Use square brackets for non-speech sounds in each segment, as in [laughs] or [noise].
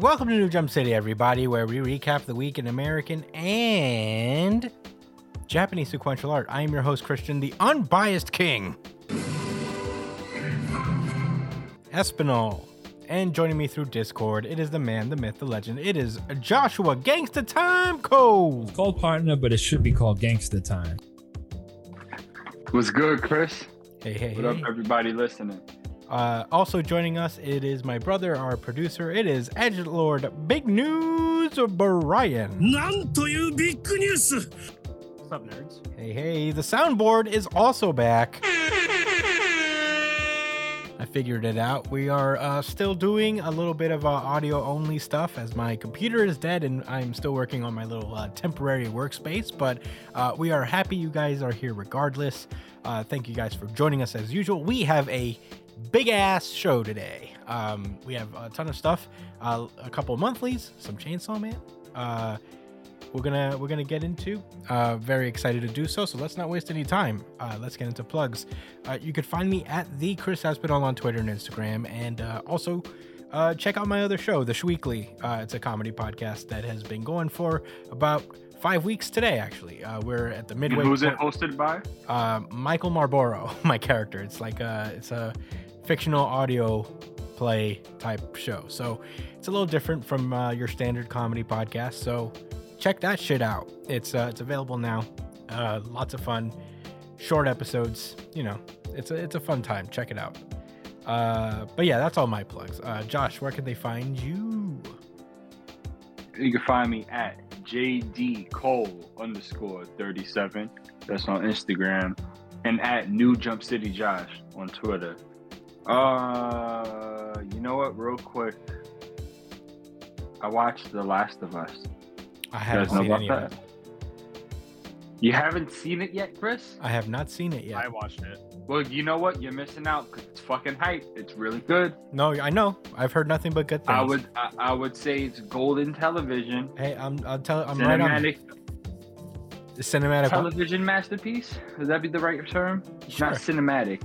welcome to New Jump City, everybody, where we recap the week in American and Japanese sequential art. I am your host, Christian, the unbiased king, Espinal. And joining me through Discord, it is the man, the myth, the legend. It is Joshua Gangsta Time Code. It's called partner, but it should be called gangsta time. What's good, Chris? Hey, hey, What up, hey. everybody listening? Uh, also joining us, it is my brother, our producer. It is Edge Lord Big News Brian. なんというビッグニュース What's up, nerds? Hey, hey, the soundboard is also back. I figured it out. We are uh, still doing a little bit of uh, audio only stuff as my computer is dead and I'm still working on my little uh, temporary workspace. But uh, we are happy you guys are here regardless. Uh, thank you guys for joining us as usual. We have a big ass show today. Um, we have a ton of stuff, uh, a couple monthlies, some Chainsaw Man. Uh, we're gonna we're gonna get into. Uh, very excited to do so. So let's not waste any time. Uh, let's get into plugs. Uh, you could find me at the Chris Espinal on Twitter and Instagram, and uh, also uh, check out my other show, The Shweekly. Uh, it's a comedy podcast that has been going for about five weeks today. Actually, uh, we're at the And midway. who's it hosted by? uh, Michael Marlboro, [laughs] my character. It's like a it's a fictional audio play type show. So it's a little different from uh, your standard comedy podcast. So check that shit out. It's uh, it's available now. Uh, lots of fun, short episodes. You know, it's a it's a fun time. Check it out. Uh, but yeah, that's all my plugs. Uh, Josh, where can they find you? You can find me at JD Cole underscore 37. That's on Instagram. And at New Jump City Josh on Twitter. Uh, you know what? Real quick. I watched The Last of Us. I You haven't seen about any of that? it. You haven't seen it yet, Chris? I have not seen it yet. I watched it. Well, you know what? You're missing out because it's fucking hype. It's really good. No, I know. I've heard nothing but good things. I would I, I would say it's golden television. Hey, I'm. I'll tell. I'm right on. cinematic it. Cinematic. television masterpiece. Would that be the right term? It's Not cinematic.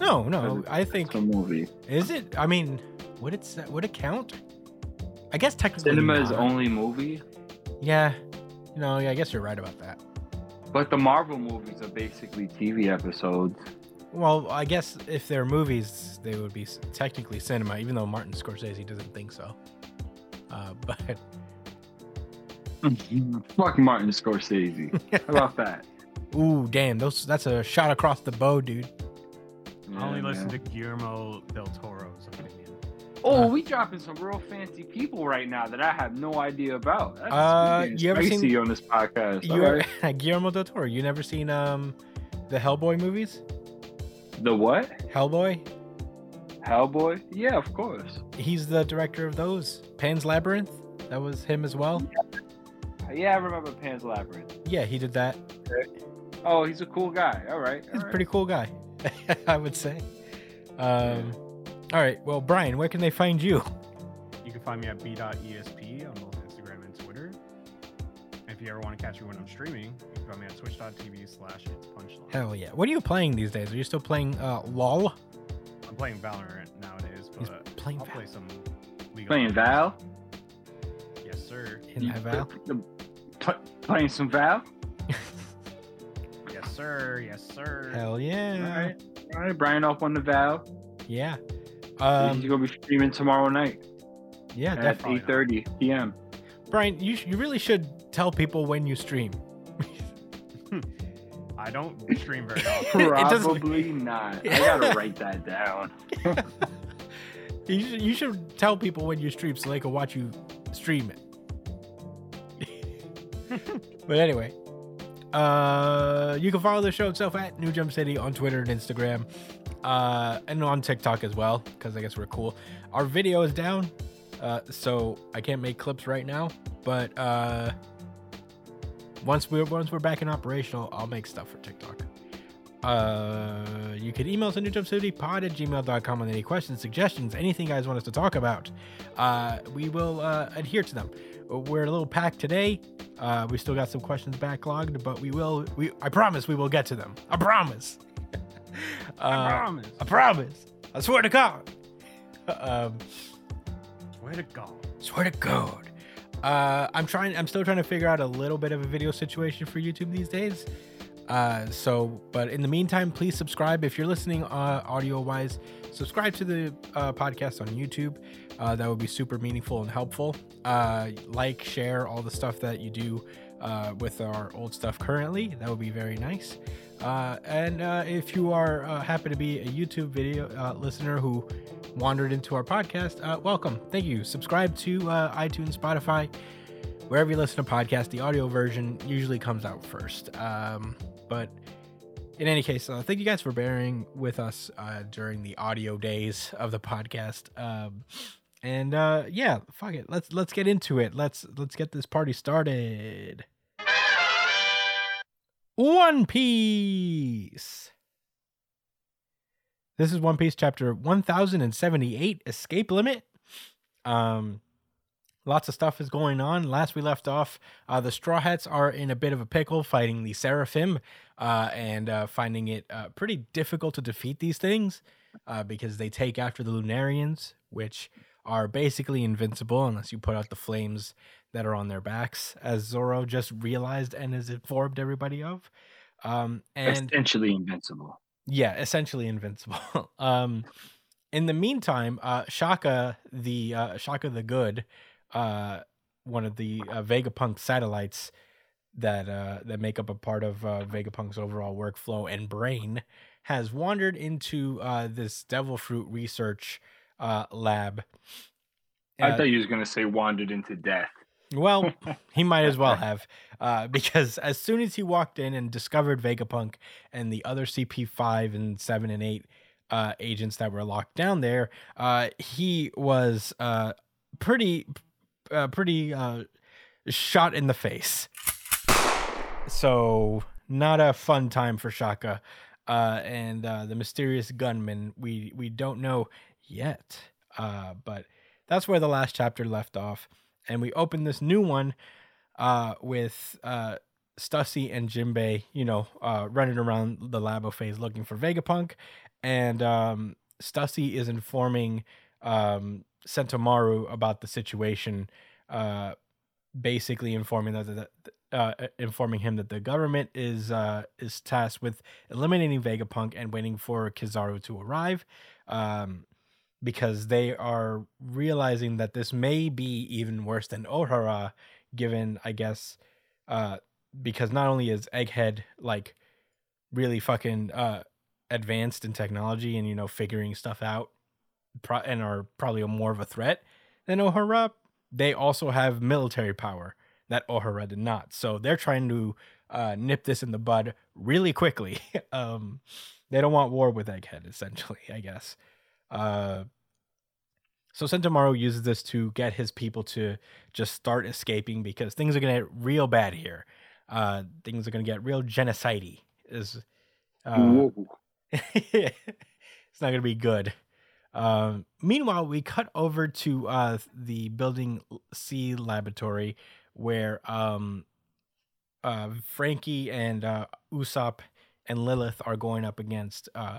No, no. I think It's a movie. is it. I mean, would it would it count? I guess technically. Cinema is only movie, Yeah. No, yeah, I guess you're right about that. but the Marvel movies are basically TV episodes. Well, I guess if they're movies, they would be technically cinema, even though Martin Scorsese doesn't think so. Uh, [laughs] but [laughs] Fuck Martin Scorsese. [laughs] How about that? ooh, damn, those that's a shot across the bow, dude. I only Yeah, listen man. to Guillermo del Toro's opinion. Oh, Uh, we dropping some real fancy people right now that I have no idea about. That's Uh, getting you ever seen- you on this podcast? You All right. are Guillermo del Toro. You never seen um the Hellboy movies? The what? Hellboy. Hellboy? Yeah, of course. He's the director of those. Pan's Labyrinth. That was him as well. Yeah, I remember Pan's Labyrinth. Yeah, he did that. Oh, he's a cool guy. All right. He's all a pretty cool guy, [laughs] I would say. Um, all right. Well, Brian, where can they find you? You can find me at b.esp on both Instagram and Twitter. If you ever want to catch me when I'm streaming, you can find me at twitch.tv slash it's punchline. Hell yeah. What are you playing these days? Are you still playing uh, LOL? I'm playing Valorant nowadays, He's but playing I'll Val. play some League of Playing Val? Yes, sir. In that Val? Pl- playing some Val? Yes, sir. Yes, sir. Hell yeah. right. All right, Brian off on the valve. Yeah. He's Um, gonna be streaming tomorrow night yeah, definitely. at definitely. 8:30 p.m. Brian, you, sh- you really should tell people when you stream. [laughs] I don't [laughs] stream very often. It doesn't- Probably [laughs] not. I gotta write that down. You should, you should tell people when you stream so they can watch you stream it. but anyway, uh, you can follow the show itself at New Jump City on Twitter and Instagram, uh, and on TikTok as well because I guess we're cool. Our video is down, uh, so I can't make clips right now. But uh, once we're once we're back in operational, I'll make stuff for TikTok. Uh, you can email us at newjumpcitypod at gmail.com with any questions, suggestions, anything you guys want us to talk about. Uh, we will uh, adhere to them. We're a little packed today. Uh, we still got some questions backlogged, but we will. We I promise we will get to them. I promise. [laughs] I Uh, promise. I promise. I swear to God. um, Swear to God. swear to God. Uh, I'm trying. I'm still trying to figure out a little bit of a video situation for YouTube these days. Uh, so, but in the meantime, please subscribe if you're listening uh, audio wise. Subscribe to the uh, podcast on YouTube. Uh, that would be super meaningful and helpful. Uh, like, share all the stuff that you do uh, with our old stuff currently. That would be very nice. Uh, and uh, if you are uh, happen to be a YouTube video listener who wandered into our podcast, welcome. Thank you. Subscribe to iTunes, Spotify, wherever you listen to podcasts. The audio version usually comes out first. Um, but in any case, uh, thank you guys for bearing with us uh, during the audio days of the podcast. Um, and uh, yeah, fuck it. Let's let's get into it. Let's let's get this party started. One Piece. This is One Piece chapter 1078 Escape Limit. Um lots of stuff is going on. Last we left off, uh, the Straw Hats are in a bit of a pickle fighting the Seraphim uh, and uh, finding it uh, pretty difficult to defeat these things uh, because they take after the Lunarians, which are basically invincible unless you put out the flames that are on their backs, as Zoro just realized and has informed everybody of. Um, and Essentially invincible. yeah, essentially invincible. [laughs] um, in the meantime, uh, Shaka the uh, Shaka the Good, uh, one of the uh, Vegapunk satellites that uh, that make up a part of uh, Vegapunk's overall workflow and brain, has wandered into uh, this Devil Fruit research uh, lab. I Uh, thought you was gonna say wandered into death. well, [laughs] he might as well have, uh, because as soon as he walked in and discovered Vegapunk and the other CP5 and 7 and 8 uh, agents that were locked down there, uh, he was uh, pretty, uh, pretty uh, shot in the face. So, not a fun time for Shaka. Uh, and uh, the mysterious gunman, we, we don't know yet, uh, but that's where the last chapter left off and we open this new one uh, with uh, Stussy and Jimbei, you know, uh, running around the labo phase looking for Vegapunk, and um, Stussy is informing um, Sentomaru about the situation, uh, basically informing that uh, informing him that the government is uh, is tasked with eliminating Vegapunk and waiting for Kizaru to arrive. Um, because they are realizing that this may be even worse than Ohara, given, I guess, uh, because not only is Egghead like really fucking uh, advanced in technology and you know figuring stuff out, pro- and are probably more of a threat than Ohara, they also have military power that Ohara did not. So they're trying to uh, nip this in the bud really quickly. [laughs] um, they don't want war with Egghead, essentially, I guess. Uh, so Sentomaru uses this to get his people to just start escaping because things are gonna get real bad here. Uh, things are gonna get real genocide. Is uh, [laughs] it's not gonna be good. Um, meanwhile, we cut over to uh, the building C laboratory where um, uh, Frankie and uh, Usopp and Lilith are going up against uh,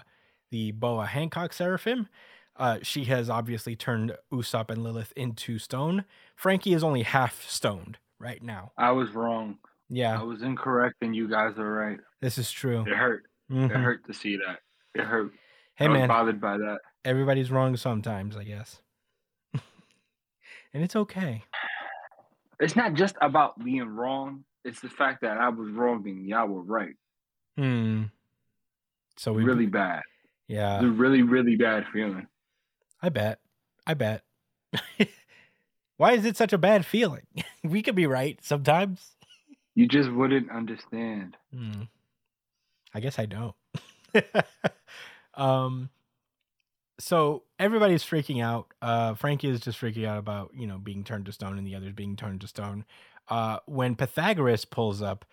the Boa Hancock Seraphim. Uh, she has obviously turned Usopp and Lilith into stone. Frankie is only half stoned right now. I was wrong. Yeah. I was incorrect, and you guys are right. this is true. It hurt. Mhm. It hurt to see that. It hurt. Hey I man, bothered by that. everybody's wrong sometimes, I guess. [laughs] and it's okay. It's not just about being wrong. It's the fact that I was wrong and y'all were right. Hmm. So we really bad. Yeah. It's a really, really bad feeling. I bet. I bet. [laughs] Why is it such a bad feeling? [laughs] we could be right sometimes. You just wouldn't understand. Hmm. I guess I don't. [laughs] um so everybody's freaking out. Uh Frankie is just freaking out about, you know, being turned to stone and the others being turned to stone. Uh when Pythagoras pulls up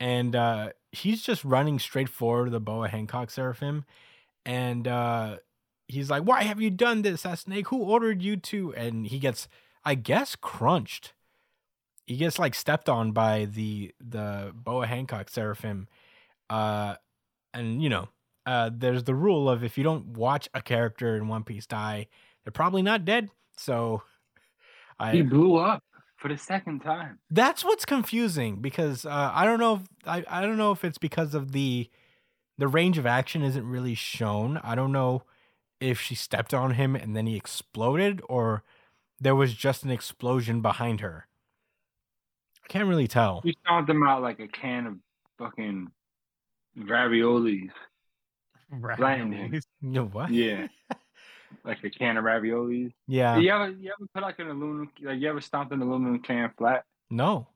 and uh, he's just running straight forward to the Boa Hancock Seraphim, and uh, he's like, "Why have you done this, that snake? Who ordered you to?" And he gets, I guess, crunched. He gets like stepped on by the the Boa Hancock Seraphim, uh, and you know, uh, there's the rule of if you don't watch a character in One Piece die, they're probably not dead. So, [laughs] He blew up for the second time. that's what's confusing because uh, I don't know if I, I don't know if it's because of the the range of action isn't really shown. I don't know if she stepped on him and then he exploded or there was just an explosion behind her. I can't really tell. You stomped him out like a can of fucking raviolis. Flattened him. Raviolis. You know what? Yeah. [laughs] like a can of raviolis. Yeah. You ever you ever put like an aluminum like you ever stomped an aluminum can flat? No.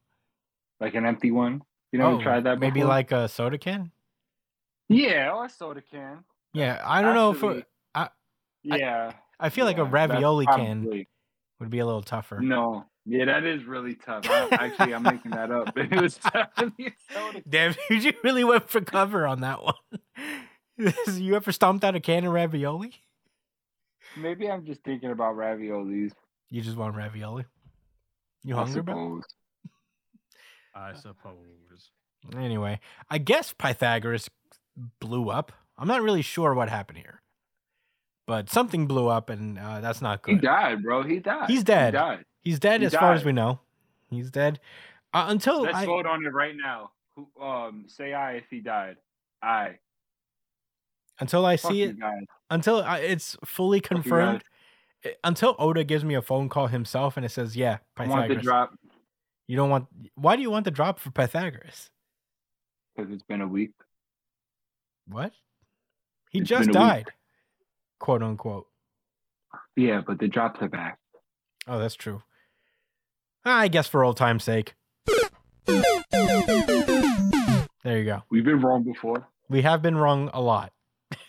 Like an empty one? You never Oh, tried that Maybe like a soda can? Yeah, oh, or a soda can. Yeah, I don't know if uh, Actually, it, I- yeah. I feel like a yeah, that's ravioli can probably- would be a little tougher. No. Yeah, that is really tough. I, actually, I'm making that up. but It was [laughs] tough. Damn, [laughs] you really went for cover on that one. [laughs] you ever stomped out a can of ravioli? Maybe I'm just thinking about raviolis. You just want ravioli? You I hungry, bro? suppose. I suppose. Anyway, I guess Pythagoras blew up. I'm not really sure what happened here, but something blew up, and uh, that's not good. He died, bro. He died. He's dead. He died. He's dead He as far as we know. He's dead. Uh, until Let's I, vote on it right now. Who, um, say I if he died. I. until I Fuck see it, guys. until I, it's fully confirmed, until Oda gives me a phone call himself and it says, "Yeah, I want the drop You don't want. Why do you want the drop for Pythagoras? because it's been a week. What? He It's just a week. died, quote unquote. Yeah, but the drops are back. Oh, that's true. I guess for old time's sake. There you go. We've been wrong before. We have been wrong a lot.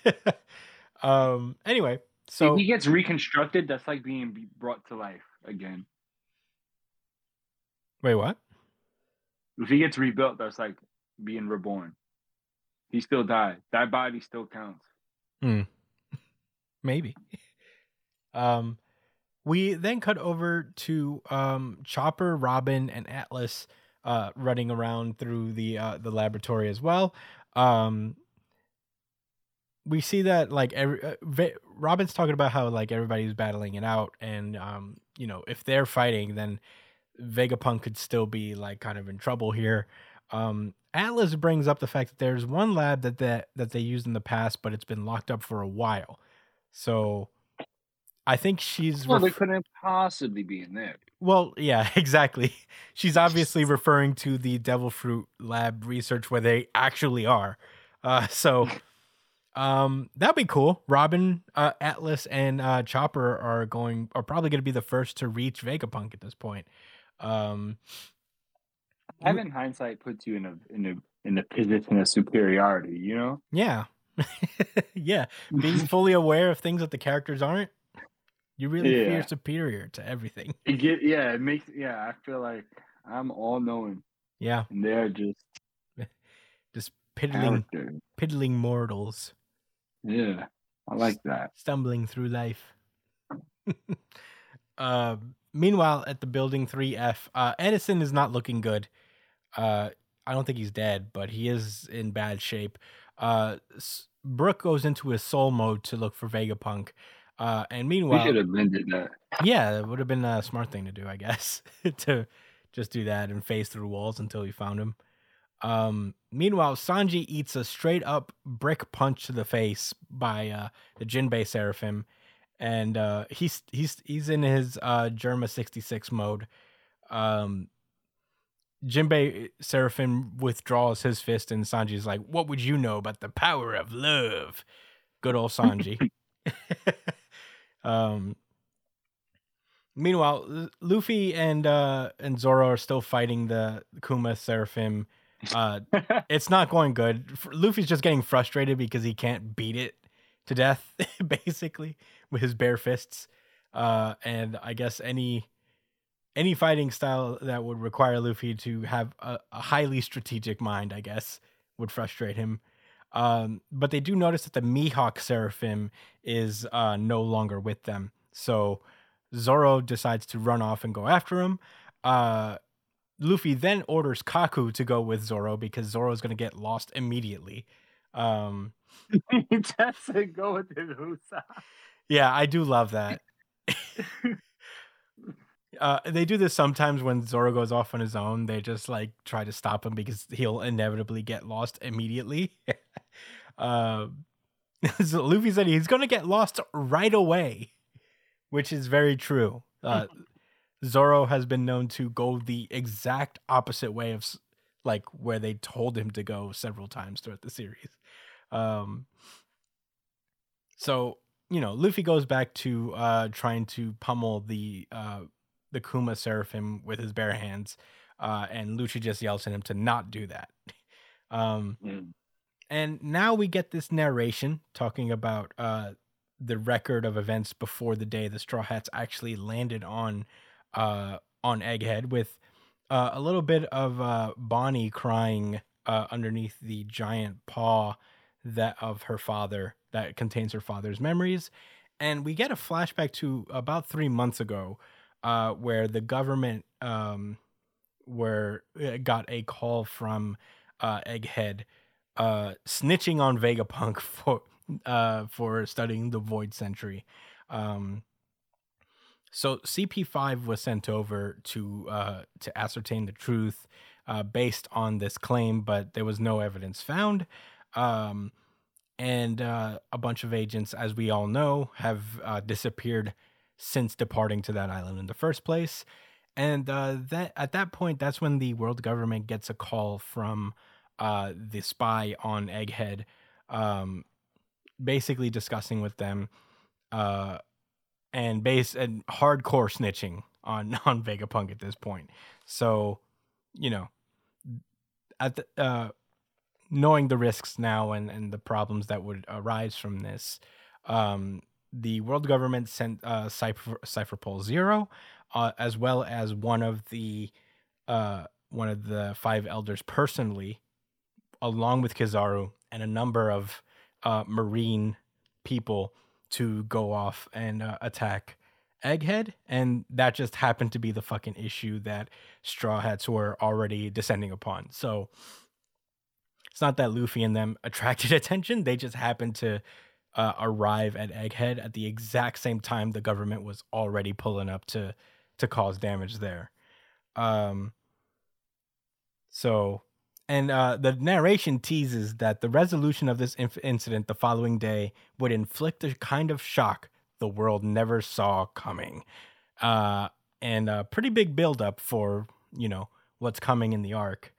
[laughs] um. Anyway, so if he gets reconstructed, that's like being brought to life again. wait, what? If he gets rebuilt, that's like being reborn. He still died. That body still counts. [laughs] Maybe. [laughs] Um, we then cut over to um Chopper, Robin, and Atlas uh running around through the uh the laboratory as well. Um we see that like every uh, Robin's talking about how like everybody's battling it out and um you know if they're fighting then Vegapunk could still be like kind of in trouble here. Um Atlas brings up the fact that there's one lab that that, that they used in the past but it's been locked up for a while. So I think she's Well, they couldn't possibly be in there. well, yeah, [laughs] exactly. She's obviously referring to the Devil Fruit Lab research where they actually are. Uh, [laughs] so um, that'd be cool. Robin, uh, Atlas, and uh, Chopper are going are probably going to be the first to reach Vegapunk at this point. Um, Having hindsight puts you in a in a in a position of superiority. You know. yeah, [laughs] yeah, being [laughs] fully aware of things that the characters aren't. You really Yeah. feel superior to everything. It get yeah. It makes yeah. I feel like I'm all knowing, Yeah, and they're just [laughs] just piddling, characters. piddling mortals. Yeah, I like that. stumbling through life. uh, meanwhile, at the building 3F, uh, Edison is not looking good. Uh, I don't think he's dead, but he is in bad shape. Uh, Brook goes into his soul mode to look for Vegapunk. Uh, and We meanwhile, should have that. yeah, it would have been a smart thing to do, I guess, [laughs] to just do that and phase through walls until we found him. Um, meanwhile, Sanji eats a straight up brick punch to the face by uh, the Jinbei Seraphim, and uh, he's he's he's in his uh, Germa sixty six mode. Um, Jinbei Seraphim withdraws his fist, and Sanji's like, "What would you know about the power of love?" Good old Sanji. [laughs] [laughs] um, meanwhile, Luffy and uh, and Zoro are still fighting the Kuma Seraphim. Uh, [laughs] it's not going good. Luffy's just getting frustrated because he can't beat it to death, basically, with his bare fists. Uh, and I guess any any fighting style that would require Luffy to have a, a highly strategic mind, I guess, would frustrate him. Um, but they do notice that the Mihawk Seraphim is uh, no longer with them. So Zoro decides to run off and go after him. Uh, Luffy then orders Kaku to go with Zoro because Zoro is going to get lost immediately. Um, [laughs] Just to go with his yeah, I do love that. [laughs] uh, they do this sometimes when Zoro goes off on his own. They just like try to stop him because he'll inevitably get lost immediately. [laughs] uh, [laughs] so Luffy said he's going to get lost right away, which is very true. Uh, Zoro has been known to go the exact opposite way of like where they told him to go several times throughout the series. Um, so you know, Luffy goes back to uh, trying to pummel the uh, the Kuma Seraphim with his bare hands, uh, and Lucci just yells at him to not do that. [laughs] Um, Mm. and now we get this narration talking about uh, the record of events before the day the Straw Hats actually landed on uh, on Egghead, with uh, a little bit of uh, Bonnie crying uh, underneath the giant paw that of her father that contains her father's memories, and we get a flashback to about three months ago, uh, where the government um, uh, got a call from uh, Egghead uh, snitching on Vegapunk [laughs] for uh, for studying the Void Century. Um, so CP5 was sent over to uh, to ascertain the truth uh, based on this claim, but there was no evidence found. Um, and uh, a bunch of agents, as we all know, have uh, disappeared since departing to that island in the first place. And uh, that at that point, that's when the world government gets a call from uh, the spy on Egghead, um, basically discussing with them, uh, and base and hardcore snitching on [laughs] on Vegapunk at this point. So, you know, at the, uh, knowing the risks now and and the problems that would arise from this, um, the world government sent uh, Cypher Cypherpole Zero, uh, as well as one of the uh, one of the five elders personally along with Kizaru and a number of uh, marine people to go off and uh, attack Egghead, and that just happened to be the fucking issue that Straw Hats were already descending upon. So it's not that Luffy and them attracted [laughs] attention; they just happened to uh, arrive at Egghead at the exact same time the government was already pulling up to to cause damage there. Um. So and uh, the narration teases that the resolution of this inf- incident the following day would inflict a kind of shock the world never saw coming. Uh, and a pretty big buildup for, you know, what's coming in the arc.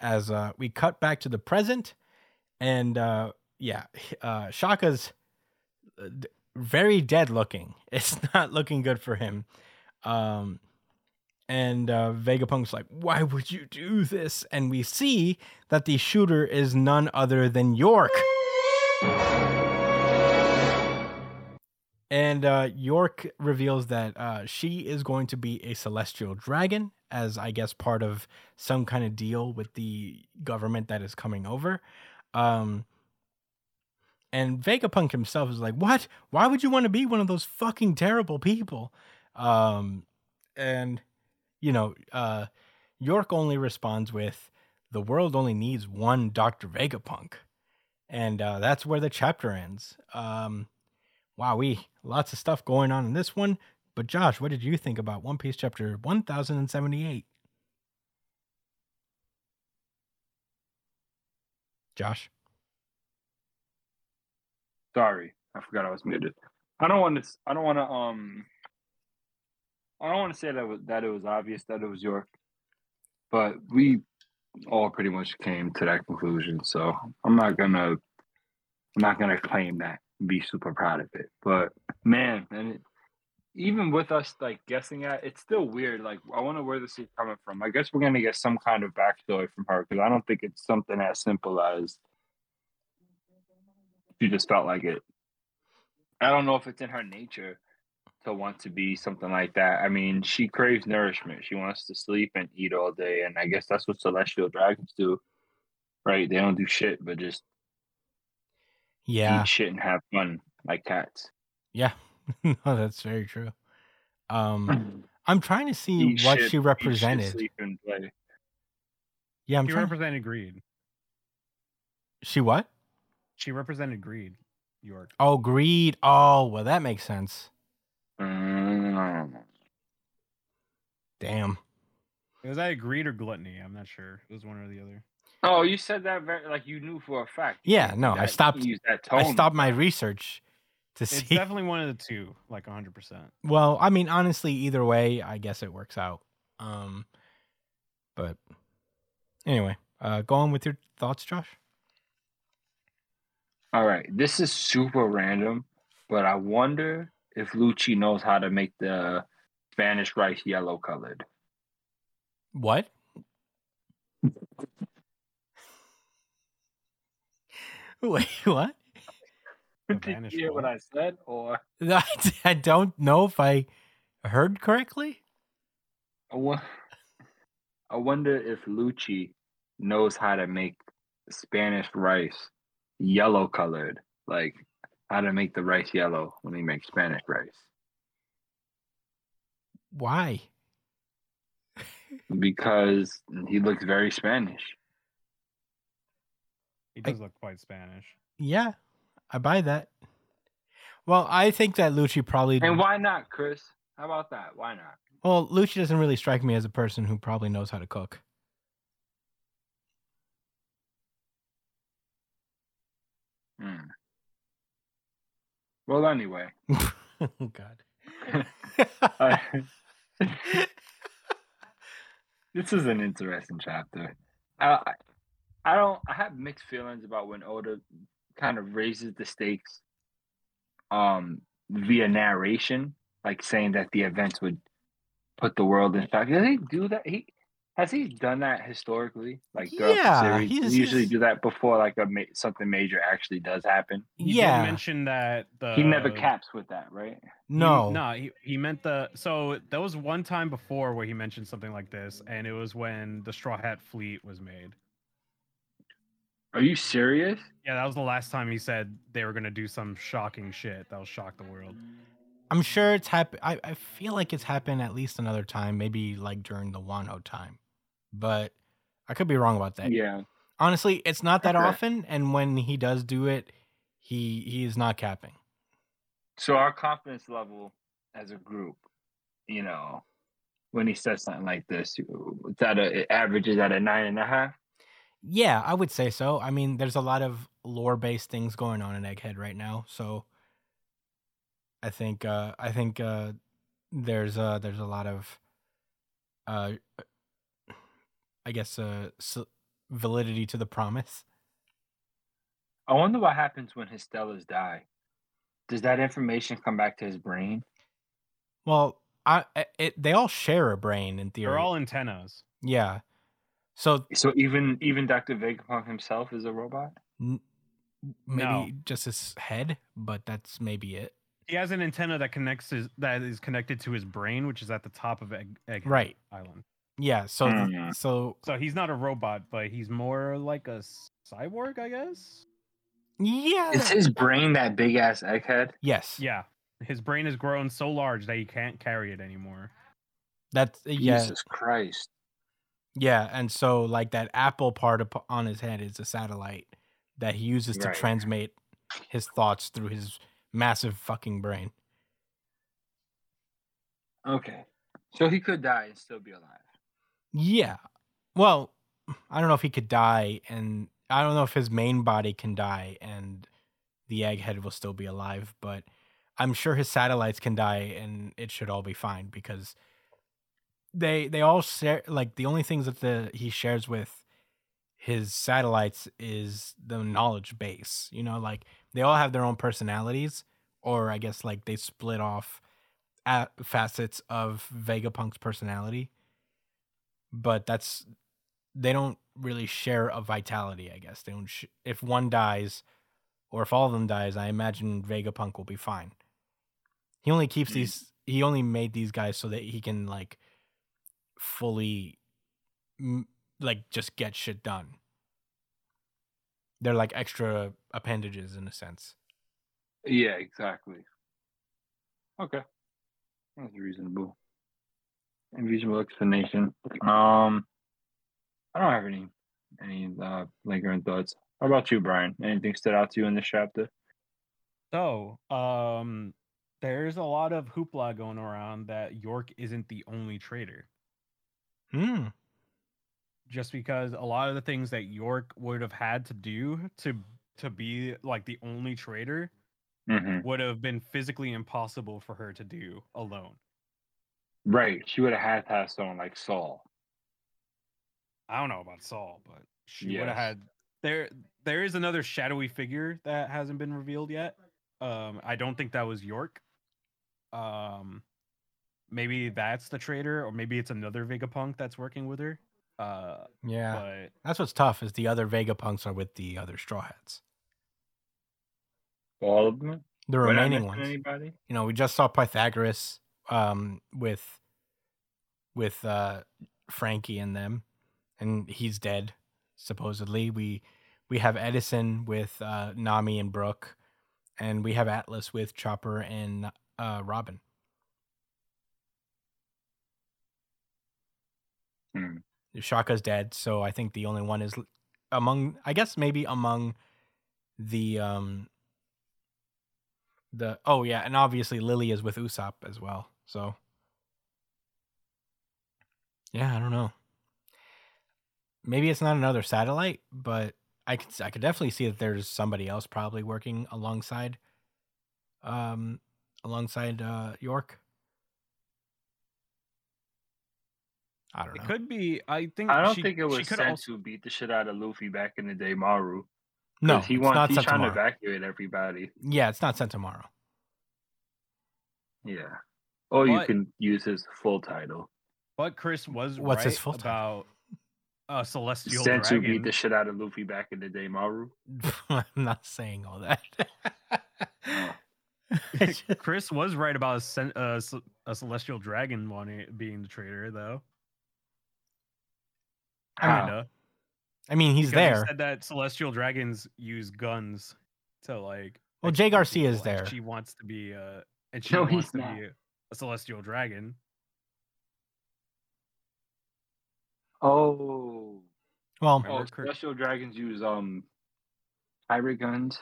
As uh, we cut back to the present, and uh, yeah, uh, Shaka's very dead looking. [laughs] It's not looking good for him. Um, and uh, Vegapunk's like, "Why would you do this?" And we see that the shooter is none other than York. And uh, York reveals that uh, she is going to be a celestial dragon, as I guess part of some kind of deal with the government that is coming over. Um, and Vegapunk himself is like, "What? Why would you want to be one of those fucking terrible people?" Um, and you know, uh, York only responds with, "The world only needs one Doctor Vegapunk," and uh, that's where the chapter ends. Um, wow, we lots of stuff going on in this one. But Josh, what did you think about One Piece chapter one thousand and seventy-eight? Josh, Sorry, I forgot I was muted. I don't want to. I don't want to. Um. I don't want to say that was, that it was obvious that it was York, but we all pretty much came to that conclusion. So I'm not gonna. I'm not gonna claim that. Be super proud of it, but man, and it, even with us like guessing at, it's still weird. Like I wonder where this is coming from. I guess we're gonna get some kind of backstory from her because I don't think it's something as simple as she just felt like it. I don't know if it's in her nature to want to be something like that. I mean, she craves nourishment. She wants to sleep and eat all day, and I guess that's what celestial dragons do, right? They don't do shit, but just Yeah. eat shit and have fun like cats. Yeah. [laughs] no, that's very true. Um, [clears throat] I'm trying to see Eat what shit- eat she shit, represented. sleep and play. Yeah, I'm She trying. represented greed. she what? She represented greed. York. Oh, greed. Oh, well, that makes sense. Mm. Damn. Was that greed or gluttony? I'm not sure. It was one or the other. Oh, you said that very like you knew for a fact. Yeah, no, I stopped- you that tone. I stopped my research to It's see. It's definitely one of the two, like 100. percent Well, I mean, honestly, either way, I guess it works out. Um, but anyway, uh, go on with your thoughts, Josh. All right, this is super random, but I wonder if Lucci knows how to make the Spanish rice yellow colored. What? [laughs] Wait, what? Did you hear what. I said? Or [laughs] I don't know if I heard correctly. I wo- I wonder if Lucci knows how to make Spanish rice yellow colored, like how to make the rice yellow when he makes Spanish rice. Why? [laughs] Because he looks very Spanish. He I- does look quite Spanish. Yeah, I buy that. Well, I think that Lucci probably. And why not, Chris? How about that? Why not? Well, Lucci doesn't really strike me as a person who probably knows how to cook. Hmm. Well, anyway. [laughs] oh God. [laughs] Uh, this is an interesting chapter. I, I- don't. I have mixed feelings about when Oda kind of raises the stakes, um, via narration, like saying that the events would put the world in shock. Does he do that? He has he done that historically? Like throughout Yeah, the series, he's- he usually he's- do that before like a ma- something major actually does happen. He yeah. did mention that the he never caps with that, right? he- no. no, he, he meant the. So that was one time before where he mentioned something like this, and it was when the Straw Hat Fleet was made. Are you serious? Yeah, that was the last time he said they were gonna do some shocking shit that'll shock the world. I'm sure it's happened. I, I feel like it's happened at least another time, maybe like during the Wano time, but I could be wrong about that. Yeah. Honestly, it's not that Okay. often, and when he does do it, he he is not capping. So our confidence level as a group, you know, when he says something like this, it's at a it averages at a nine and a half. Yeah, I would say so. I mean, there's a lot of lore based things going on in Egghead right now, so I think uh I think uh there's uh there's a lot of uh I guess uh validity to the promise. I wonder what happens when his stellas die. Does that information come back to his brain? Well, I it, they all share a brain in theory. They're all antennas. yeah. So So even even Dr. Vegapunk himself is a robot? n- maybe No. just his head, but that's maybe it. He has an antenna that connects his that is connected to his brain, which is at the top of Egg, Egghead Right. Island. Yeah. So th- Hmm. so So he's not a robot, but he's more like a cyborg, I guess. yeah. Is his brain that big ass egghead? yes. Yeah, his brain has grown so large that he can't carry it anymore. That's yeah. Jesus Christ. Yeah, and so like that apple part up on his head is a satellite that he uses to transmit his thoughts through his massive fucking brain. Okay. So he could die and still be alive. Yeah. Well, I don't know if he could die and I don't know if his main body can die and the egghead will still be alive, but I'm sure his satellites can die and it should all be fine because they they all share like the only things that the he shares with his satellites is the knowledge base. You know, like they all have their own personalities or I guess like they split off facets of Vegapunk's personality but that's they don't really share a vitality. I guess they don't. Sh- if one dies, or if all of them dies, I imagine Vegapunk will be fine. He only keeps Mm. these he only made these guys so that he can like fully m- like just get shit done. They're like extra appendages in a sense. Yeah, exactly. Okay, that's reasonable. A reasonable explanation. Um, I don't have any any uh, lingering thoughts. How about you, Brian? Anything stood out to you in this chapter? So, um, there's a lot of hoopla going around that York isn't the only traitor. Hmm. Just because a lot of the things that York would have had to do to to be like the only traitor Mm-hmm. would have been physically impossible for her to do alone. Right. She would have had to have someone like Saul. I don't know about Saul, but she would have had there there is another shadowy figure that hasn't been revealed yet. Um I don't think that was York. Um maybe that's the traitor or maybe it's another Vegapunk that's working with her. Uh Yeah. but That's what's tough is the other Vegapunks are with the other Straw Hats. All of them. The remaining missing ones. Anybody? You know, we just saw Pythagoras um with with uh Frankie and them and he's dead supposedly. We we have Edison with uh Nami and Brook and we have Atlas with Chopper and uh Robin. Hmm. Shaka's dead, so I think the only one is among I guess maybe among the um the oh yeah, and obviously Lily is with Usopp as well. So yeah, I don't know. Maybe it's not another satellite, but I could I could definitely see that there's somebody else probably working alongside um alongside uh York. I don't know. it could be I think I don't she- think it was could sent also- to beat the shit out of Luffy back in the day, Maru. no, he it's wants not he's sent trying to evacuate everybody. Yeah, it's not Sentomaru. Yeah. Or you can use his full title. But Chris was What's his right full title? about uh celestial Sent to dragon. beat the shit out of Luffy back in the day, Maru. [laughs] I'm not saying all that. I [laughs] just- Chris was right about a, cen- uh, a celestial dragon wanting being the traitor, though. How? Kinda. I mean, he's Because he there. said that celestial dragons use guns to like. Well, Jay execute Garcia is there. She wants to be uh, and she No, wants he's to not. be a, a celestial dragon. Oh. Well, Oh, celestial dragons use um pirate guns.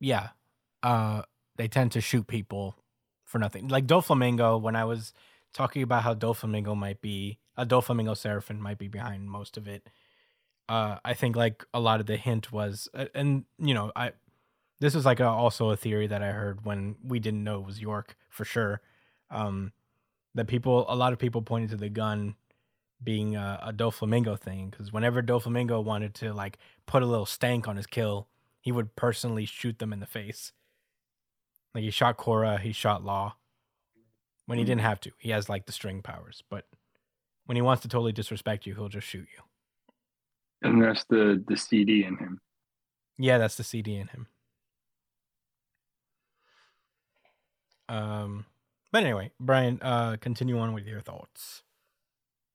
yeah. Uh, they tend to shoot people for nothing. Like Doflamingo, when I was talking about how Doflamingo might be a Doflamingo Seraphim might be behind most of it. Uh, I think like a lot of the hint was, uh, and you know, I this was like a, also a theory that I heard when we didn't know it was York for sure. Um, that people, a lot of people pointed to the gun being a, a Doflamingo thing because whenever Doflamingo wanted to like put a little stank on his kill, he would personally shoot them in the face. Like he shot Cora, he shot Law. When he didn't have to, he has like the string powers, but when he wants to totally disrespect you, he'll just shoot you. And that's the the CD in him. Yeah, that's the CD in him. Um, but anyway, Brian, uh, continue on with your thoughts.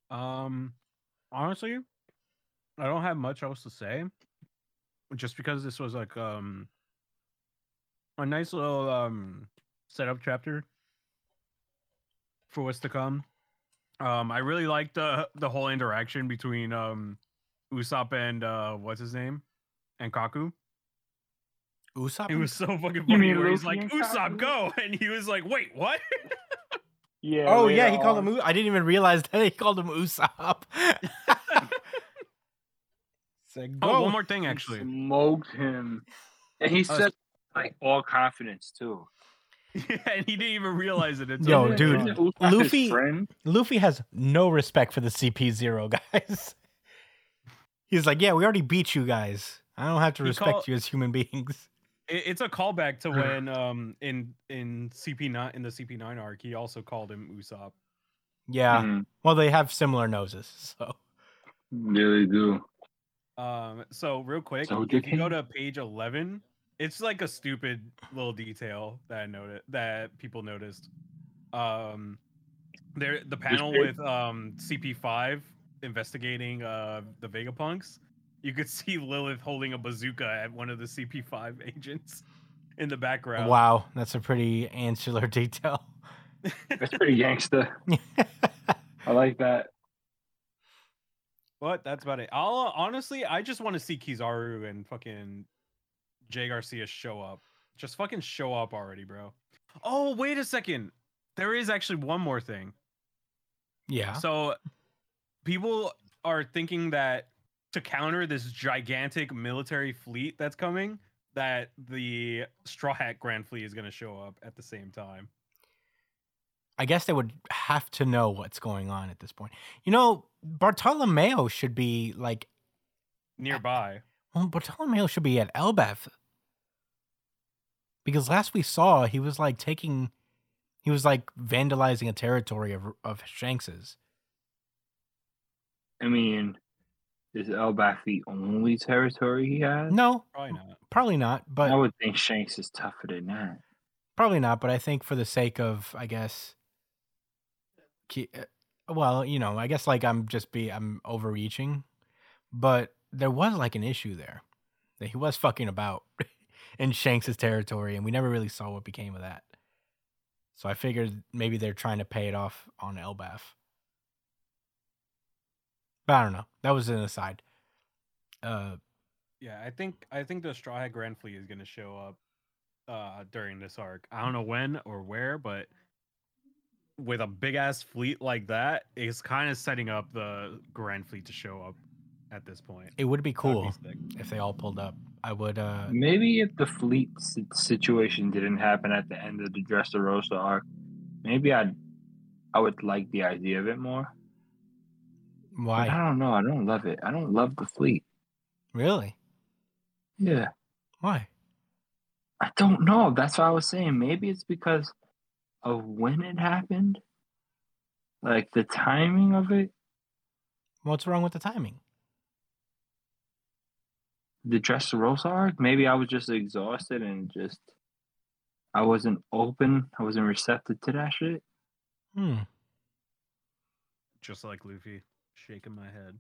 Um, honestly, I don't have much else to say. Just because this was like um a nice little um setup chapter for what's to come. Um, I really liked the the whole interaction between um Usopp and uh what's his name and Kaku. Usopp. It was so fucking You funny mean where he's like and Usopp go, [laughs] and he was like, wait, what? [laughs] Yeah. oh yeah, he called him. U- I didn't even realize [laughs] that he called him Usopp. It's like, oh, go. one more thing actually. smoked him, and he Uh, said like all confidence too. Yeah, and he didn't even realize it until Yo, later dude, on. Usopp Luffy- Luffy has no respect for the CP0 guys. He's like, yeah, we already beat you guys. I don't have to He respect call- you as human beings. It- it's a callback to when um in in CP9 in the CP9 arc he also called him Usopp. Yeah. Mm, Well, they have similar noses, [laughs] so really do. Um so real quick, So if you go to page 11, it's like a stupid little detail that I noted that people noticed. Um, there the panel with um CP5 investigating uh the Vegapunks. You could see Lilith holding a bazooka at one of the CP5 agents in the background. Wow, that's a pretty ancillary [laughs] detail. That's pretty gangsta. [laughs] I like that. But that's about it. I'll uh, honestly, I just want to see Kizaru and fucking Jaygarcia show up. Just fucking show up already, bro. Oh, wait a second. There is actually one more thing. yeah. So people are thinking that to counter this gigantic military fleet that's coming, that the Straw Hat Grand Fleet is going to show up at the same time. I guess they would have to know what's going on at this point. You know, Bartolomeo should be like, Nearby. well, Bartolomeo should be at Elbaf. Because last we saw, he was like taking, he was like vandalizing a territory of of Shanks's. I mean, is Elbaf the only territory he has? No, Probably not. probably not. But I would think Shanks is tougher than that. Probably not, but I think for the sake of, I guess, uh, well, you know, I guess like I'm just be I'm overreaching, but there was like an issue there that he was fucking about [laughs] in Shanks's territory, and we never really saw what became of that. So I figured maybe they're trying to pay it off on Elbaf. But I don't know. That was an aside. Uh, Yeah, I think I think the Straw Hat Grand Fleet is going to show up uh during this arc. I don't know when or where, but with a big ass fleet like that, it's kind of setting up the Grand Fleet to show up at this point. it would be That'd cool be if they all pulled up. I would. uh Maybe if the fleet situation didn't happen at the end of the Dressrosa arc, maybe I'd I would like the idea of it more. But Why? I don't know. I don't love it. I don't love the fleet. Really? Yeah. Why? I don't know. That's what I was saying. Maybe it's because of when it happened. Like the timing of it. What's wrong with the timing? The Dressrosa arc. Maybe I was just exhausted and just I wasn't open. I wasn't receptive to that shit. Hmm. Just like Luffy shaking my head.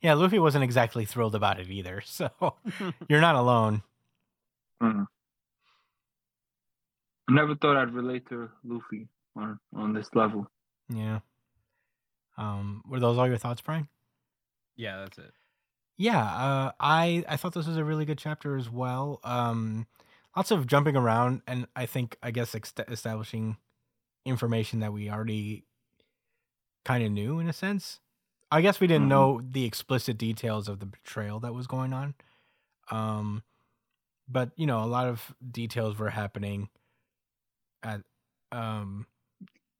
Yeah, Luffy wasn't exactly thrilled about it either. [laughs] So [laughs] you're not alone. Mm. I never thought I'd relate to Luffy on on this level. Yeah. Um, were those all your thoughts, Brian? yeah, that's it. Yeah, uh, I I thought this was a really good chapter as well. Um, lots of jumping around, and I think I guess ex- establishing information that we already kind of knew in a sense. I guess we didn't Mhm. know the explicit details of the betrayal that was going on. Um, but you know, a lot of details were happening. At um,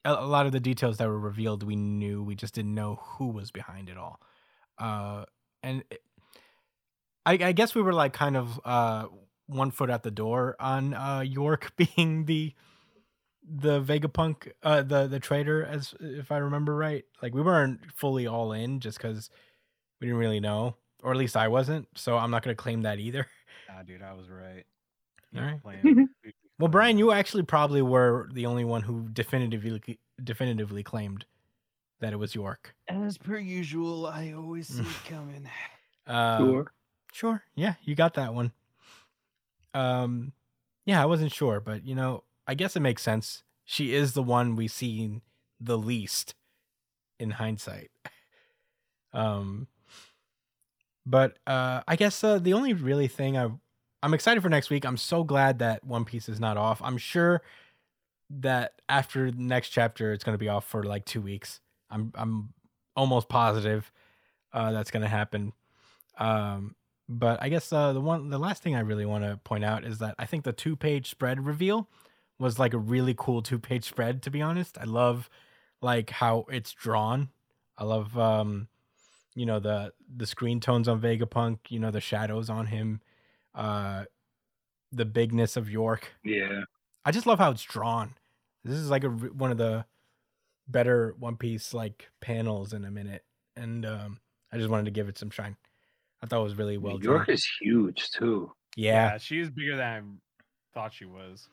a, a lot of the details that were revealed, we knew. We just didn't know who was behind it all. Uh, and it- I, I guess we were like kind of uh one foot at the door on uh York [laughs] being the the Vegapunk uh the the traitor, as if I remember right. Like we weren't fully all in just cuz we didn't really know or at least I wasn't. So I'm not going to claim that either. Nah, dude, I was right. All right. [laughs] Well, Brian, you actually probably were the only one who definitively definitively claimed that it was York. As per usual, I always see it coming. [sighs] Uh, Sure. Sure. Yeah, you got that one. Um yeah, I wasn't sure, but you know, I guess it makes sense. She is the one we've seen the least in hindsight. [laughs] Um but uh I guess uh, the only really thing I I'm excited for next week. I'm so glad that One Piece is not off. I'm sure that after the next chapter it's going to be off for like 2 weeks. I'm I'm almost positive uh that's going to happen. Um, but I guess uh, the one, the last thing I really want to point out is that I think the two page spread reveal was like a really cool two page spread. To be honest, I love like how it's drawn. I love, um, you know, the the screen tones on Vegapunk. You know, the shadows on him. Uh, the bigness of York. Yeah. I just love how it's drawn. This is like a one of the better One Piece like panels in a minute, and um, I just wanted to give it some shine. I thought it was really well New drawn. York is huge too. Yeah, Yeah, she is bigger than I thought she was.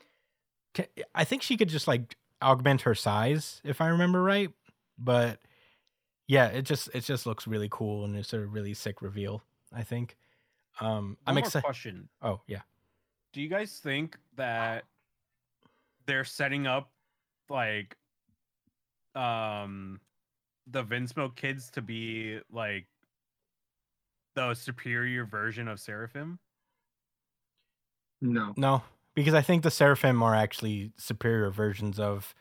Ca- I think she could just like augment her size, if I remember right. But yeah, it just it just looks really cool and it's a really sick reveal. I think. Um, One I'm more excited. question. Oh yeah. Do you guys think that they're setting up like um the Vinsmoke kids to be like the superior version of Seraphim? No. No, because I think the Seraphim are actually superior versions of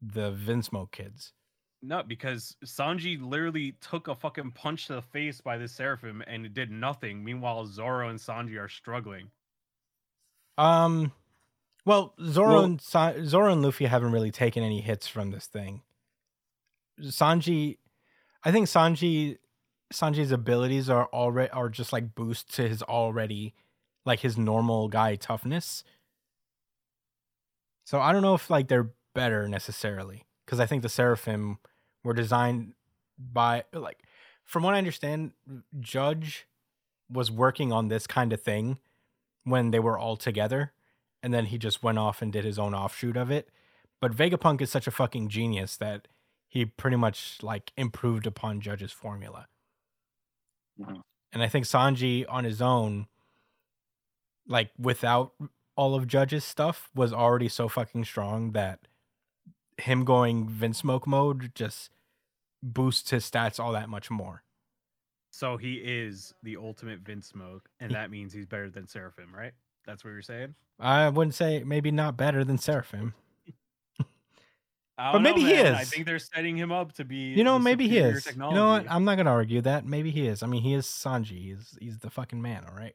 the Vinsmoke kids. No, because Sanji literally took a fucking punch to the face by the Seraphim and it did nothing. Meanwhile, Zoro and Sanji are struggling. Um, well, Zoro Well- and Sa- Zoro and Luffy haven't really taken any hits from this thing. Sanji, I think Sanji, Sanji's abilities are already are just like boost to his already like his normal guy toughness. So I don't know if like they're better necessarily because I think the Seraphim were designed by like from what I understand, Judge was working on this kind of thing when they were all together and then he just went off and did his own offshoot of it. But Vegapunk is such a fucking genius that he pretty much like improved upon Judge's formula. Mhm. And I think Sanji on his own, like without all of Judge's stuff, was already so fucking strong that him going Vinsmoke mode just boosts his stats all that much more. So he is the ultimate Vinsmoke, and that means he's better than Seraphim, right? That's what you're saying? I wouldn't say maybe not better than Seraphim. [laughs] But don't know, maybe he is. I think they're setting him up to be. You know, maybe he is. Technology. You know what? I'm not gonna argue that. Maybe he is. I mean, he is Sanji. He's he's the fucking man. All right.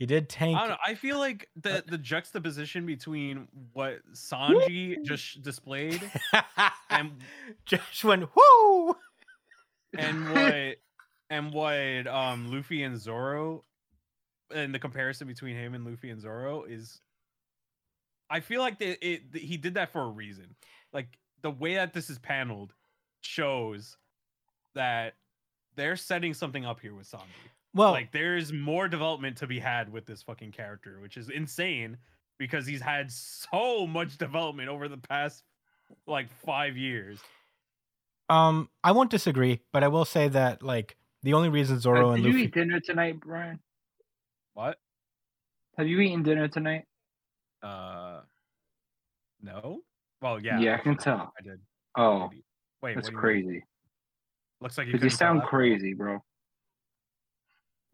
He did tank. I know. I feel like the the juxtaposition between what Sanji just displayed [laughs] and Josh went whoo. and what and what um Luffy and Zoro and the comparison between him and Luffy and Zoro is I feel like that it he did that for a reason. Like the way that this is paneled shows that they're setting something up here with Sanji. Well, like there's more development to be had with this fucking character, which is insane because he's had so much development over the past like 5 years. um, I won't disagree, but I will say that like the only reason Zoro Uh, and did you Luffy. eat dinner tonight, Brian? What? Have you eaten dinner tonight? Uh, no. Well, yeah. Yeah, I can tell. I did. Oh, Wait, that's what do you mean? crazy. Looks like you. Because you sound crazy, bro.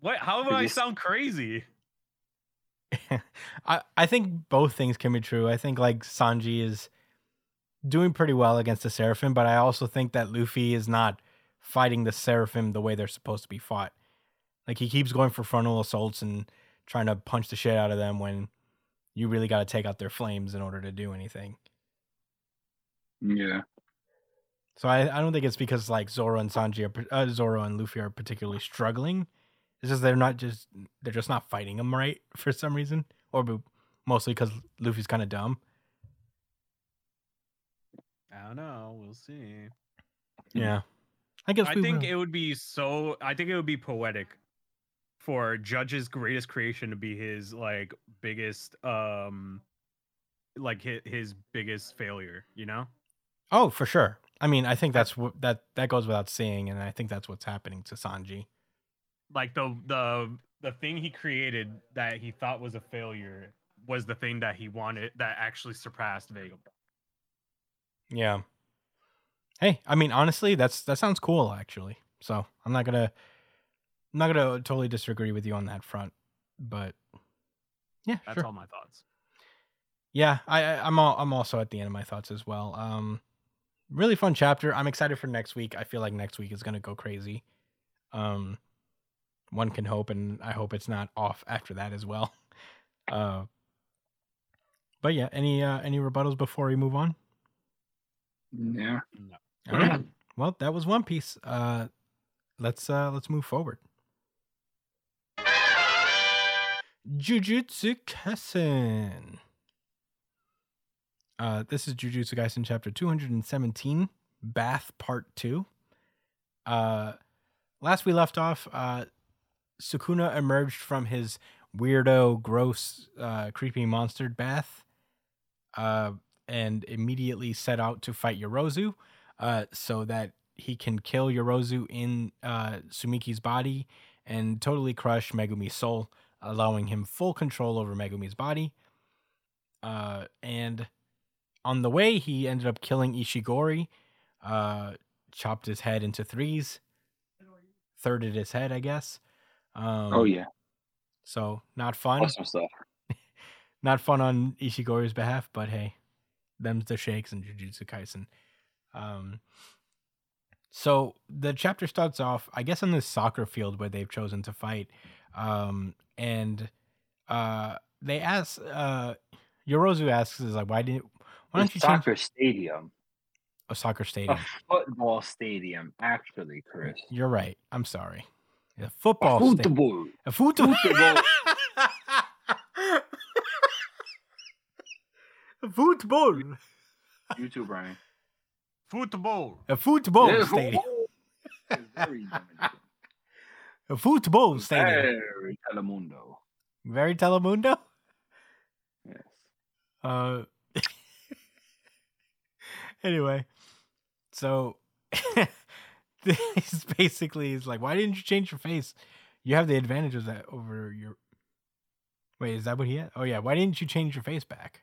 What? How do I sound crazy? [laughs] I I think both things can be true. I think like Sanji is doing pretty well against the Seraphim, but I also think that Luffy is not fighting the Seraphim the way they're supposed to be fought. Like he keeps going for frontal assaults and trying to punch the shit out of them when you really got to take out their flames in order to do anything. Yeah. So I, I don't think it's because like Zoro and Sanji are uh, Zoro and Luffy are particularly struggling. It's just they're not just they're just not fighting them right [laughs] for some reason, or mostly because Luffy's kind of dumb. I don't know. We'll see. Yeah, I guess I think will. it would be so. I think it would be poetic for Judge's greatest creation to be his like biggest, um, like his, his biggest failure. You know? oh, for sure. I mean, I think that's what that that goes without saying, and I think that's what's happening to Sanji. Like the the the thing he created that he thought was a failure was the thing that he wanted that actually surpassed Vegapunk. Yeah. Hey, I mean, honestly, that's that sounds cool actually. So I'm not gonna I'm not gonna totally disagree with you on that front, but yeah, That's sure. all my thoughts. Yeah, I, I I'm all, I'm also at the end of my thoughts as well. Um, really fun chapter. I'm excited for next week. I feel like next week is gonna go crazy. Um, one can hope, and I hope it's not off after that as well. [laughs] Uh, but yeah, any uh, any rebuttals before we move on? Yeah. All right. [clears throat] Well, that was One Piece. Uh, let's uh, let's move forward. Jujutsu Kaisen. Uh, this is Jujutsu Kaisen chapter 217, Bath Part 2. Uh, last we left off, uh, Sukuna emerged from his weirdo, gross, uh, creepy monster bath. Uh, and immediately set out to fight Yorozu, uh, so that he can kill Yorozu in uh, Tsumiki's body and totally crush Megumi's soul, allowing him full control over Megumi's body. Uh, and on the way, he ended up killing Ishigori, uh, chopped his head into threes, thirded his head, I guess. Um, oh yeah, So not fun. awesome stuff. [laughs] Not fun on Ishigori's behalf, but hey, them's the shakes and Jujutsu Kaisen. Um, so the chapter starts off, I guess, on this soccer field where they've chosen to fight. Um, and uh, they ask, uh, Yorozu asks, is like, why didn't, why don't It's you change soccer stadium, a soccer stadium, a stadium? football stadium, actually, Chris. You're right. I'm sorry. A A football stadium. football. A football. Football. [laughs] A football. YouTube, Brian. Football. A football Yeah, stadium. very [laughs] A football stadium. Very Telemundo. Very Telemundo. Yes. Uh. [laughs] anyway, so [laughs] this basically is like, why didn't you change your face? You have the advantage of that over your. Wait, is that what he had? Oh yeah, why didn't you change your face back?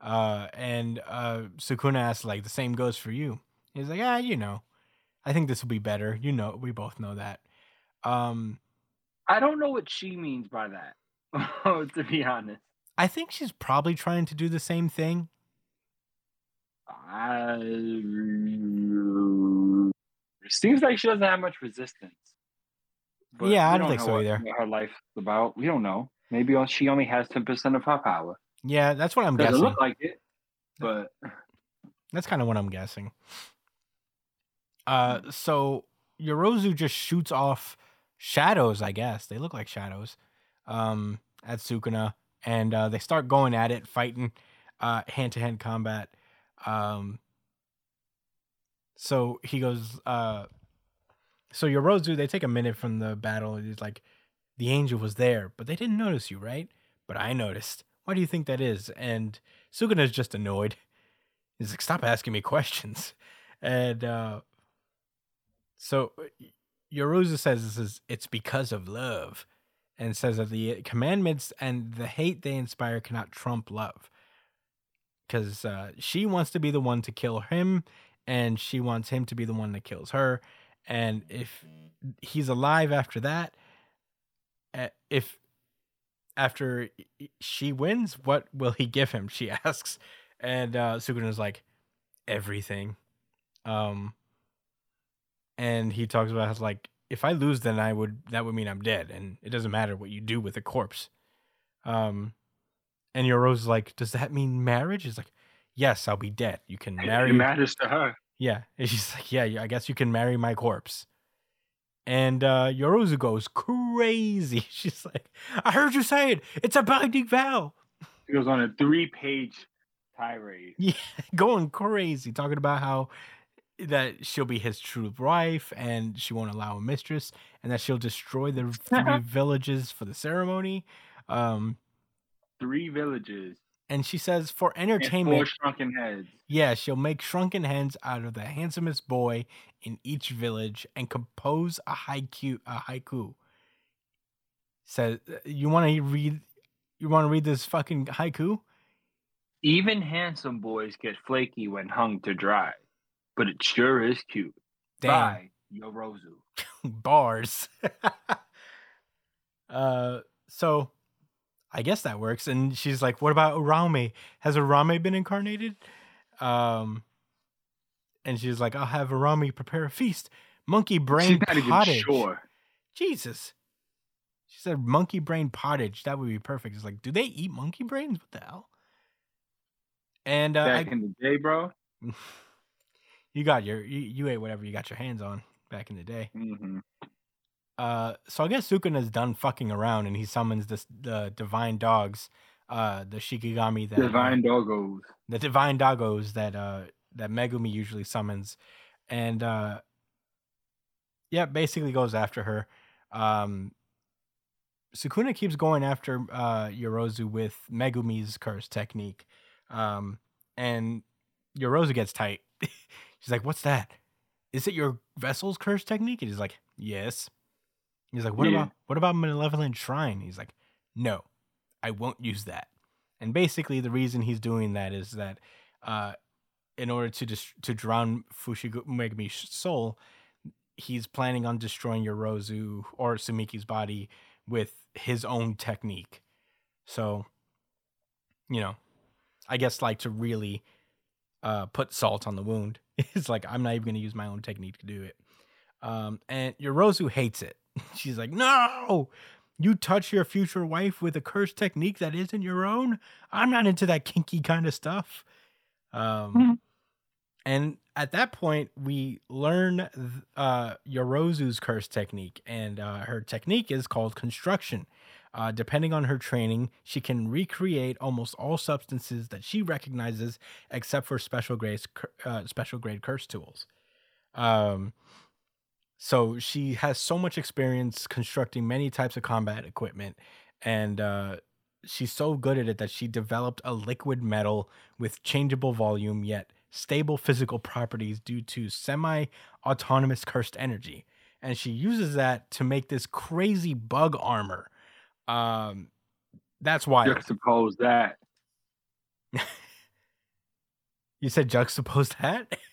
Uh, and uh, Sukuna asks like the same goes for you. He's like, ah, you know, I think this will be better. You know, we both know that. Um, I don't know what she means by that. [laughs] to be honest, I think she's probably trying to do the same thing. I... it seems like she doesn't have much resistance. Yeah, I don't think know so what- either. Her life's about. We don't know. Maybe she only has ten percent of her power. Yeah, that's what I'm Doesn't guessing. look like it, but That's kind of what I'm guessing. Uh, so Yorozu just shoots off shadows. I guess they look like shadows. Um, at Sukuna, and uh, they start going at it, fighting, uh, hand to hand combat. Um, so he goes. Uh, so Yorozu, they take a minute from the battle. and He's like, the angel was there, but they didn't notice you, right? But I noticed. Why do you think that is? And Sukuna's just annoyed. [laughs] He's like, stop asking me questions. [laughs] And uh, so Yorozu says this is it's because of love, and says that the commandments and the hate they inspire cannot trump love. Because uh, she wants to be the one to kill him, and she wants him to be the one that kills her. And if he's alive after that, uh, if after she wins, what will he give him? [laughs] She asks, and uh, Sukuna's like, everything. Um, and he talks about how like if I lose, then I would that would mean I'm dead, and it doesn't matter what you do with a corpse. Um, and Yoro's like, does that mean marriage? Is like, yes, I'll be dead. You can marry. it matters to her. Yeah. [laughs] And she's like, yeah, I guess you can marry my corpse. And uh, Yorozu goes crazy. [laughs] She's like, I heard you say it. It's a binding vow. She goes on a three-page tirade. [laughs] Yeah, going crazy, talking about how that she'll be his true wife and she won't allow a mistress and that she'll destroy the three villages for the ceremony. Um, Three villages and she says for entertainment, shrunken heads. Yeah, she'll make shrunken heads out of the handsomest boy in each village and compose a haiku. A haiku. Says, you want to read? You want to read this fucking haiku? Even handsome boys get flaky when hung to dry, but it sure is cute. Damn, Bye, Yorozu. [laughs] bars. [laughs] uh, so I guess that works. And she's like, "What about Uraume? Has Uraume been incarnated?" Um, and she's like, "I'll have Uraume prepare a feast. Monkey brain She's not even pottage." sure. Jesus. She said monkey brain pottage. That would be perfect. It's like, do they eat monkey brains? What the hell? And uh, Back I, in the day, bro. [laughs] you got your you, you ate whatever you got your hands on back in the day. hmm Uh, so I guess Sukuna's done fucking around, and he summons this the divine dogs, uh, the Shikigami that uh, Divine doggos. the divine doggos that uh that Megumi usually summons, and uh, yeah, basically goes after her. Um, Sukuna keeps going after uh Yorozu with Megumi's curse technique, um, and Yorozu gets tight. [laughs] She's like, "What's that? Is it your vessel's curse technique?" And he's like, "Yes." He's like, "What Yeah. about what about malevolent shrine?" He's like, "No, I won't use that." And basically, the reason he's doing that is that, uh, in order to dis- to drown Fushiguro's soul, he's planning on destroying Yorozu or Tsumiki's body with his own technique. So, you know, I guess like to really uh, put salt on the wound. [laughs] It's like I'm not even going to use my own technique to do it. Um, and Yorozu hates it. [laughs] She's like, "No, you touch your future wife with a cursed technique that isn't your own. I'm not into that kinky kind of stuff." Um, Mhm. and at that point, we learn uh, Yorozu's curse technique, and uh, her technique is called construction. Uh, depending on her training, she can recreate almost all substances that she recognizes, except for special grade uh, special grade curse tools. Um, so she has so much experience constructing many types of combat equipment, and uh, she's so good at it that she developed a liquid metal with changeable volume yet stable physical properties due to semi-autonomous cursed energy, and she uses that to make this crazy bug armor. Um, that's why Juxtapose that. [laughs] you said juxtapose that. [laughs]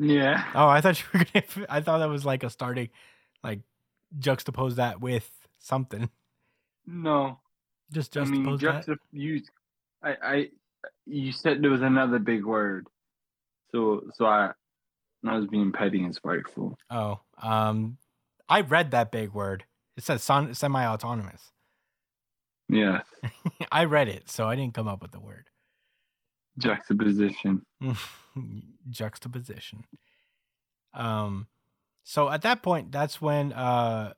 Yeah. Oh, I thought you were gonna. [laughs] I thought that was like a starting, like juxtapose that with something. No. Just I juxtapose mean, that. juxtap- you, I, I, you said there was another big word, so so I, I was being petty and spiteful. Oh, um, I read that big word. It says son- semi-autonomous. Yeah, [laughs] I read it, so I didn't come up with the word. Juxtaposition. [laughs] Juxtaposition. Um, so at that point, that's when uh,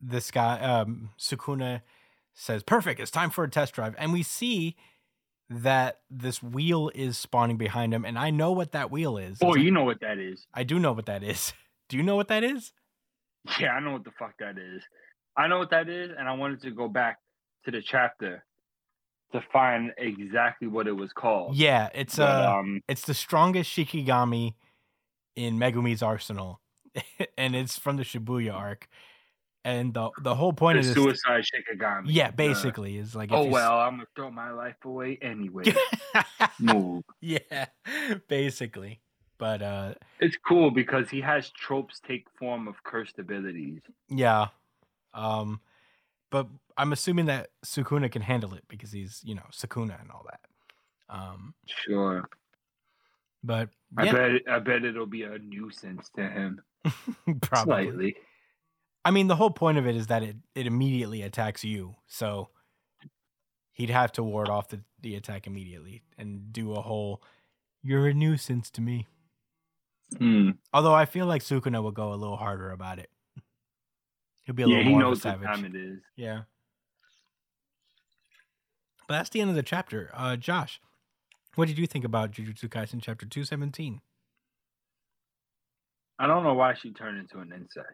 this guy um Sukuna says, "Perfect, it's time for a test drive," and we see that this wheel is spawning behind him, and I know what that wheel is. Oh, It's like- you know what that is? I do know what that is. [laughs] Do you know what that is? Yeah, I know what the fuck that is. I know what that is, and I wanted to go back to the chapter to find exactly what it was called. Yeah, it's But, uh, um, it's the strongest Shikigami in Megumi's arsenal, [laughs] and it's from the Shibuya arc. And the the whole point the of this, suicide Shikigami. yeah, Uh, basically, is like if oh well, I'm gonna throw my life away anyway. [laughs] Move. [laughs] yeah, basically. But uh, It's cool because he has tropes take form of cursed abilities. yeah, um, but I'm assuming that Sukuna can handle it because he's you know Sukuna and all that. Um, Sure. but I bet I bet it'll be a nuisance to him. [laughs] probably. Slightly. I mean, the whole point of it is that it, it immediately attacks you. So he'd have to ward off the, the attack immediately and do a whole, you're a nuisance to me. Hmm. Although I feel like Sukuna will go a little harder about it. He'll be a Yeah, little more knows of a what savage. time it is. Yeah. But that's the end of the chapter. Uh, Josh, what did you think about Jujutsu Kaisen chapter 217? I don't know why she turned into an insect.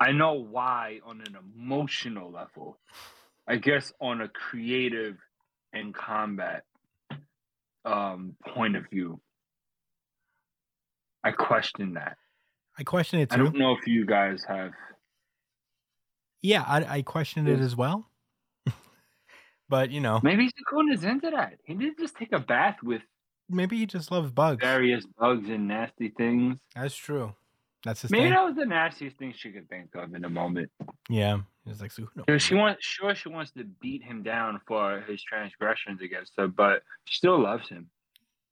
I know why on an emotional level. I guess on a creative and combat um, point of view. I question that. I question it too. I don't know if you guys have. Yeah, I, I question it as well. [laughs] but, you know, Maybe Sukuna's into that. He did just take a bath with maybe he just loves bugs. various bugs and nasty things. That's true. That's his Maybe thing. that was the nastiest thing she could think of in a moment. Yeah. It's like Sukuna. She wants, sure, she wants to beat him down for his transgressions against her, but she still loves him.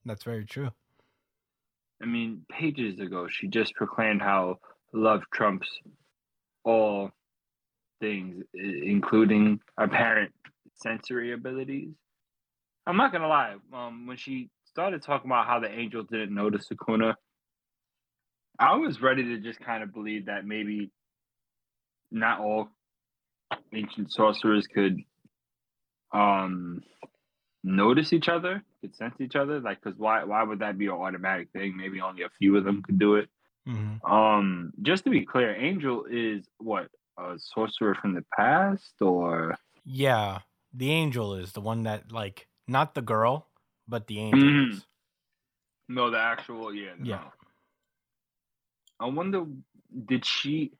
That's very true. I mean, pages ago, she just proclaimed how love trumps all things, including apparent sensory abilities. I'm not gonna lie. Um, when she started talking about how the angel didn't notice Sukuna, I was ready to just kind of believe that maybe not all ancient sorcerers could um notice each other, could sense each other. Like, because why? Why would that be an automatic thing? Maybe only a few of them could do it. hmm Um, just to be clear, Angel is what a sorcerer from the past, or Yeah. The angel is the one that, like, not the girl, but the angel Mhm. is. No, the actual yeah. Yeah. I wonder, did she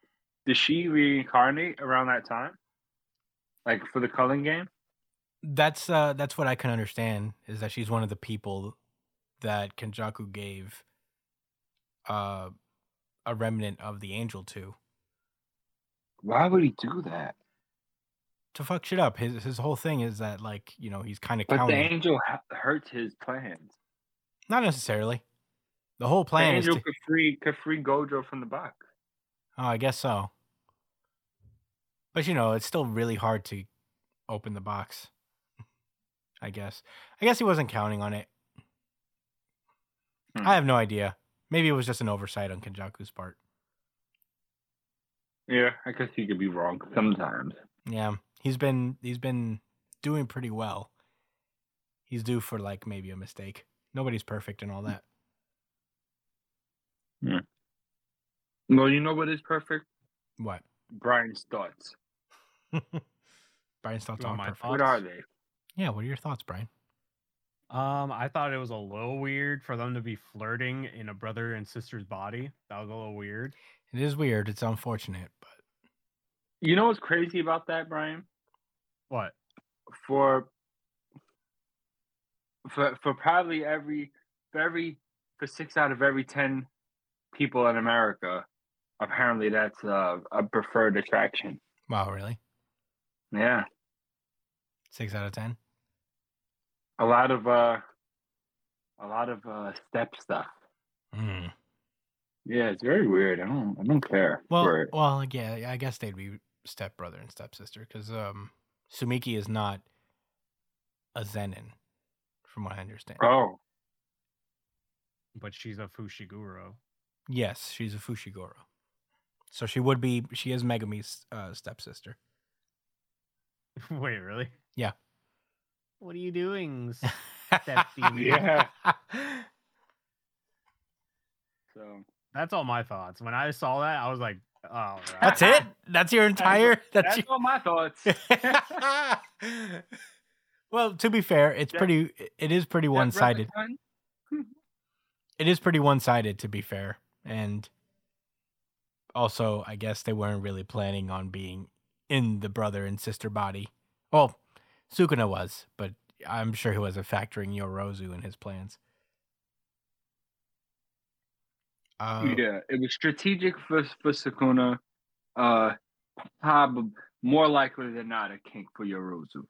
did she reincarnate around that time? Like for the Culling game? That's uh that's what I can understand is that she's one of the people that Kenjaku gave uh a remnant of the angel to Why would he do that? to fuck shit up. His his whole thing is that like you know he's kind of But the angel ha- hurts his plans. Not necessarily. The whole The plan is to, could free could free Gojo from the box. Oh, I guess so. But you know, it's still really hard to open the box. I guess. I guess he wasn't counting on it. Hmm. I have no idea. Maybe it was just an oversight on Kenjaku's part. Yeah, I guess he could be wrong sometimes. Yeah, he's been he's been doing pretty well. He's due for like maybe a mistake. Nobody's perfect and all that. Yeah. Well, you know what is perfect? What? Brian's thoughts. [laughs] Brian's thoughts You on my perfect. What are they? Yeah, what are your thoughts, Brian? Um, I thought it was a little weird for them to be flirting in a brother and sister's body. That was a little weird. It is weird. It's unfortunate, but You know what's crazy about that, Brian? What? For for for probably every for every for six out of every ten people in America, apparently that's a, a preferred attraction. wow, really? Yeah, Six out of ten. A lot of uh, a lot of uh, step stuff. Hmm. Yeah, it's very weird. I don't I don't care Well, for it. well, yeah, I guess they'd be stepbrother and stepsister because um, Tsumiki is not a Zenin, from what I understand. Oh, But she's a Fushiguro. Yes, she's a Fushiguro, so she would be. She is Megumi's uh, stepsister. [laughs] Wait, really? Yeah. What are you doing? [laughs] Step. [laughs] Yeah. so That's all my thoughts. When I saw that, I was like, oh, right. That's it. That's your entire. That's, that's all my thoughts. [laughs] well, to be fair, it's That- pretty. It is pretty one sided. It is pretty one sided, to be fair, and also, I guess they weren't really planning on being in the brother and sister body. Well, Sukuna was, but I'm sure he wasn't factoring Yorozu in his plans. Uh, yeah, it was strategic for for Sukuna. Uh, probably more likely than not a kink for Yorozu.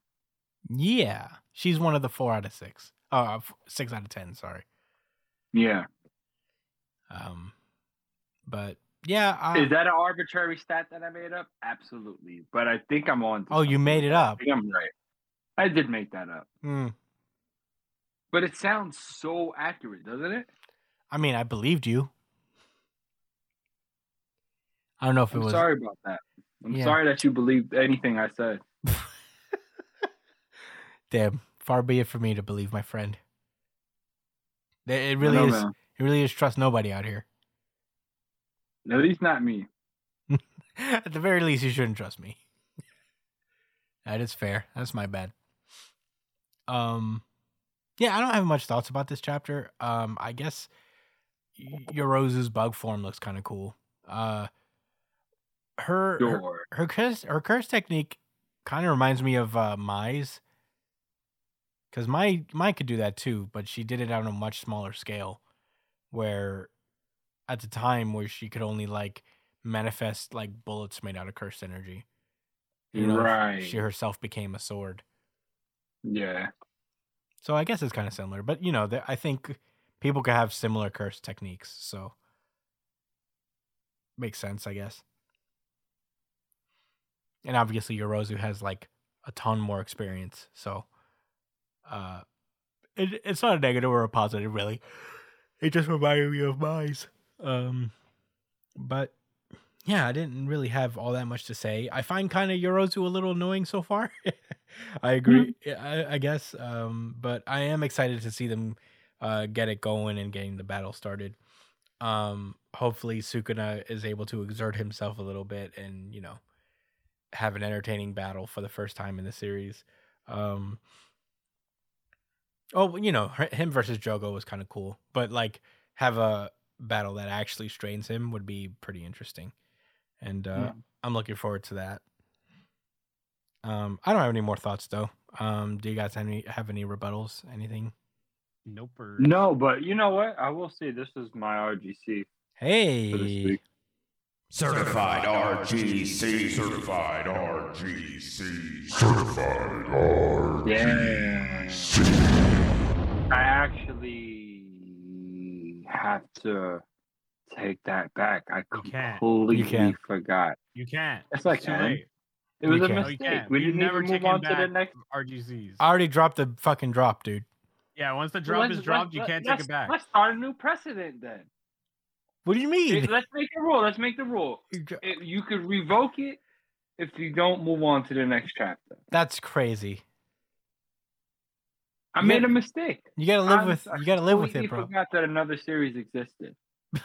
yeah, she's one of the four out of six. Uh, six out of ten. Sorry. Yeah, Um, but yeah. I, is that an arbitrary stat that I made up? Absolutely, but I think I'm on. oh, you made it I up. think I'm right. I did make that up, Hmm. but it sounds so accurate, doesn't it? I mean, I believed you. I don't know if it I'm was. sorry about that. I'm Yeah. sorry that you believed anything I said. [laughs] Damn, far be it for me to believe my friend. It it really know, is. man. It really is trust nobody out here. At least not me. [laughs] At the very least, you shouldn't trust me. that is fair. That's my bad. Um, yeah, I don't have much thoughts about this chapter. Um, I guess Y- Yorozu's bug form looks kind of cool. Uh, her her, Sure. her curse her curse technique kind of reminds me of uh, Mai's. Because my Mai could do that too, but she did it on a much smaller scale, where at the time where she could only like manifest like bullets made out of cursed energy. You know, right. She herself became a sword. Yeah. So I guess it's kind of similar, but you know, I think people could have similar curse techniques, so makes sense, I guess. And obviously, Yorozu has like a ton more experience, so uh, it, it's not a negative or a positive, really. It just reminded me of mine. Um, but yeah, I didn't really have all that much to say. I find kind of Yorozu a little annoying so far. [laughs] I agree, I, I guess. Um, but I am excited to see them uh, get it going and getting the battle started. Um, hopefully, Sukuna is able to exert himself a little bit and you know have an entertaining battle for the first time in the series. Um, Oh, you know, him versus Jogo was kind of cool, but like have a battle that actually strains him would be pretty interesting. And uh, Yeah. I'm looking forward to that. Um, I don't have any more thoughts though. Um, do you guys have any have any rebuttals? Anything? Nope. Or... No, but you know what? I will say this is my RGC Hey. Certified RGC. Certified RGC. Certified RGC. Yeah. I actually have to take that back. I You can't. completely You can't. forgot. You can't. Yes, I It's too late. It was You a can't. No, you mistake. We didn't never even move on to the next. RGCs. I already dropped the fucking drop, dude. yeah, once the drop is Let's- dropped, you can't take it back. Let's start a new precedent then. What do you mean? Let's make a rule. Let's make the rule. You It, you could revoke it if you don't move on to the next chapter. That's crazy. I You made gotta- a mistake. You gotta live I'm- with you gotta live with completely it, bro. forgot that another series existed. [laughs]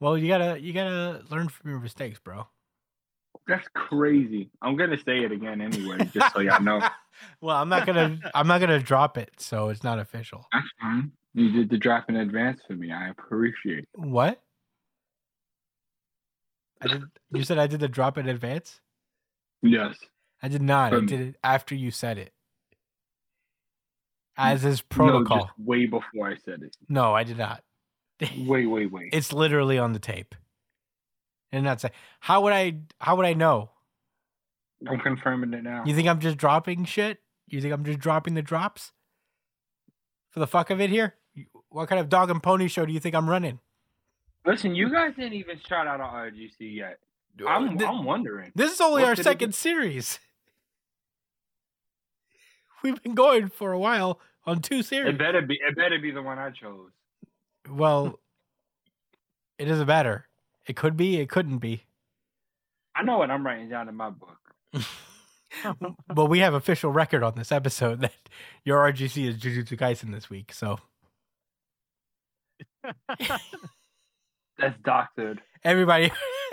Well, you gotta you gotta learn from your mistakes, bro. That's crazy. I'm gonna say it again anyway, just so y'all know. [laughs] well, I'm not gonna I'm not gonna drop it, so it's not official. That's fine. You did the drop in advance for me. I appreciate. it. What? I did. You said I did the drop in advance. Yes. I did not. I Um, did it after you said it. As is No, protocol. just way before I said it. No, I did not. [laughs] Wait, wait, wait. It's literally on the tape. And that's how would I how would I know? I'm confirming it now. You think I'm just dropping shit? You think I'm just dropping the drops? For the fuck of it here? What kind of dog and pony show do you think I'm running? Listen, you guys didn't even shout out our RGC yet. I'm, Th- I'm wondering. this is only what our did it second series. [laughs] We've been going for a while on two series. It better be. It better be the one I chose. Well, [laughs] it doesn't matter. It could be, it couldn't be. I know what I'm writing down in my book. [laughs] but we have official record on this episode that your RGC is Jujutsu Kaisen this week. So [laughs] That's doctored. everybody, [laughs]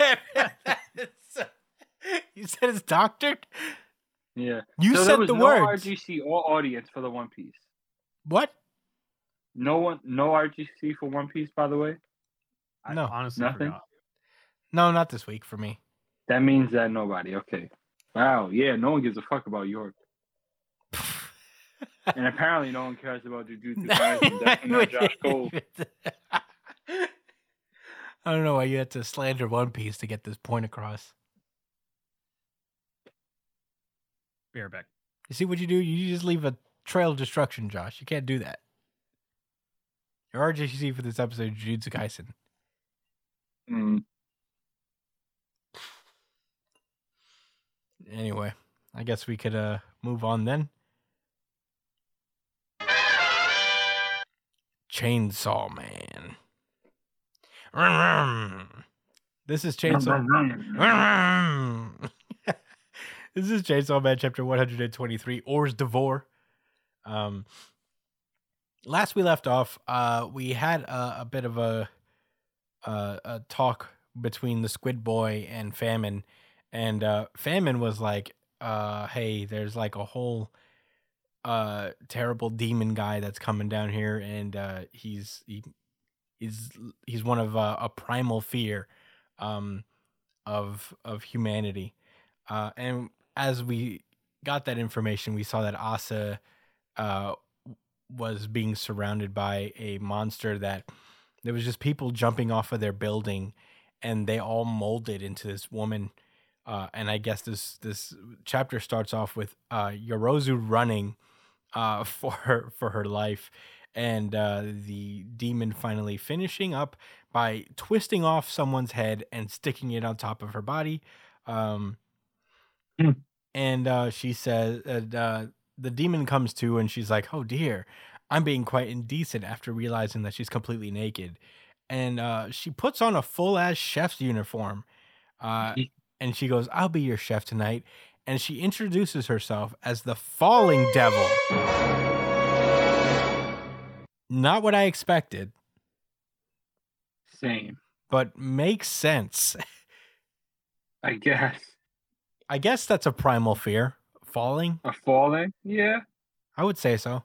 you said it's doctored. Yeah. You so there said was the no words. RGC or audience for the One Piece. What? No one, no RGC for One Piece. By the way, I No, honestly nothing? forgot. No, not this week for me. that means that nobody. Okay. Wow. Yeah. No one gives a fuck about York, [laughs] and apparently no one cares about Jujutsu [laughs] Kaisen. Josh Cole. [laughs] I don't know why you had to slander One Piece to get this point across. Be right back. You see what you do? You just leave a trail of destruction, Josh. You can't do that. Your RGC for this episode, is Jujutsu Kaisen. Mm. Anyway, I guess we could uh move on then. Chainsaw Man. This is Chainsaw. [laughs] this is Chainsaw Man chapter 123, Hors d'oeuvre. Um, last we left off, uh, we had a, a bit of a, a a talk between the Squid Boy and Famine, and uh, Famine was like, uh, "Hey, there's like a whole uh terrible demon guy that's coming down here, and uh, he's he." He's he's one of uh, a primal fear, um, of of humanity, uh, and as we got that information, we saw that Asa uh, was being surrounded by a monster that there was just people jumping off of their building, and they all molded into this woman. Uh, and I guess this this chapter starts off with uh, Yorozu running uh, [laughs] for her for her life, and uh, the demon finally finishing up by twisting off someone's head and sticking it on top of her body. Um, Hmm. and uh, she says, uh, uh, the demon comes to, and she's like, "Oh dear, I'm being quite indecent." After realizing that she's completely naked, and uh, she puts on a full ass chef's uniform, uh, and she goes, "I'll be your chef tonight." And she introduces herself as the Falling Devil. Not what I expected, Same. but makes sense. [laughs] I guess. I guess that's a primal fear. Falling? A falling? Yeah. I would say so.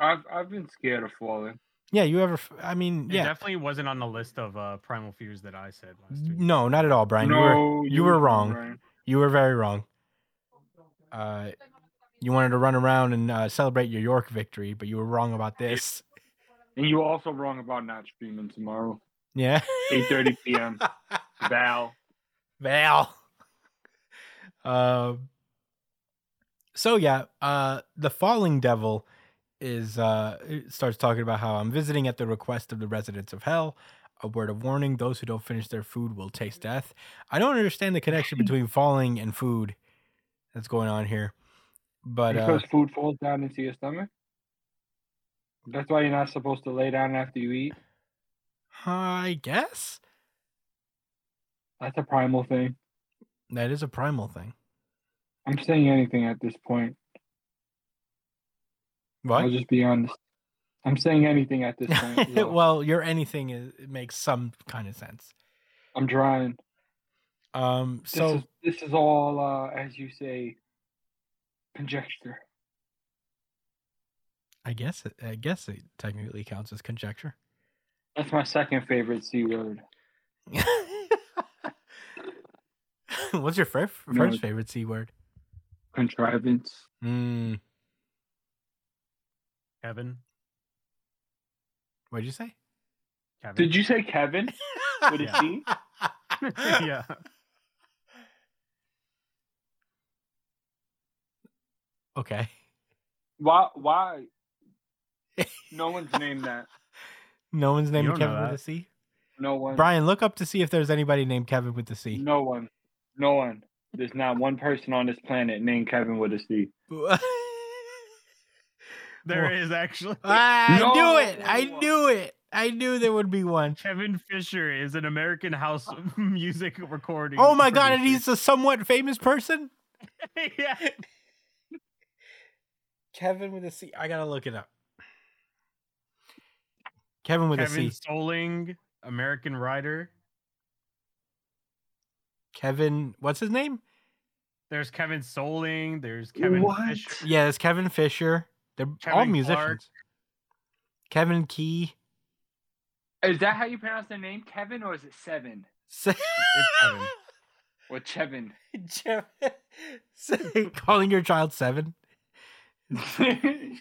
I've I've been scared of falling. Yeah, you ever? I mean, It yeah. definitely wasn't on the list of uh, primal fears that I said last week. No, not at all, Brian. no, you were you were wrong. Brian. You were very wrong. Uh, you wanted to run around and uh, celebrate your York victory, but you were wrong about this. [laughs] And you were also wrong about not streaming tomorrow. Yeah. 8:30 [laughs] p.m. Val. Val. Um. So yeah, uh, the falling devil is uh starts talking about how I'm visiting at the request of the residents of hell. A word of warning: those who don't finish their food will taste death. I don't understand the connection [laughs] between falling and food that's going on here, but uh, because food falls down into your stomach. That's why you're not supposed to lay down after you eat. I guess That's a primal thing. that is a primal thing. I'm saying anything at this point. What? I'll just be honest. I'm saying anything at this point. [laughs] so well, your anything is, it makes some kind of sense. I'm trying. Um. This So is this is all, uh, as you say, conjecture. I guess it, I guess it technically counts as conjecture. That's my second favorite c word. [laughs] What's your first No, first it's- favorite c word? Contrivance. Mm, Kevin. what'd you say? Kevin. Did you say Kevin [laughs] with a Yeah. [laughs] [laughs] Yeah. Okay. Why? Why? No one's named that. No one's named Kevin with that. a C. No one. Brian, look up to see if there's anybody named Kevin with a C. No one. No one. There's not one person on this planet named Kevin with a C. There Well- is actually. [laughs] I No. knew it. I knew it. I knew there would be one. Kevin Fisher is an American house uh, [laughs] music recording. Oh my god, and he's a somewhat famous person. [laughs] yeah. Kevin with a C. I gotta look it up. Kevin with a Kevin C. Soling, American writer. Kevin, what's his name? There's Kevin Soling. There's Kevin What? Fisher. Yeah, it's Kevin Fisher. They're all musicians. Clark. Kevin Key. Is that how you pronounce their name? Kevin or is it Seven? [laughs] It's Kevin. Or Chevin? Jeff- [laughs] calling your child seven. [laughs] seven.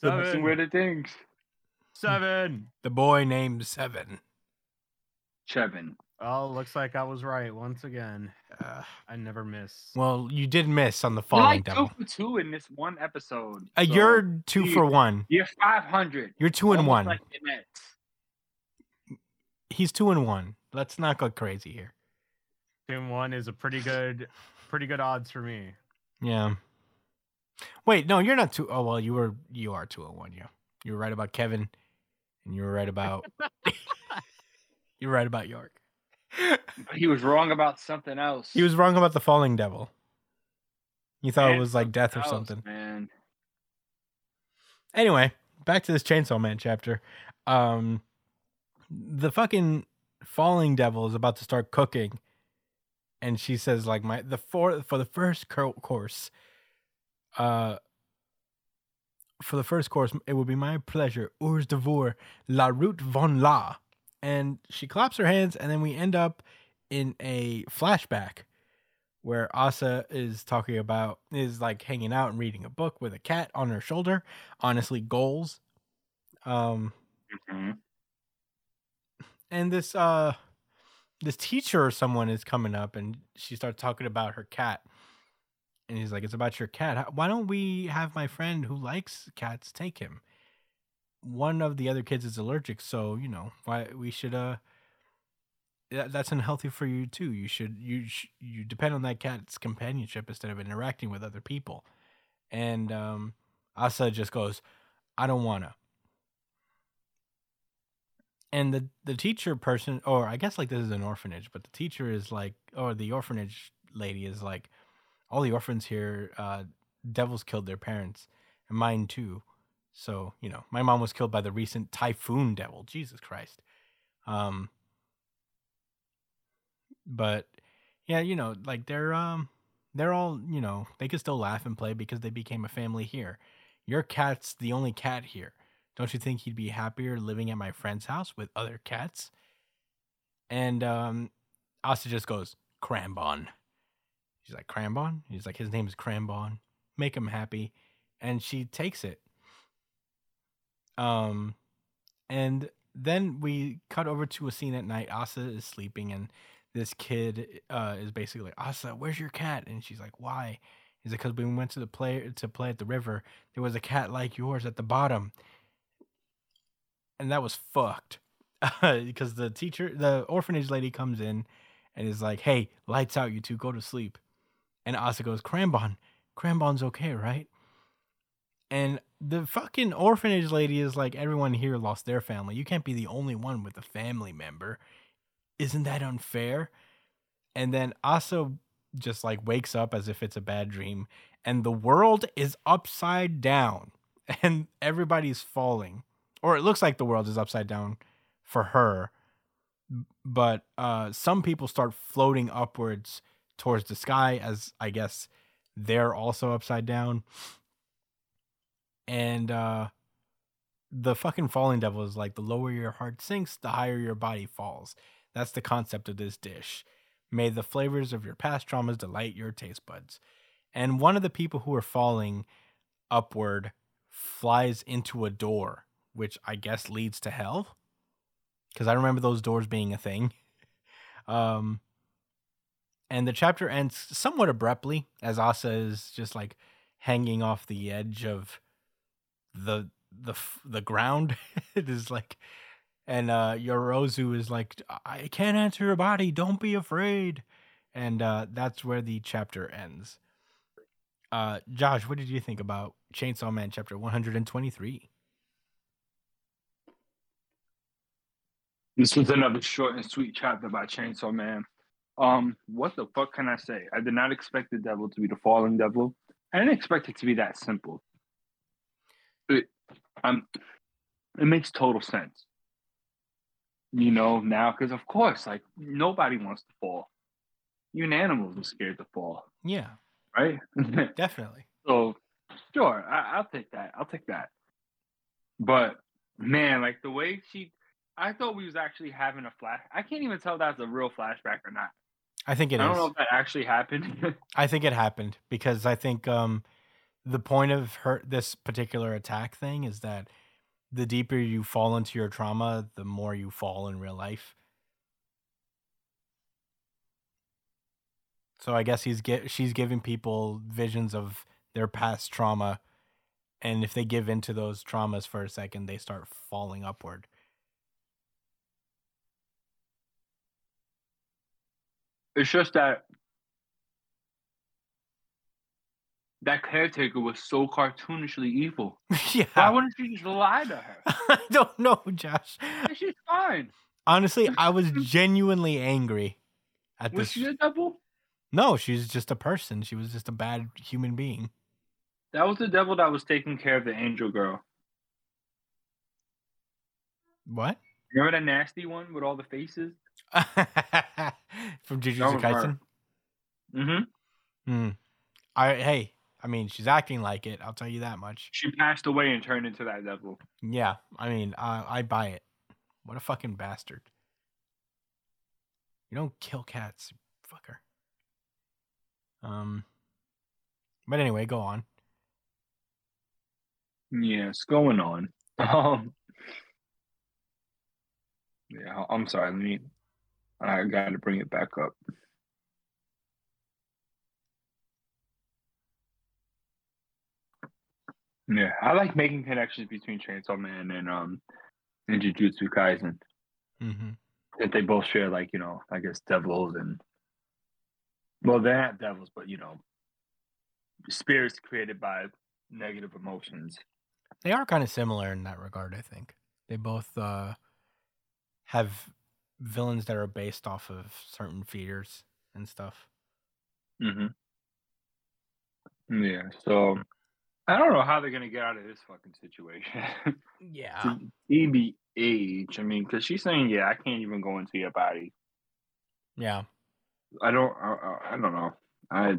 Some Seven. weird things. Seven. The boy named Seven. Chevin. Oh, looks like I was right once again. Uh, I never miss. well, you did miss on the You're falling like devil. two for two in this one episode. Uh, so you're two you- for one. you're five hundred. You're two and one. Like. He's two and one. Let's not go crazy here. Tim one is a pretty good, pretty good odds for me. Yeah. Wait, no, you're not two oh well, you were you are two and one, yeah. You were right about Kevin, and you were right about [laughs] you were right about York. But he was wrong about something else. He was wrong about the falling devil. You thought it was like death or else, something. Man. Anyway, back to this Chainsaw Man chapter. Um, the fucking falling devil is about to start cooking, and she says like my the for for the first course, uh, for the first course it would be my pleasure. Hors d'oeuvre la route von la, and she claps her hands, and then we end up in a flashback where Asa is talking about is like hanging out and reading a book with a cat on her shoulder. Honestly, goals. Um, Mhm. and this uh, this teacher or someone is coming up, and she starts talking about her cat, and he's like, "It's about your cat. Why don't we have my friend who likes cats take him? One of the other kids is allergic, so you know why we should uh." that- that's unhealthy for you too. You should you sh- you depend on that cat's companionship instead of interacting with other people. And um, Asa just goes, "I don't wanna." And the the teacher person, or I guess like this is an orphanage, but the teacher is like, or the orphanage lady is like, all the orphans here, uh, devils killed their parents, and mine too. So you know, my mom was killed by the recent typhoon devil. Jesus Christ. Um, but yeah, you know, like they're um they're all, you know, they can still laugh and play because they became a family here. Your cat's the only cat here. Don't you think he'd be happier living at my friend's house with other cats? And um, Asa just goes, Crambon. She's like, Crambon? He's like, his name is Crambon. Make him happy. And she takes it. Um, and then we cut over to a scene at night. Asa is sleeping, and this kid uh, is basically like, Asa, where's your cat? And she's like, why? Is it because when we went to the play to play at the river, there was a cat like yours at the bottom, and that was fucked. [laughs] because the teacher, the orphanage lady comes in and is like, "Hey, lights out, you two, go to sleep." And Asa goes, "Crambon, Crambon's okay, right?" And the fucking orphanage lady is like, "Everyone here lost their family. You can't be the only one with a family member. Isn't that unfair?" And then Asa just like wakes up as if it's a bad dream, and the world is upside down, [laughs] and everybody's falling, or it looks like the world is upside down for her but uh some people start floating upwards towards the sky as i guess they're also upside down and uh the fucking falling devil is like the lower your heart sinks the higher your body falls. That's the concept of this dish. May the flavors of your past traumas delight your taste buds. And one of the people who are falling upward flies into a door which i guess leads to hell because I remember those doors being a thing. [laughs] Um, and the chapter ends somewhat abruptly as Asa is just like hanging off the edge of the the the ground. [laughs] it is like, and uh, Yorozu is like, "I can't enter your body. Don't be afraid." And uh, that's where the chapter ends. Uh, Josh, what did you think about Chainsaw Man chapter one hundred and twenty three? This was another short and sweet chapter by Chainsaw Man. Um, what the fuck can I say? I did not expect the devil to be the fallen devil. I didn't expect it to be that simple. It, um, it makes total sense. You know now, because of course, like nobody wants to fall. Even animals are scared to fall, Yeah, right? [laughs] definitely. So, sure, I, I'll take that. I'll take that. But man, like the way she, I thought we was actually having a flash. I can't even tell if that's a real flashback or not. I think it I don't know if that actually happened. [laughs] I think it happened because I think um, the point of her this particular attack thing is that the deeper you fall into your trauma, the more you fall in real life. So I guess he's get she's giving people visions of their past trauma, and if they give into those traumas for a second, they start falling upward. it's just that that caretaker was so cartoonishly evil. [laughs] yeah. Why wouldn't you just lie to her? [laughs] I don't know, Josh. She's fine. Honestly, I was genuinely angry at Was this. she a devil? No, she's just a person. She was just a bad human being. That was the devil that was taking care of the angel girl. What? You Remember that nasty one with all the faces? [laughs] From Jujutsu. Kaisen? Mm-hmm. Hmm. I hey, I mean, she's acting like it. I'll tell you that much. She passed away and turned into that devil. Yeah, I mean, I I buy it. What a fucking bastard. You don't kill cats, fucker. Um. But anyway, go on. Yes, going on. [laughs] Um, yeah, I'm sorry. Let me. I got to bring it back up. Yeah, I like making connections between Chainsaw Man and um and Jujutsu Kaisen. Mm-hmm. That they both share, like you know, I guess devils and well, they're not devils, but you know, spirits created by negative emotions. They are kind of similar in that regard, I think. They both uh, have villains that are based off of certain fears and stuff. Mm-hmm. Yeah, so I don't know how they're gonna get out of this fucking situation. [laughs] Yeah. EBH, I mean, because she's saying, "Yeah, I can't even go into your body." Yeah. I don't, I, I- I don't know. I,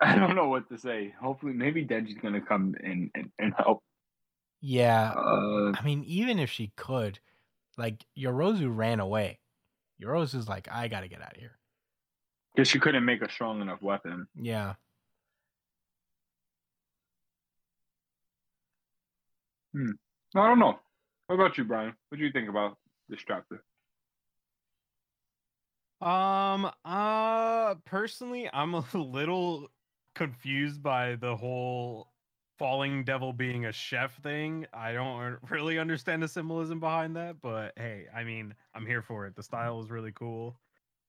I don't know what to say. Hopefully, maybe Denji's gonna come in and, and help. Yeah, Uh, I mean, even if she could, like Yorozu ran away. Yorozu's like, I gotta get out of here. because she couldn't make a strong enough weapon. Yeah. I don't know. What about you, Brian? What do you think about this chapter? Um, uh, personally, I'm a [laughs] little confused by the whole falling devil being a chef thing. I don't really understand the symbolism behind that, but hey, I mean, I'm here for it. The style is really cool.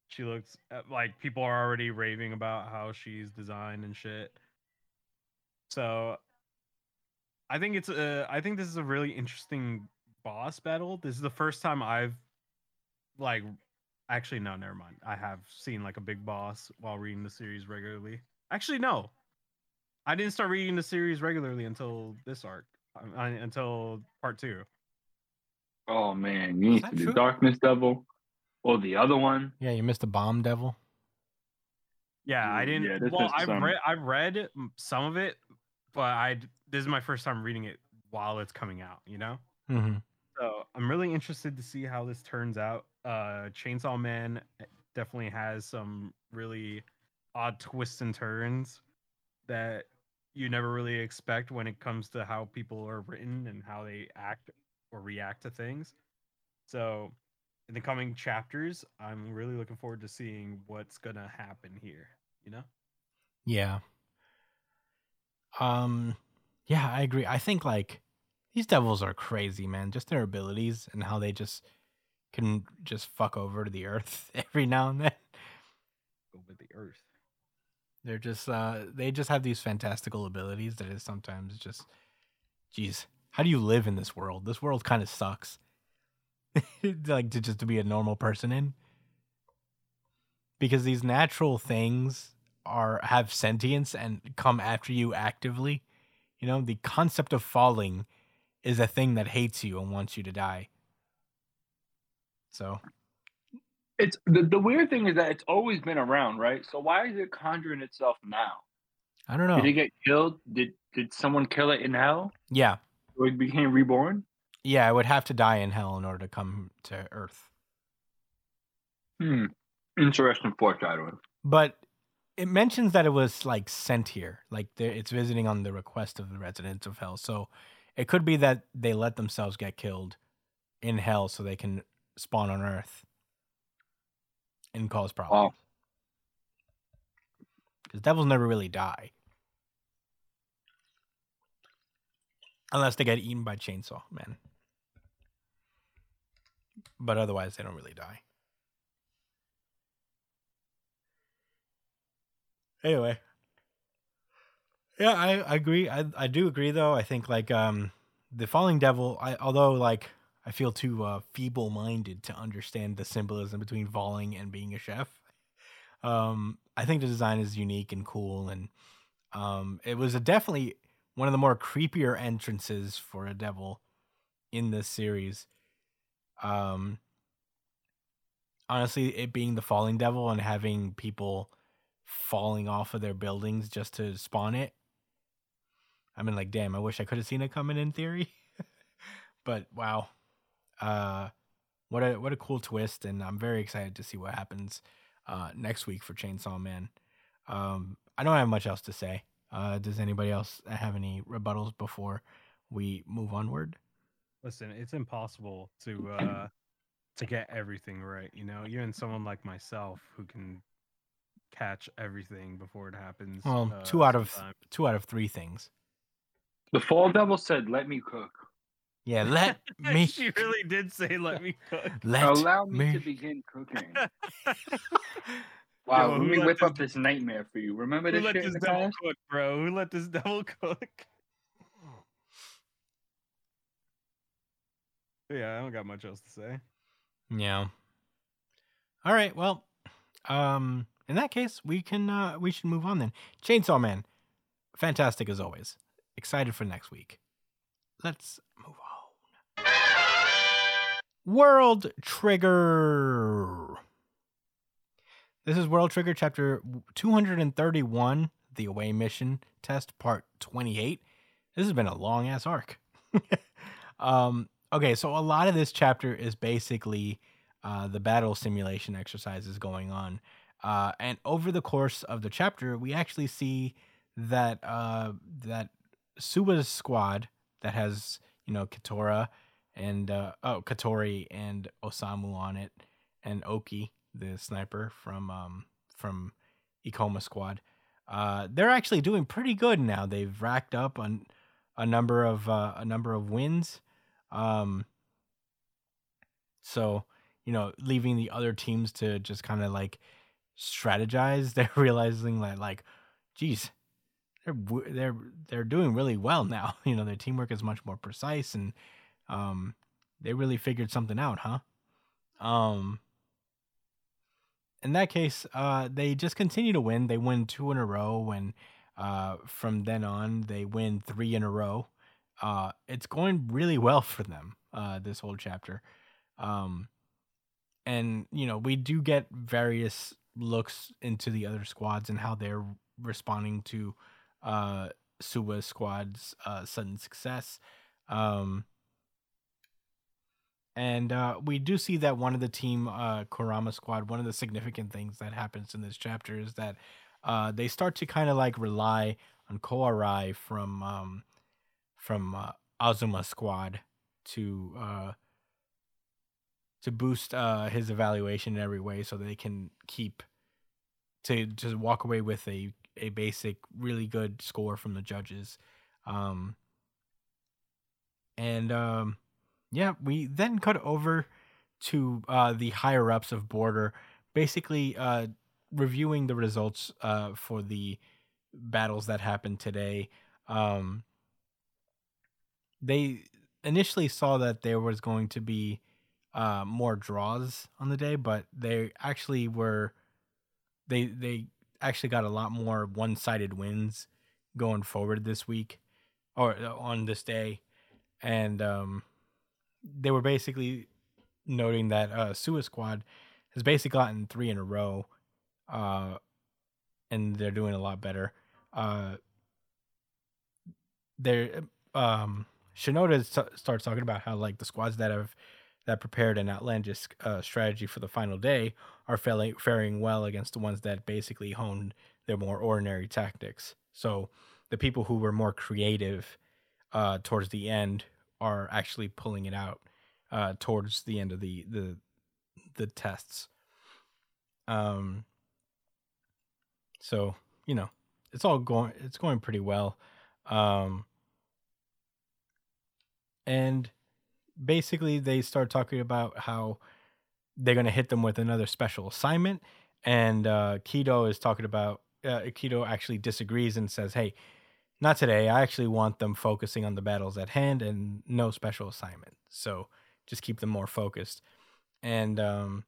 She looks uh, like people are already raving about how she's designed and shit. So, I think it's a. I think this is a really interesting boss battle. This is the first time I've like Actually, no, never mind. I have seen like a big boss while reading the series regularly. Actually, no. I didn't start reading the series regularly until this arc, uh, until part two. Oh man, you need to do true? Darkness Devil or the other one. Yeah, you missed the bomb devil. Yeah, I didn't. yeah, well, I've read, I've read some of it, but I this is my first time reading it while it's coming out. You know. Mm-hmm. So I'm really interested to see how this turns out. Uh, Chainsaw Man definitely has some really odd twists and turns that you never really expect when it comes to how people are written and how they act or react to things. So in the coming chapters, I'm really looking forward to seeing what's gonna happen here. You know? Yeah. Um yeah, I agree. I think like these devils are crazy, man. Just their abilities and how they just can just fuck over to the earth [laughs] every now and then. Over the earth. They're just uh they just have these fantastical abilities that is sometimes just geez, how do you live in this world? This world kind of sucks. [laughs] like to just to be a normal person in. Because these natural things are have sentience and come after you actively. You know, the concept of falling is a thing that hates you and wants you to die. So, It's the, the weird thing is that it's always been around, right? So why is it conjuring itself now? I don't know. Did it get killed? Did did someone kill it in hell? yeah. Or it became reborn? Yeah, I would have to die in hell in order to come to earth. Hmm. Interesting foreshadowing. but it mentions that it was like sent here like it's visiting on the request of the residents of hell. So it could be that they let themselves get killed in hell so they can spawn on earth and cause problems. Because devils never really die. Unless they get eaten by chainsaw man. But otherwise they don't really die anyway. Yeah i, I agree. I, I do agree though. I think like um the falling devil i although like i feel too uh, feeble-minded to understand the symbolism between falling and being a chef um i think the design is unique and cool and um it was definitely one of the more creepier entrances for a devil in this series. Um honestly it being the falling devil and having people falling off of their buildings just to spawn it. I mean, like, damn, I wish I could have seen it coming in theory. [laughs] but wow, uh, what a what a cool twist, and I'm very excited to see what happens uh, next week for Chainsaw Man. Um, I don't have much else to say. Uh, does anybody else have any rebuttals before we move onward? Listen, it's impossible to uh to get everything right, you know. Even someone like myself who can catch everything before it happens. Well, uh, two out of sometime. two out of three things. The fall devil said, "Let me cook. Yeah, let [laughs] me she really did say, "Let me [laughs] cook." let Allow me, me to begin cooking." [laughs] Wow, Yo, let me whip this- up this nightmare for you. Remember Who let shit in this the devil past? cook, bro? Who let this devil cook? Yeah, I don't got much else to say. Yeah. All right. Well, um, in that case, we can uh, we should move on then. Chainsaw Man, fantastic as always. Excited for next week. Let's move on. World Trigger. This is World Trigger chapter 231, the away mission test, part 28. This has been a long ass arc. [laughs] um, okay, so a lot of this chapter is basically uh, the battle simulation exercises going on. Uh, and over the course of the chapter, we actually see that uh, that Suwa's squad that has you know Katora and uh, oh Katori and Osamu on it, and Oki the sniper from um, from Ikoma squad. Uh, they're actually doing pretty good now. They've racked up on a number of uh, a number of wins. Um, so you know, leaving the other teams to just kind of like strategize. [laughs] They're realizing that like, geez, they're they're they're doing really well now. [laughs] You know, their teamwork is much more precise, and um, they really figured something out, huh? Um, in that case, uh, they just continue to win. They win two in a row, and uh, from then on, they win three in a row. Uh, it's going really well for them. Uh, this whole chapter, um, and you know, we do get various looks into the other squads and how they're responding to uh, squad's uh, sudden success. Um, and uh, we do see that one of the team uh, Kurama squad, one of the significant things that happens in this chapter is that uh, they start to kind of like rely on Koarai from um, from uh, Azuma squad to uh, to boost uh, his evaluation in every way, so they can keep to just walk away with a a basic really good score from the judges. Um, and um, yeah, we then cut over to uh, the higher ups of Border, basically uh, reviewing the results uh, for the battles that happened today. Um, they initially saw that there was going to be uh, more draws on the day, but they actually were they they actually got a lot more one sided wins going forward this week or uh, on this day, and um, they were basically noting that uh, Squad has basically gotten three in a row, uh, and they're doing a lot better. Uh, they're um, Shinoda starts talking about how like the squads that have that prepared an outlandish uh, strategy for the final day are failing, faring well against the ones that basically honed their more ordinary tactics. So the people who were more creative uh, towards the end are actually pulling it out uh, towards the end of the the the tests. Um. So you know, it's all going. It's going pretty well. Um. And basically, they start talking about how they're going to hit them with another special assignment, and uh, Kido is talking about. Uh, Kido actually disagrees and says, "Hey, not today. I actually want them focusing on the battles at hand and no special assignment. So just keep them more focused. And um,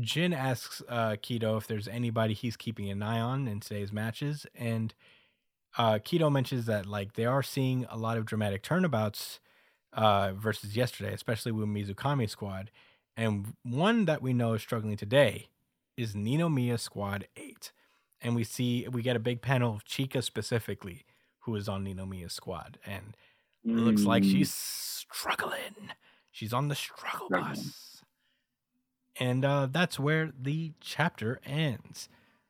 Jin asks uh, Kido if there's anybody he's keeping an eye on in today's matches. And uh, Kido mentions that like they are seeing a lot of dramatic turnabouts uh, versus yesterday, especially with Mizukami squad. And one that we know is struggling today is Ninomiya Squad 8 and we see we get a big panel of Chika specifically, who is on Ninomiya's squad, and mm. looks like she's mm. struggling. She's on the struggle bus, and uh, that's where the chapter ends.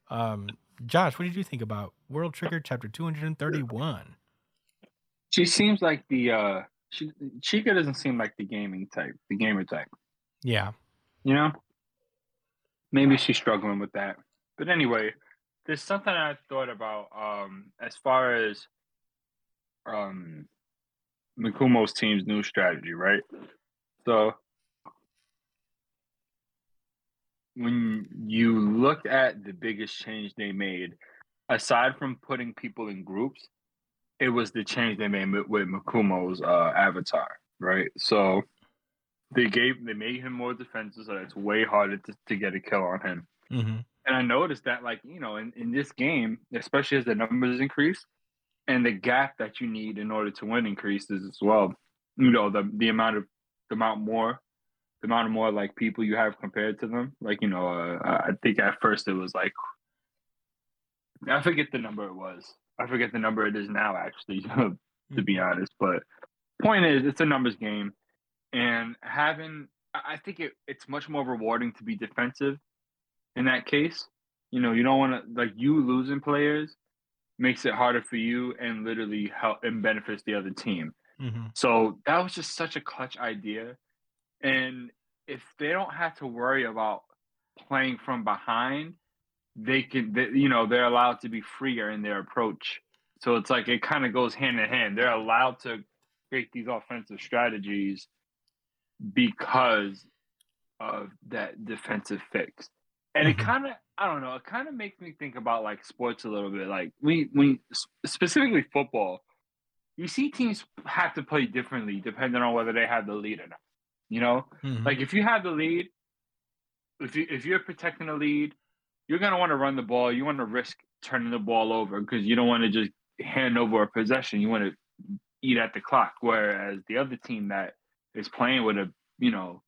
Um, Josh, what did you think about World Trigger chapter two hundred and thirty-one? She seems like the uh, she Chika doesn't seem like the gaming type, the gamer type. Yeah, you know, maybe she's struggling with that. But anyway, there's something I thought about um, as far as um, Mikumo's team's new strategy, right? So when you look at the biggest change they made, aside from putting people in groups, it was the change they made with Mikumo's uh, avatar, right? So they gave they made him more defensive, so it's way harder to, to get a kill on him. Mm-hmm. And I noticed that, like, you know, in, in this game, especially as the numbers increase and the gap that you need in order to win increases as well. You know, the the amount of the amount more the amount of more like people you have compared to them. Like, you know, uh, I think at first it was like I forget the number it was. I forget the number it is now, actually, [laughs] to be honest. But point is, it's a numbers game, and having I think it, it's much more rewarding to be defensive in that case. You know, you don't want to like you losing players makes it harder for you and literally help and benefits the other team. hmm So that was just such a clutch idea. And if they don't have to worry about playing from behind, they can, they, you know, they're allowed to be freer in their approach. So it's like it kind of goes hand in hand. They're allowed to create these offensive strategies because of that defensive fix. And it Mhm. kind of, I don't know, it kind of makes me think about like sports a little bit. Like we, we specifically football, you see teams have to play differently depending on whether they have the lead or not. You know, Mhm. like if you have the lead, if you if you're protecting the lead, you're gonna want to run the ball. You want to risk turning the ball over because you don't want to just hand over a possession. You want to eat at the clock. Whereas the other team that is playing with a, you know,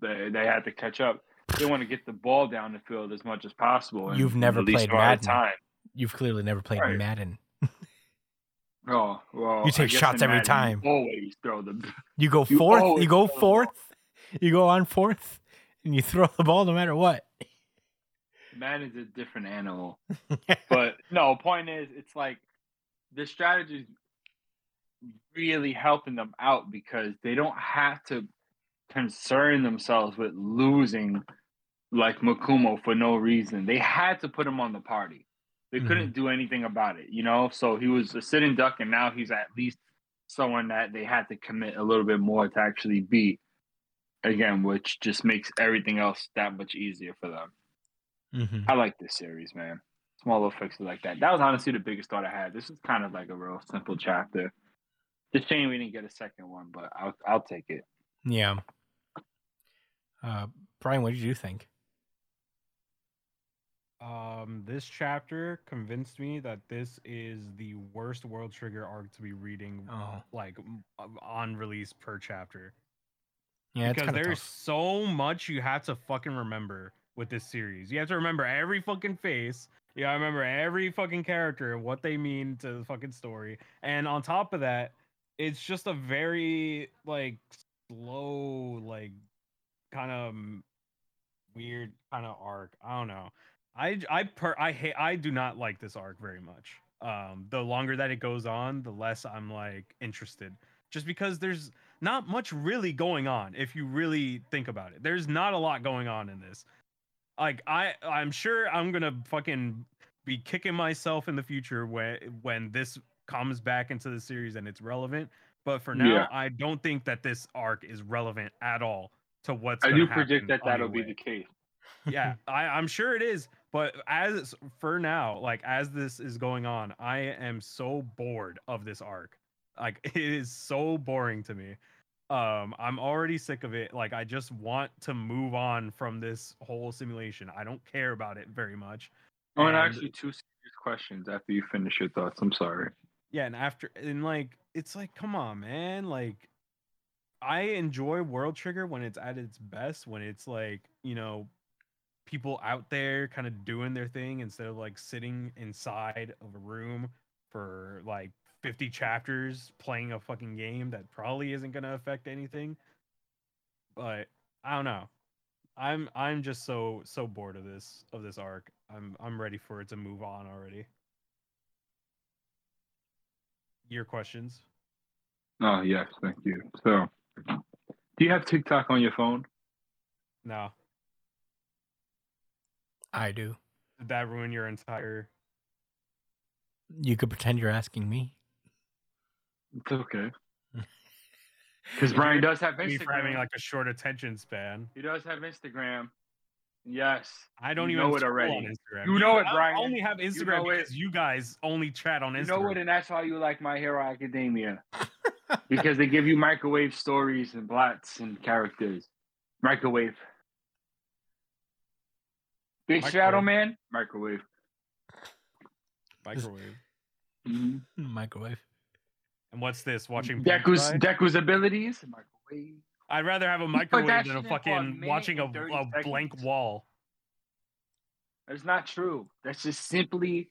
they they had to catch up. They want to get the ball down the field as much as possible. and You've never played Madden. Time. You've clearly never played Right. Madden. Oh well, You take shots every Madden, time. you Always throw the You go fourth. You go fourth. You go on fourth, and you throw the ball no matter what. Man is a different animal. [laughs] but no, point is, it's like the strategy is really helping them out because they don't have to concern themselves with losing like Mikumo for no reason. They had to put him on the party. They couldn't do anything about it, you know? So he was a sitting duck, and now he's at least someone that they had to commit a little bit more to actually beat. Again, which just makes everything else that much easier for them. hmm I like this series, man. Small little fixes like that. That was honestly the biggest thought I had. This is kind of like a real simple chapter. It's a shame we didn't get a second one, but I'll I'll take it. Yeah. Uh, Brian, what did you think? Um, this chapter convinced me that this is the worst World Trigger arc to be reading, Oh, like on release per chapter. yeah, because there's tough. so much you have to fucking remember with this series. You have to remember every fucking face. Yeah, gotta remember every fucking character and what they mean to the fucking story. And on top of that, it's just a very like slow, like kind of weird kind of arc. I don't know. I I per I hate I do not like this arc very much. Um, the longer that it goes on, the less I'm like interested. Just because there's not much really going on if you really think about it. There's not a lot going on in this. Like I I'm sure I'm going to fucking be kicking myself in the future when when this comes back into the series and it's relevant, but for now Yeah. I don't think that this arc is relevant at all to what's I do predict that that'll be the case. yeah, [laughs] I, I'm sure it is. But as for now, like as this is going on, I am so bored of this arc. Like [laughs] it is so boring to me. Um, I'm already sick of it. Like I just want to move on from this whole simulation. I don't care about it very much. Oh, to And- actually, two serious questions after you finish your thoughts. I'm sorry. Yeah and after and like it's like come on man like i enjoy world trigger when it's at its best when it's like you know people out there kind of doing their thing instead of like sitting inside of a room for like 50 chapters playing a fucking game that probably isn't going to affect anything. But i don't know. I'm i'm just so so bored of this of this arc. I'm i'm ready for it to move on already your questions Oh yes, thank you. So, do you have TikTok on your phone? no I do. did that ruin your entire You could pretend you're asking me. It's okay. [laughs] Because Brian does have me for having Instagram. like a short attention span he does have Instagram. Yes. i don't You even know it already. on instagram You know it, Brian. I only have instagram know it. because you guys only chat on instagram You know what? And that's why you like My Hero Academia. [laughs] because they give you microwave stories and plots and characters. Microwave. Big Shadow Man? Microwave. microwave Mhm. Microwave. and what's this watching Deku's, Deku's abilities? Microwave. I'd rather have a microwave than a fucking watching a, a blank wall That's not true. That's just simply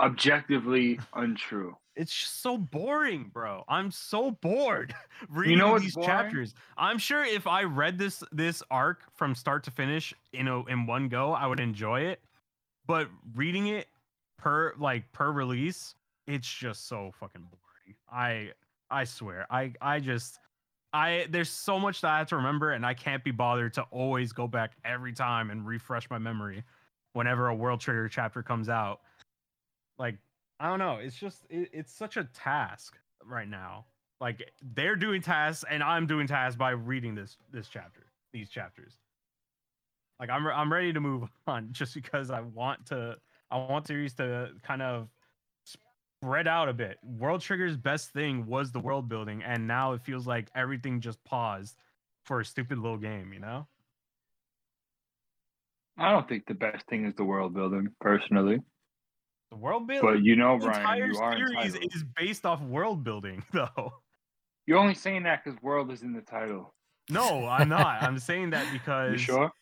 objectively untrue. It's just so boring, bro. I'm so bored [laughs] reading You know these boring? chapters. I'm sure if I read this this arc from start to finish in a, in one go, I would enjoy it. But reading it per like per release, it's just so fucking boring. I I swear. I I just I there's so much that I have to remember and I can't be bothered to always go back every time and refresh my memory whenever a world trigger chapter comes out. Like I don't know. It's just it, it's such a task right now. Like they're doing tasks and I'm doing tasks by reading this this chapter, these chapters. Like I'm I'm ready to move [laughs] on just because I want to I want series to kind of spread out a bit. World Trigger's best thing was the world building and now it feels like everything just paused for a stupid little game, you know? I don't think the best thing is the world building, personally. The world building But you know, Brian, entire you are series entitled. is based off world building [laughs] though. You're only saying that because world is in the title. No, I'm not. I'm saying that because You sure?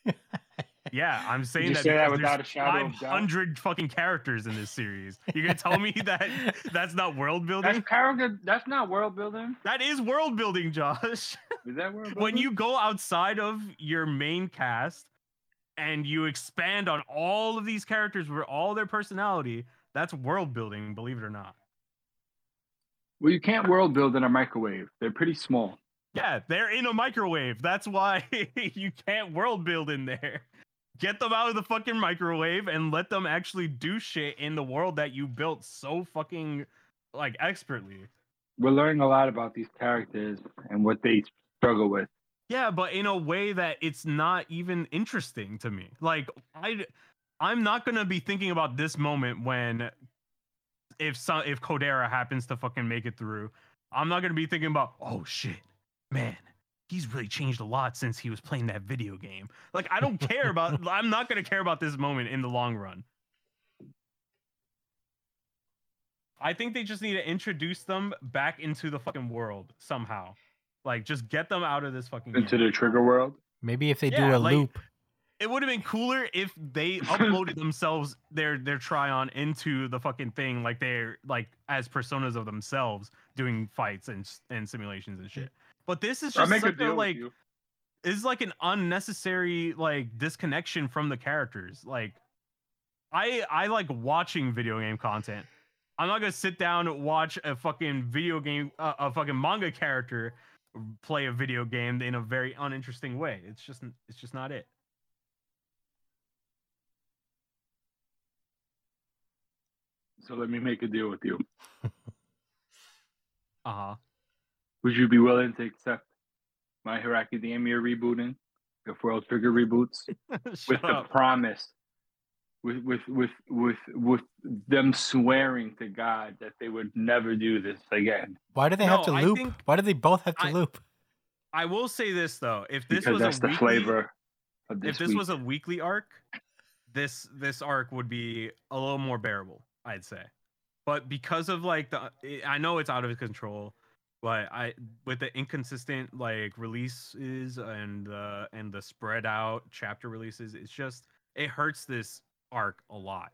Yeah, I'm saying that say that because without a shadow of doubt? 500 fucking characters in this series. You're gonna tell me that [laughs] that's not world building? That's character. That's not world building. That is world building, Josh. Is that world building? [laughs] when you go outside of your main cast and you expand on all of these characters with all their personality, that's world building, believe it or not. well, you can't world build in a microwave. They're pretty small. Yeah, they're in a microwave. That's why [laughs] you can't world build in there. Get them out of the fucking microwave and let them actually do shit in the world that you built so fucking like expertly. We're learning a lot about these characters and what they struggle with. Yeah, but in a way that it's not even interesting to me. Like I I'm not going to be thinking about this moment when if some if Kodera happens to fucking make it through. I'm not going to be thinking about, "Oh shit. Man, he's really changed a lot since he was playing that video game." Like I don't care [laughs] about I'm not going to care about this moment in the long run. I think they just need to introduce them back into the fucking world somehow. Like just get them out of this fucking game. Into the trigger world. Maybe if they Yeah, do a like- loop. it would have been cooler if they [laughs] uploaded themselves their their trion into the fucking thing like they're like as personas of themselves doing fights and and simulations and shit. But this is just such a, like is like an unnecessary like disconnection from the characters. Like I I like watching video game content. I'm not gonna sit down and watch a fucking video game uh, a fucking manga character play a video game in a very uninteresting way. It's just it's just not it. So let me make a deal with you. [laughs] Uh-huh. Would you be willing to accept My Hero Academia rebooting, if World Trigger reboots, [laughs] with the up. promise, with with with with with them swearing to God that they would never do this again? Why do they have to I loop? think- Why do they both have to I- loop? I will say this though, if this Because was that's a the weekly, flavor of this. if this week. was a weekly arc, this this arc would be a little more bearable, I'd say. But because of like the, I know it's out of control, but I with the inconsistent like releases and uh and the spread out chapter releases, it's just it hurts this arc a lot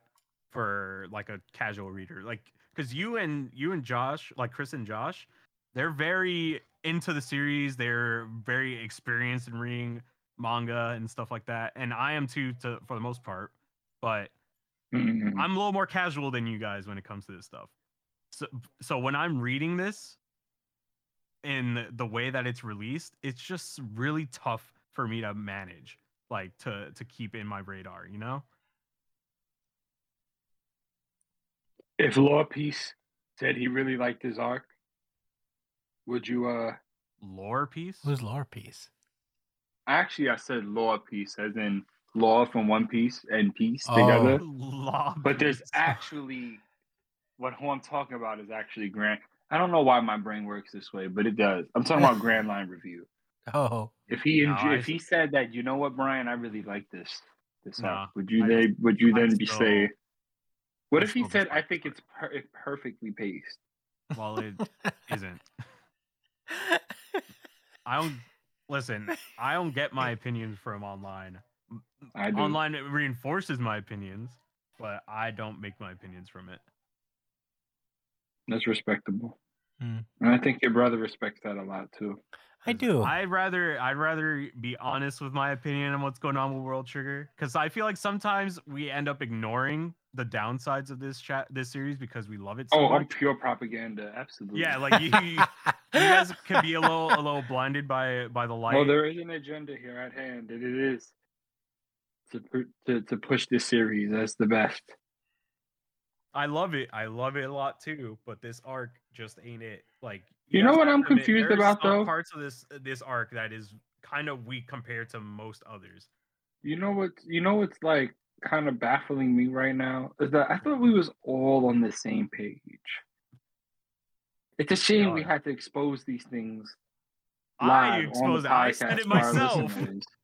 for like a casual reader, like because you and you and Josh, like Chris and Josh, they're very into the series. They're very experienced in reading manga and stuff like that, and I am too, to for the most part. But Mm-mm. I'm a little more casual than you guys when it comes to this stuff. So, so when I'm reading this in the way that it's released, it's just really tough for me to manage, like to to keep in my radar. You know? if Law Peace said he really liked his arc, would you? uh Lore piece. Who's lore piece? Actually, I said Law Piece, as in Law from One Piece and Peace Oh. together. Law But there's actually what who I'm talking about is actually Grand. I don't know why my brain works this way, but it does. I'm talking about Grand Line Review. [laughs] Oh, If he No, enjo- I if he said that, you know what, Brian, I really like this this Nah, arc. Would you I- then would you I'd then be still- say? What I'd if he said, "I think it's per- it's perfectly paced"? well, it isn't. [laughs] I don't listen. I don't get my opinions from online. I. Online it reinforces my opinions, but I don't make my opinions from it. That's respectable. Hmm. And I think your brother respects that a lot too. I do. I'd rather I'd rather be honest with my opinion on what's going on with World Trigger because I feel like sometimes we end up ignoring the downsides of this chat this series because we love it so Oh, I'm much. pure propaganda. Absolutely. Yeah, like you, you guys [laughs] can be a little a little blinded by by the light. Well, there is an agenda here at hand, and it is to to to push this series as the best. I love it. I love it a lot too. But this arc just ain't it. Like You know what I'm admit, confused about, though? Parts of this uh, this arc that is kind of weak compared to most others. You know what? You know what's like kind of baffling me right now is that I thought we was all on the same page. It's a shame we had to expose these things. I exposed it. I said it myself. listeners. [laughs]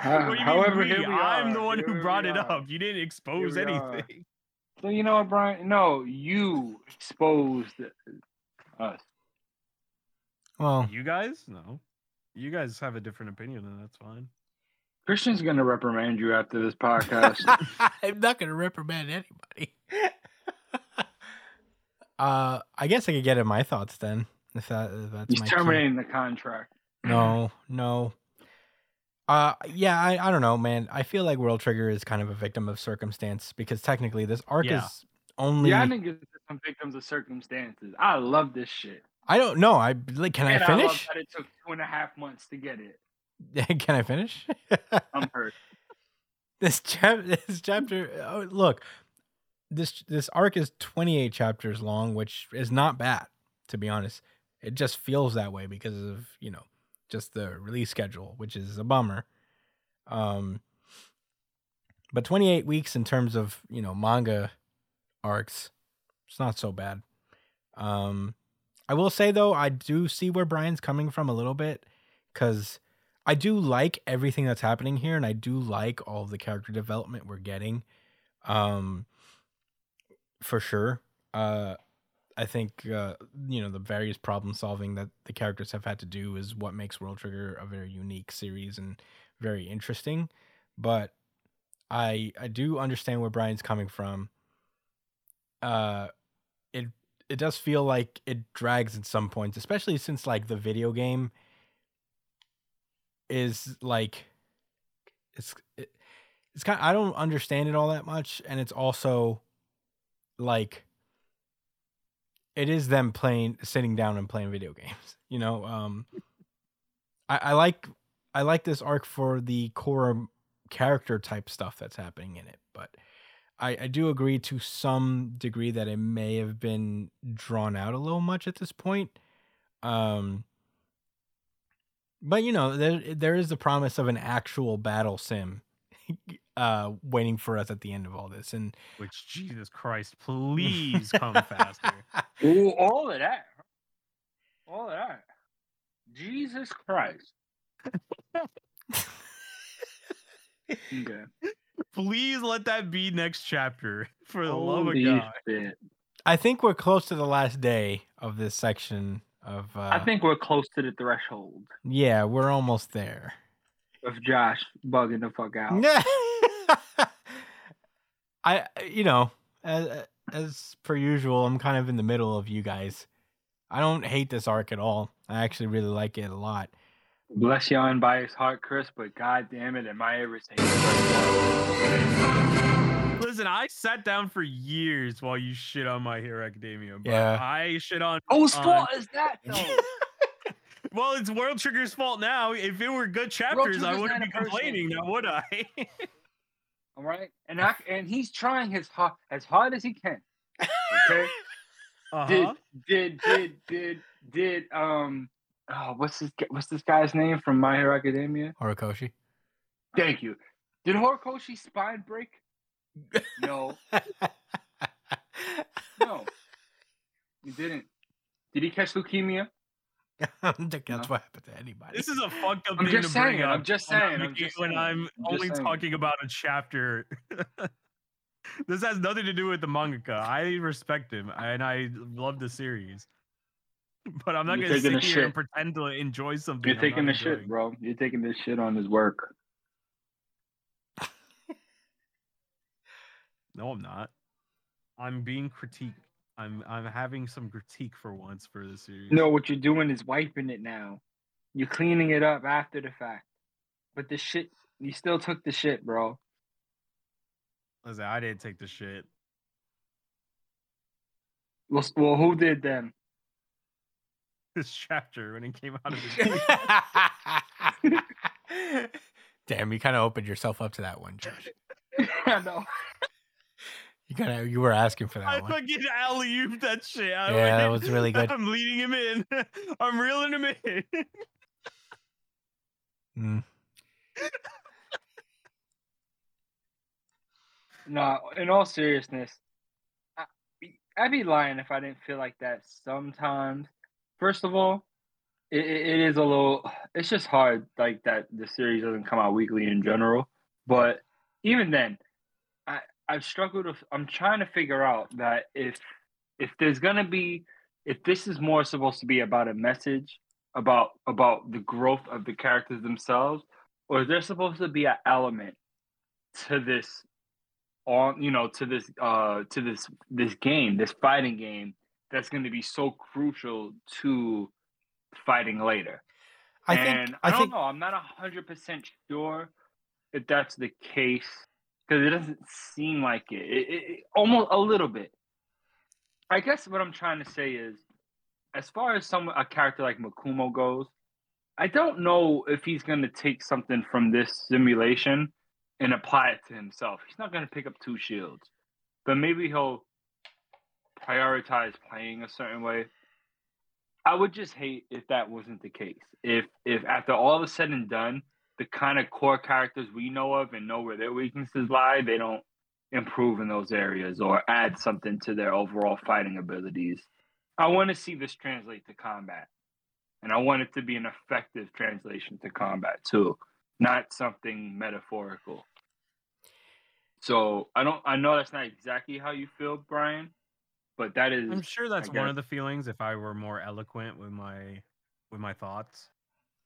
What Ho- do you mean However, here we I'm the one who brought it up. You didn't expose anything. are. Anything. So you know what, Brian? No, you exposed us. well, You guys? No. You guys have a different opinion, and that's fine. Christian's gonna reprimand you after this podcast. [laughs] I'm not gonna reprimand anybody. [laughs] uh, I guess I could get in my thoughts then. If that if that's He's my cue. terminating the contract. No, no. Uh, yeah, I, I don't know, man. I feel like World Trigger is kind of a victim of circumstance because technically this arc Yeah. is only. Yeah, I think it's some victims of circumstances. I love this shit. I don't know. I like. Can and I I love finish? that it took two and a half months to get it. [laughs] can I finish? I'm hurt. [laughs] this chap this chapter oh, look this this arc is 28 chapters long which is not bad to be honest it just feels that way because of you know just the release schedule which is a bummer um but 28 weeks in terms of you know manga arcs it's not so bad um i will say though i do see where brian's coming from a little bit because I do like everything that's happening here, and I do like all the character development we're getting. Um, for sure. Uh, I think uh, you know the various problem solving that the characters have had to do is what makes World Trigger a very unique series and very interesting. But I I do understand where Brian's coming from. Uh, it it does feel like it drags at some points, especially since like the video game is like it's it, it's kind I don't understand it all that much and it's also like it is them playing sitting down and playing video games [laughs] you know um I, I like I like this arc for the core character type stuff that's happening in it but I, I do agree to some degree that it may have been drawn out a little much at this point um but you know, there there is the promise of an actual battle sim [laughs] uh waiting for us at the end of all this. And Which Jesus Christ, please come faster. [laughs] Ooh, all of that. All of that. Jesus Christ. okay. Please let that be next chapter. For the love of God. shit. I think we're close to the last day of this section of uh I think we're close to the threshold yeah, we're almost there. of Josh bugging the fuck out. [laughs] I you know, as, as per usual, I'm kind of in the middle of you guys. I don't hate this arc at all. I actually really like it a lot. Bless your unbiased heart, Chris, but god damn it, am I ever saying Listen, I sat down for years while you shit on My Hero Academia. But Yeah. I shit on. Oh, Whose on- fault is that though? [laughs] Well, it's World Trigger's fault now. If it were good chapters, I wouldn't be complaining now, would I? [laughs] All right, and I, and he's trying his hard as hard as he can. Okay. [laughs] uh-huh. Did did did did did um oh what's this what's this guy's name from My Hero Academia? Horikoshi. Thank you. Did Horikoshi's spine break? No, [laughs] no, he didn't. Did he catch leukemia? [laughs] I don't think that's No. what happened to anybody. This is a fucked up I'm thing just to bring saying, up. I'm just saying, I'm just when saying, I'm I'm only saying. talking about a chapter. [laughs] this has nothing to do with the mangaka. I respect him and I love the series. But I'm not You're gonna sit here a and pretend to enjoy something. You're taking the shit, bro. You're taking this shit on his work. [laughs] No, I'm not. I'm being critiqued. I'm I'm having some critique for once for the series. No, what you're doing is wiping it now. You're cleaning it up after the fact. But the shit, you still took the shit, bro. Listen, I didn't take the shit. Well, well who did then? [laughs] This chapter when it came out of the [laughs] [laughs] Damn, you kind of opened yourself up to that one, Josh. I know. You kind of you were asking for that I one. fucking alley ooped that shit. I yeah, that was really good. [laughs] I'm leading him in. [laughs] I'm reeling him in. Mm. [laughs] No, in all seriousness, I, I'd be lying if I didn't feel like that sometimes. First of all, it, it it is a little, it's just hard, like that the series doesn't come out weekly in general. But even then, I, I've struggled with, I'm trying to figure out that if, if there's going to be, if this is more supposed to be about a message about, about the growth of the characters themselves, or is there supposed to be an element to this on you know to this uh to this this game this fighting game that's going to be so crucial to fighting later? I and think i, I don't think know i'm not 100% sure if that's the case because it doesn't seem like it. It, it, it almost a little bit i guess what i'm trying to say is as far as some a character like Mikumo goes i don't know if he's going to take something from this simulation and apply it to himself. He's not going to pick up two shields, but maybe he'll prioritize playing a certain way. I would just hate if that wasn't the case. If if after all is said and done, the kind of core characters we know of and know where their weaknesses lie, they don't improve in those areas or add something to their overall fighting abilities. I want to see this translate to combat. And I want it to be an effective translation to combat too not something metaphorical. So I don't I know that's not exactly how you feel, Brian, but that is I'm sure that's one of the feelings if I were more eloquent with my with my thoughts.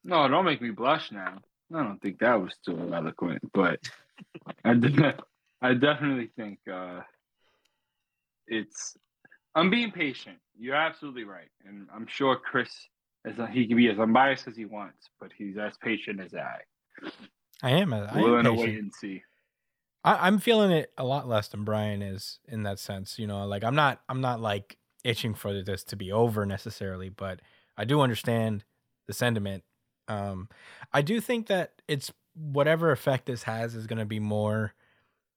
no, don't make me blush now. I don't think that was too eloquent, but [laughs] I de- I definitely think uh it's I'm being patient. You're absolutely right. And I'm sure Chris is he can be as unbiased as he wants, but he's as patient as I. I am. a- I We're am gonna wait patient. and see. I, I'm feeling it a lot less than Brian is in that sense. You know, like I'm not I'm not like itching for this to be over necessarily, but I do understand the sentiment. Um, I do think that it's whatever effect this has is going to be more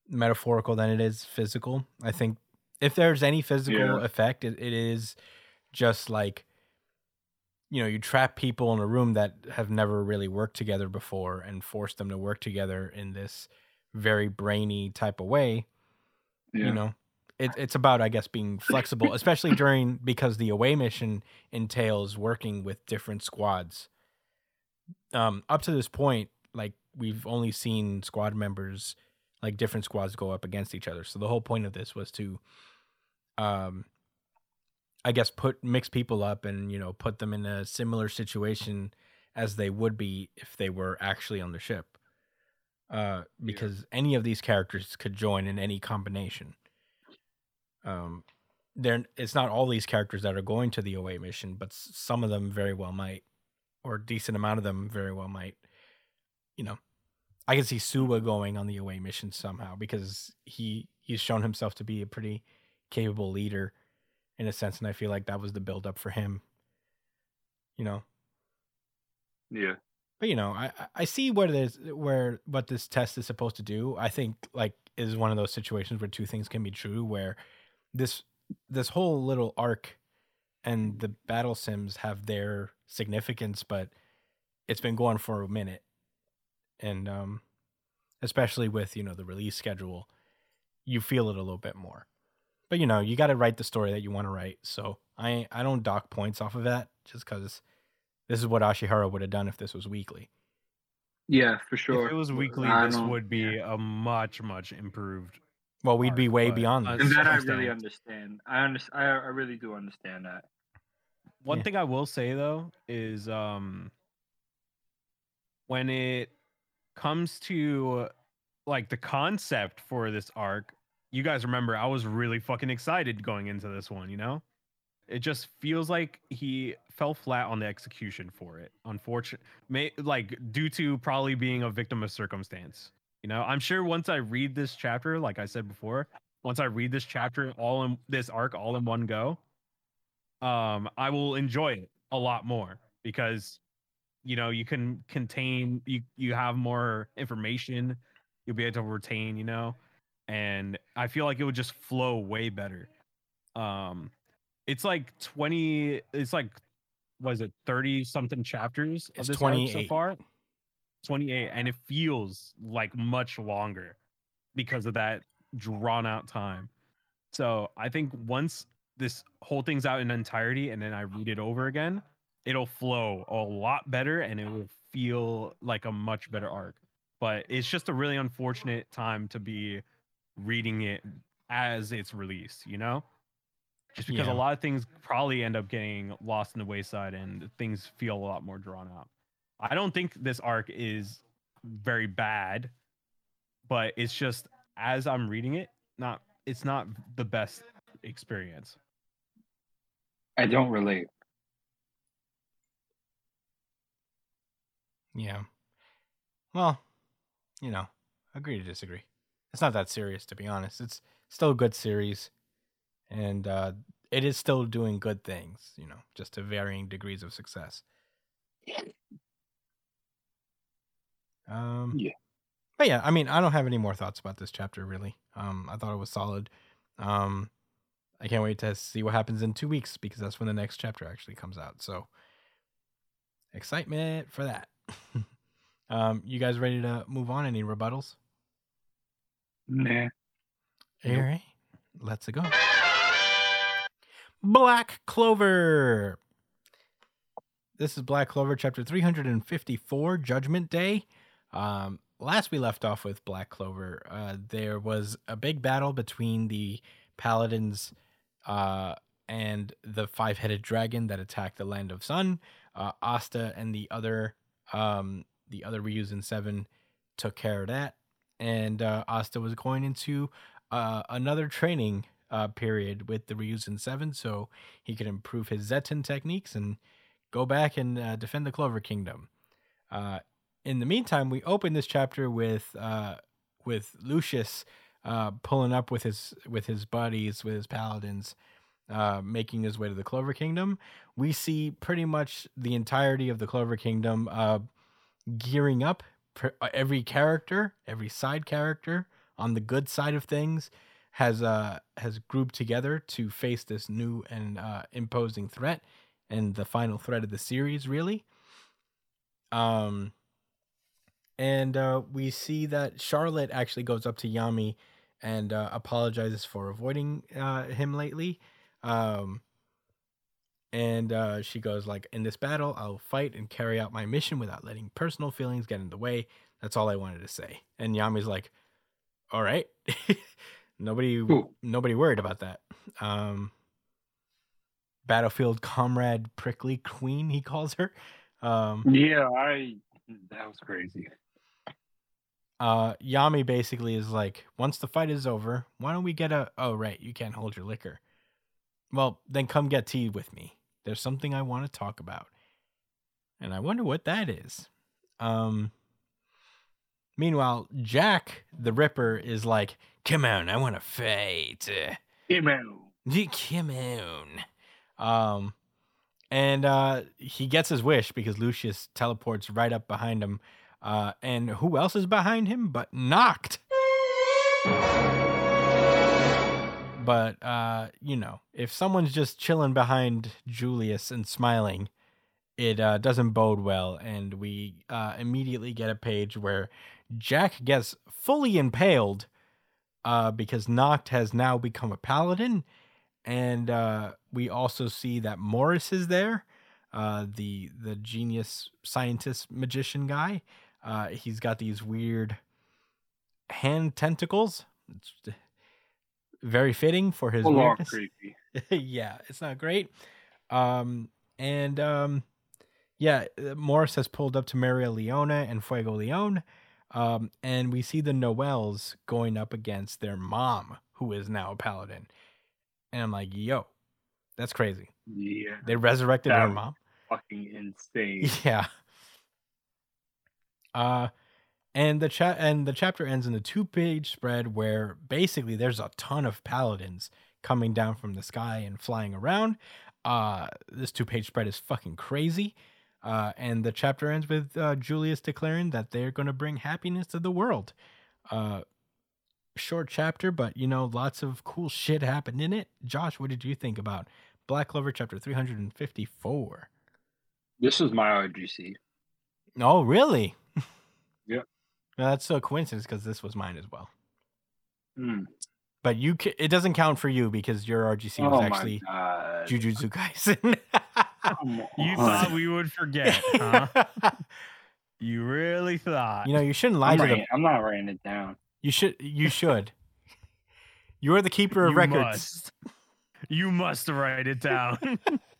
metaphorical than it is physical. I think if there's any physical Yeah. effect, it, it is just like you know you trap people in a room that have never really worked together before and force them to work together in this very brainy type of way Yeah. you know it, it's about i guess being flexible especially during because the away mission entails working with different squads um up to this point like we've only seen squad members like different squads go up against each other. So the whole point of this was to um i guess put mix people up and you know put them in a similar situation as they would be if they were actually on the ship. Uh because any of these characters could join in any combination. Um there it's not all these characters that are going to the away mission but s- some of them very well might or a decent amount of them very well might you know i can see suwa going on the away mission somehow because he he's shown himself to be a pretty capable leader in a sense and i feel like that was the build up for him you know Yeah. but you know, I I- see where it is where what this test is supposed to do. I think like is one of those situations where two things can be true where this this whole little arc and the battle sims have their significance, but it's been going for a minute. And um especially with, you know, the release schedule, you feel it a little bit more. But you know, you got to write the story that you want to write. So I I don't dock points off of that just cuz this is what Ashihara would have done if this was weekly. Yeah, for sure. If it was weekly, I this would be a much much improved. Well, we'd be way beyond this. and that I really understand. I understand. I, I really do understand that. One Yeah. thing I will say though is um when it comes to like the concept for this arc, you guys remember I was really fucking excited going into this one, you know? It just feels like he fell flat on the execution for it. Unfortunate, may like due to probably being a victim of circumstance. You know, I'm sure once I read this chapter, like I said before, once I read this chapter all in this arc all in one go, um, I will enjoy it a lot more because you know you can contain you you have more information you'll be able to retain you know? And i feel like it would just flow way better. Um it's like 20 it's like was it 30 something chapters It's of this arc so 28. far? 28 and it feels like much longer because of that drawn out time. So i think once this whole thing's out in entirety and then i read it over again it'll flow a lot better and it will feel like a much better arc. But it's just a really unfortunate time to be reading it as it's released you know? Just because Yeah. a lot of things probably end up getting lost in the wayside and things feel a lot more drawn out. I don't think this arc is very bad but it's just as i'm reading it not it's not the best experience I don't relate. Yeah. Well, you know, agree to disagree. It's not that serious, to be honest. It's still a good series, and uh, it is still doing good things. You know, just to varying degrees of success. Um, Yeah. But yeah, I mean, I don't have any more thoughts about this chapter really. Um, I thought it was solid. Um, I can't wait to see what happens in two weeks because that's when the next chapter actually comes out. So excitement for that. [laughs] um, you guys ready to move on? Any rebuttals? Nah. All right, let's go. Black Clover. This is Black Clover, chapter 354, Judgment Day. Um, last we left off with Black Clover, uh, there was a big battle between the paladins uh, and the five headed dragon that attacked the Land of Sun. Uh, Asta and the other um, the other Ryuzen Seven took care of that, and uh, Asta was going into uh, another training uh, period with the Ryuzen Seven, so he could improve his Zetten techniques and go back and uh, defend the Clover Kingdom. Uh, in the meantime, we open this chapter with uh, with Lucius uh, pulling up with his with his buddies, with his paladins, uh, making his way to the Clover Kingdom. We see pretty much the entirety of the Clover Kingdom uh, gearing up. Uh, Every character, every side character on the good side of things has uh has grouped together to face this new and uh, imposing threat and the final threat of the series, really. Um, and uh, we see that Charlotte actually goes up to Yami and uh, apologizes for avoiding uh, him lately. Um, and uh, she goes like, "In this battle, I'll fight and carry out my mission without letting personal feelings get in the way. That's all I wanted to say." And Yami's like, "All right." [laughs] nobody, Cool. nobody worried about that. Um, battlefield comrade, prickly queen, he calls her. Um, Yeah, I. That was crazy. Uh Yami basically is like, once the fight is over, why don't we get a oh right, you can't hold your liquor. Well, then come get tea with me. There's something I want to talk about. And I wonder what that is. Um Meanwhile, Jack the Ripper is like, come on, I want to fight. Emo. Come on. Um, and uh, he gets his wish because Lucius teleports right up behind him. Uh, and who else is behind him but Nacht? But uh, you know, if someone's just chilling behind Julius and smiling, it uh, doesn't bode well, and we uh, immediately get a page where Jack gets fully impaled uh, because Nacht has now become a paladin, and uh, we also see that Morris is there, the the genius scientist magician guy. Uh, he's got these weird hand tentacles. It's very fitting for his weirdness. creepy. [laughs] yeah, it's not great. Um, and um, yeah, uh, Morris has pulled up to Mereoleona and Fuego Leon. Um, and we see the Noels going up against their mom, who is now a paladin. And I'm like, yo, that's crazy. Yeah, They resurrected her mom. fucking [laughs] insane. Yeah. Uh and the chat and the chapter ends in a two-page spread where basically there's a ton of paladins coming down from the sky and flying around. Uh this two-page spread is fucking crazy. Uh and the chapter ends with uh, Julius declaring that they're going to bring happiness to the world. Uh short chapter, but you know, lots of cool shit happened in it. Josh, what did you think about Black Clover chapter 354? This was my RGC. Oh, really? Yep. No, that's a coincidence because this was mine as well. Hmm. But you, ca- it doesn't count for you because your RGC Oh was my actually! Jujutsu Kaisen. [laughs] You thought we would forget, huh? [laughs] You really thought. you know, you shouldn't lie I'm, to writing, them. I'm not writing it down. You should. You should. you are the keeper of You records. must. You must write it down. [laughs]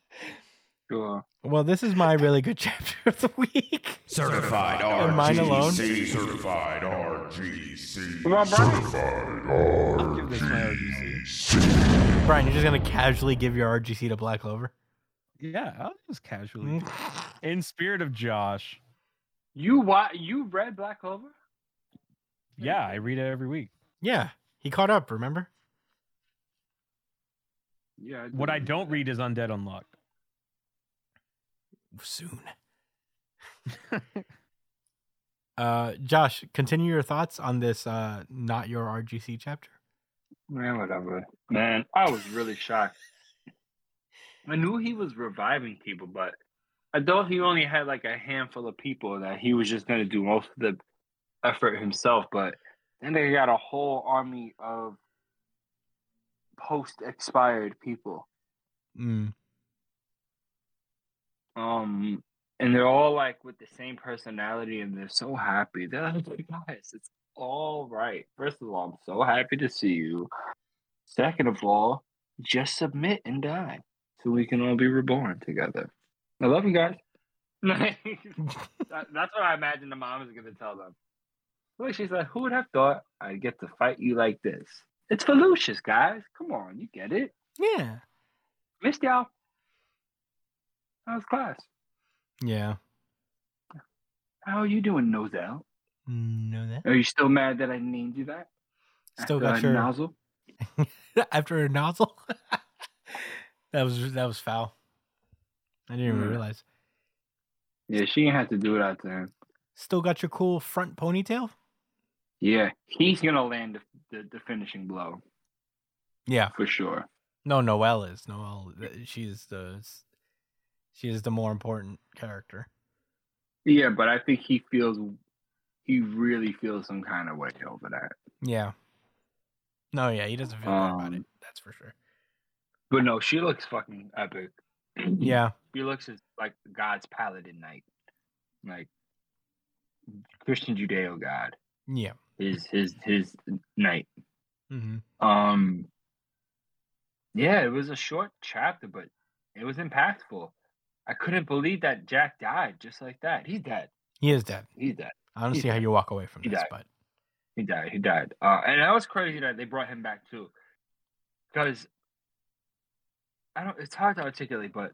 Sure. Well, this is my really good [laughs] chapter of the week. Certified And mine alone? RGC. Certified RGC. Come on, Brian. Certified I'll give this my RGC. Brian, you're just gonna casually give your RGC to Black Clover. Yeah, I'll just Mm. casually. In spirit of Josh. You wa- You read Black Clover? Yeah, I read it every week. Yeah, he caught up. Remember? Yeah. What I don't read is Undead Unluck. Soon. [laughs] uh, Josh, continue your thoughts on this. Uh, not your RGC chapter. Man, whatever. Man, I was really shocked. I knew he was reviving people, but I thought he only had like a handful of people that he was just going to do most of the effort himself. But then they got a whole army of post expired people. Mm. Um, and they're all like with the same personality, and they're so happy. They're like, guys, it's all right. First of all, I'm so happy to see you. Second of all, just submit and die, so we can all be reborn together. I love you guys. [laughs] That- that's what I imagine the mom is gonna tell them. Well, she's like, "Who would have thought I'd get to fight you like this? It's for Lucius, guys. Come on, you get it. Yeah. Missed y'all. How's class? Yeah. How are you doing, Nozel? Know that. Are you still mad that I named you that? Still After got your nozzle. [laughs] after a nozzle. [laughs] that was that was foul. I didn't even Mm. realize. Yeah, she didn't have to do that to him. Still got your cool front ponytail. Yeah, he's gonna land the, the, the finishing blow Yeah. for sure. No, Noelle is Noelle. She's the she is the more important character. Yeah, but I think he feels he really feels some kind of way over that. Yeah. No, yeah, he doesn't feel bad about it. Um, That's for sure. But no, she looks fucking epic. [clears throat] Yeah. she looks as like God's paladin knight, like Christian Judeo God. Yeah. His his his knight. hmm Um, yeah, it was a short chapter, but it was impactful. I couldn't believe that Jack died just like that. He's dead. He is dead. He's dead. I don't He's see how you walk away from He this, died. but He died. He died. Uh, and that was crazy that they brought him back too, because I don't. It's hard to articulate, but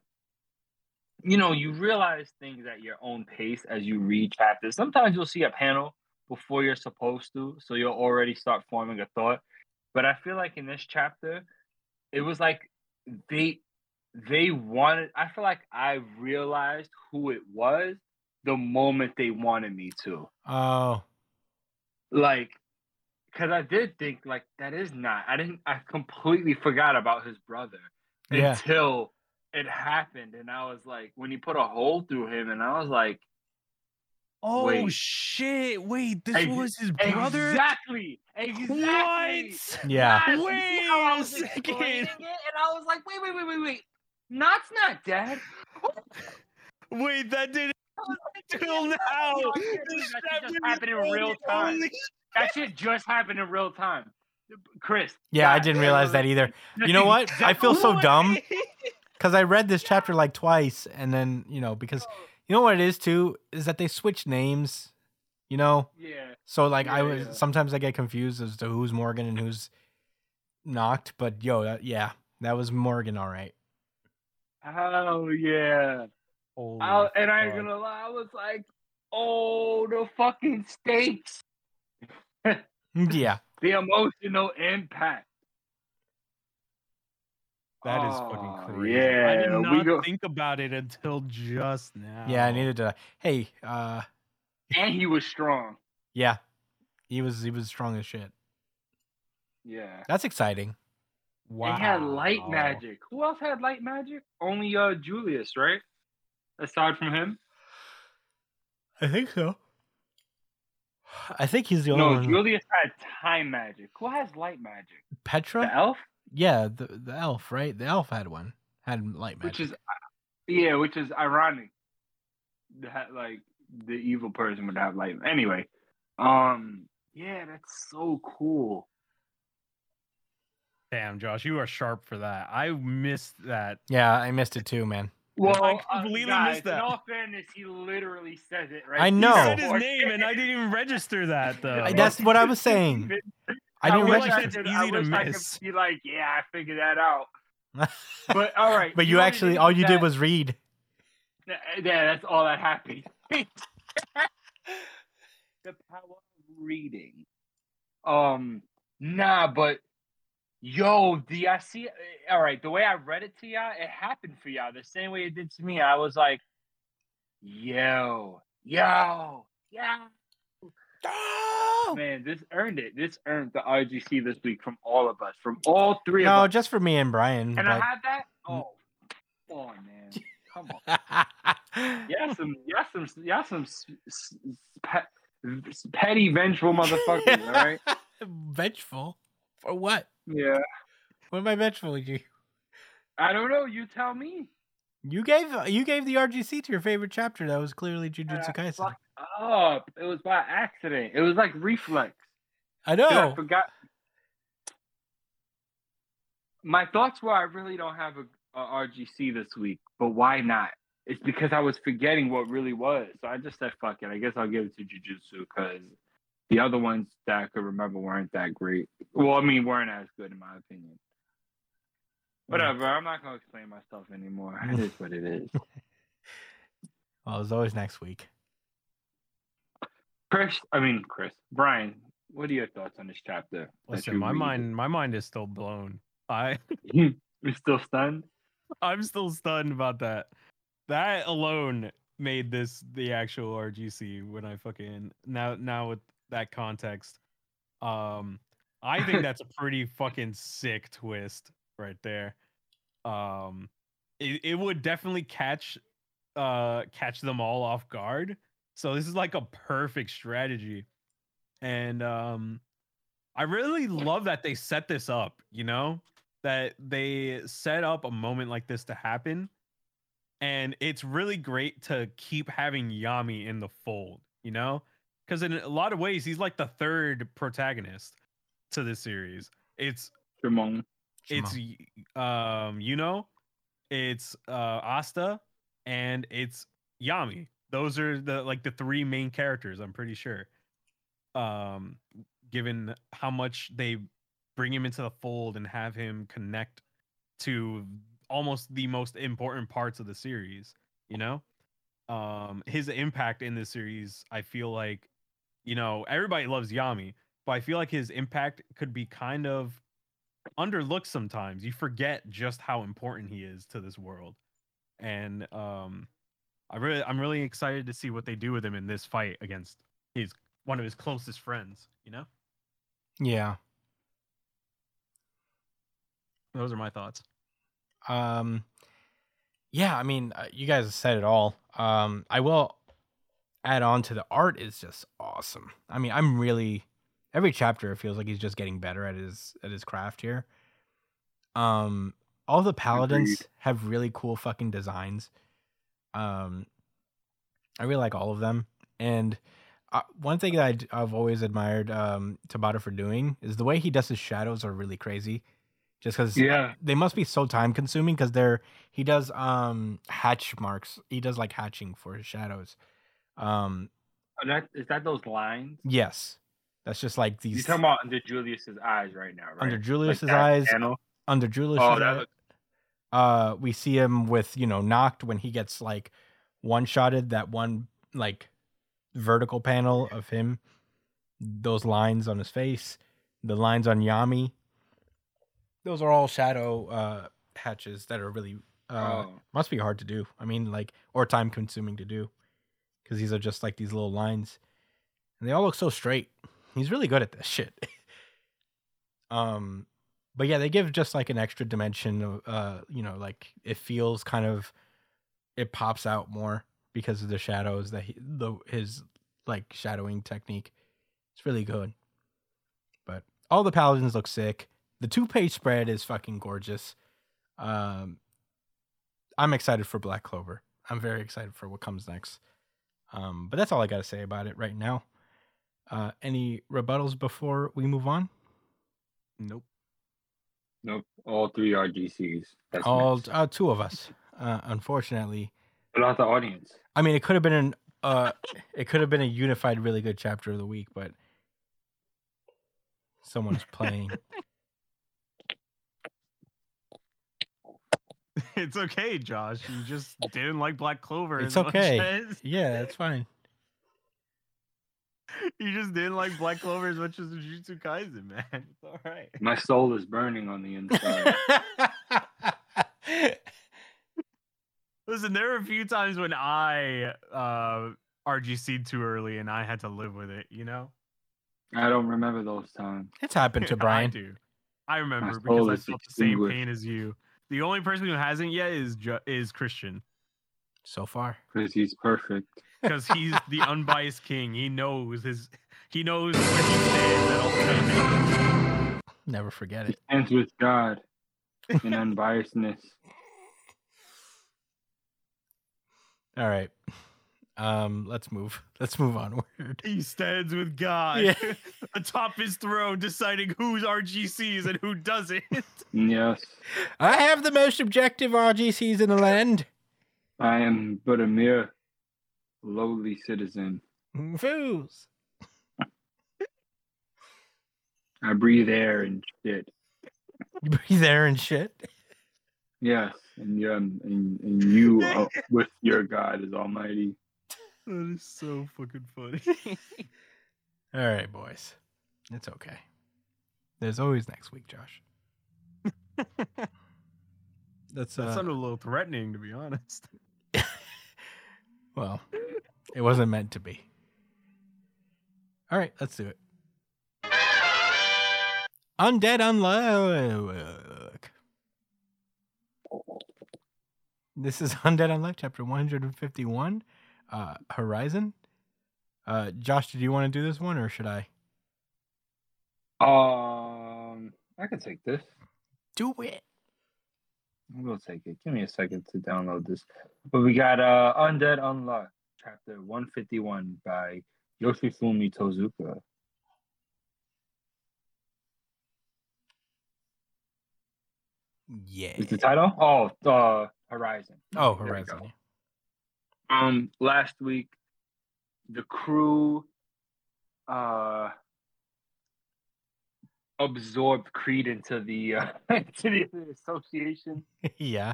you know, you realize things at your own pace as you read chapters. Sometimes you'll see a panel before you're supposed to, so you'll already start forming a thought. But I feel like in this chapter, it was like they they wanted. I feel like I realized who it was the moment they wanted me to oh, like because i did think like that is not i didn't i completely forgot about his brother Yeah. until it happened and i was like when he put a hole through him and i was like Oh Wait. shit! Wait, this Ex- was his brother. exactly exactly What? Yeah. Yes, Wait I a was second. it? and i was like wait wait wait wait wait Nacht's not dead Wait, that didn't [laughs] till Oh, now. I can't This believe that chapter just happened in real time. only- that shit just happened in real time chris yeah, I didn't realize that either. [laughs] You know what? I feel so dumb [laughs] because I read this chapter like twice, and then you know because you know what it is too is that they switch names. You know, yeah so like I was yeah. sometimes I get confused as to who's Morgen and who's Nacht, but yo, that, yeah, that was Morgen, all right. Oh yeah. I, and I ain't gonna lie, I was like, oh, the fucking stakes, [laughs] Yeah, the emotional impact. That is fucking crazy. Yeah, I did we not go, think about it until just now. yeah, I needed to. Hey, uh, [laughs] and he was strong. yeah, he was he was strong as shit. Yeah. That's exciting. Wow. They had light magic. Who else had light magic? Only uh Julius, right? Aside from him. I think so. I think he's the only No, one. Julius had time magic. Who has light magic? Petra? The elf? Yeah, the the elf, right? The elf had one. Had light magic. Which is yeah, which is ironic. That like the evil person would have light. Anyway, um, yeah, that's so cool. Damn, Josh, you are sharp for that. I missed that. yeah, I missed it too, man. Well, I uh, completely guys, missed that. In all fairness, he literally says it right. I You know. said his name, and I didn't even register that though. That's what I was saying. [laughs] I didn't wish register. I It's easy I to wish I miss. could be like, yeah, I figured that out. [laughs] But all right, but the you actually, all is you did was read. Yeah, that's all that happened. [laughs] the power of reading. Um, nah, but yo, do y'all see? Eh, all right, the way I read it to y'all, it happened for y'all the same way it did to me. I was like, yo, yo, yo. Man, this earned it. This earned the RGC this week from all of us, from all three No, of us. No, just for me and Brian. Can I but- have that? Oh, come on, man. Come on. [laughs] Yeah, some, yeah, some, yeah, some s- s- pe- petty, vengeful motherfuckers. All right. [laughs] Vengeful for what? Yeah. What am I vengeful you? I don't know. You tell me. You gave you gave the RGC to your favorite chapter. That was clearly Jujutsu Kaisen. up. It was by accident. It was like reflex. I Dude, I know. forgot. My thoughts were I really don't have a, a RGC this week, but why not? It's because I was forgetting what really was. So I just said, fuck it. I guess I'll give it to Jujutsu because the other ones that I could remember weren't that great. Well, I mean, weren't as good in my opinion. Whatever. I'm not going to explain myself anymore. It is what it is. [laughs] Well, it's always next week. Chris, I mean, Chris, Brian, what are your thoughts on this chapter? Listen, my read? mind, my mind is still blown. I, [laughs] You're still stunned? I'm still stunned about that. That alone made this the actual RGC when I fucking now now with that context. Um, I think [laughs] that's a pretty fucking sick twist right there. Um, it, it would definitely catch uh catch them all off guard. So this is like a perfect strategy. And um I really love that they set this up, you know? That they set up a moment like this to happen. And it's really great to keep having Yami in the fold, you know? Because in a lot of ways, he's like the third protagonist to this series. It's Shimon. it's um you know it's uh asta and it's yami those are the like the three main characters i'm pretty sure um given how much they bring him into the fold and have him connect to almost the most important parts of the series you know um his impact in this series i feel like you know everybody loves yami but i feel like his impact could be kind of underlooked sometimes. You forget just how important he is to this world. And um I really I'm really excited to see what they do with him in this fight against his one of his closest friends, you know? Yeah. Those are my thoughts. Um, yeah. I mean, uh, you guys said it all. Um, I will add on to the art is just awesome. I mean, I'm really every chapter it feels like he's just getting better at his at his craft here. Um, all the paladins Agreed. have really cool fucking designs. Um, I really like all of them, and uh, one thing that I'd, I've always admired um Tabata for doing is the way he does his shadows are really crazy. Just because Yeah. they must be so time consuming because they're he does um hatch marks he does like hatching for his shadows um Oh, that, is that those lines? yes That's just like these. You these talking about under Julius's eyes right now, right? under Julius's that eyes. panel? Under Julius's Oh, that eyes. looks uh we see him with you know Nacht when he gets like one shotted that one like vertical panel of him those lines on his face the lines on yami those are all shadow uh hatches that are really uh oh. must be hard to do i mean like or time consuming to do because these are just like these little lines. And they all look so straight. He's really good at this shit. [laughs] Um but yeah they give just like an extra dimension of uh you know like it feels kind of it pops out more because of the shadows that he the his like shadowing technique. It's really good. But all the paladins look sick. The two page spread is fucking gorgeous. Um i'm excited for black clover. I'm very excited for what comes next um but that's all i gotta say about it right now uh any rebuttals before we move on Nope. Nope. All three RGCs. That's all next. uh, two of us uh unfortunately What about the audience? I mean, it could have been an uh, it could have been a unified, really good chapter of the week, but someone's playing. [laughs] It's okay, Josh. You just didn't like Black Clover. It's as much okay. as- [laughs] yeah, that's fine. you just didn't like Black Clover as much as Jujutsu Kaisen, man. [laughs] It's all right. My soul is burning on the inside. [laughs] Listen, there were a few times when I uh RGC'd too early and I had to live with it, you know? I don't remember those times. it's happened to Brian. I Brian. do. I remember because I is felt the same pain as you. The only person who hasn't yet is ju- is Christian So far, Because he's perfect. because he's the [laughs] unbiased king. He knows his he knows where he stands at all times. never forget it. Ends with God and [laughs] unbiasedness. All right, um, let's move. [laughs] Let's move onward. He stands with God Yeah. [laughs] atop his throne, deciding who's RGCs and who doesn't. [laughs] Yes, I have the most objective RGCs in the land. I am but a mere lowly citizen. Fools. I breathe air and shit. You breathe air and shit. Yes, and you, and, and you uh, with your God is Almighty. That is so fucking funny. [laughs] All right, boys. It's okay. There's always next week, Josh. That's [laughs] That uh, sounded a little threatening, to be honest. [laughs] well, it wasn't meant to be. All right, let's do it. Undead Unluck. This is Undead Unluck, chapter 151, uh, Horizon. Uh, Josh, did you want to do this one or should I? Um, I can take this. Do it. We'll take it. Give me a second to download this. But we got uh Undead Unluck, chapter 151 by Yoshifumi Tozuka. Yeah. Is the title? Oh, uh Horizon. Oh, There we Horizon. Um, last week, the crew uh absorbed Creed into the uh, [laughs] into the association [laughs] yeah.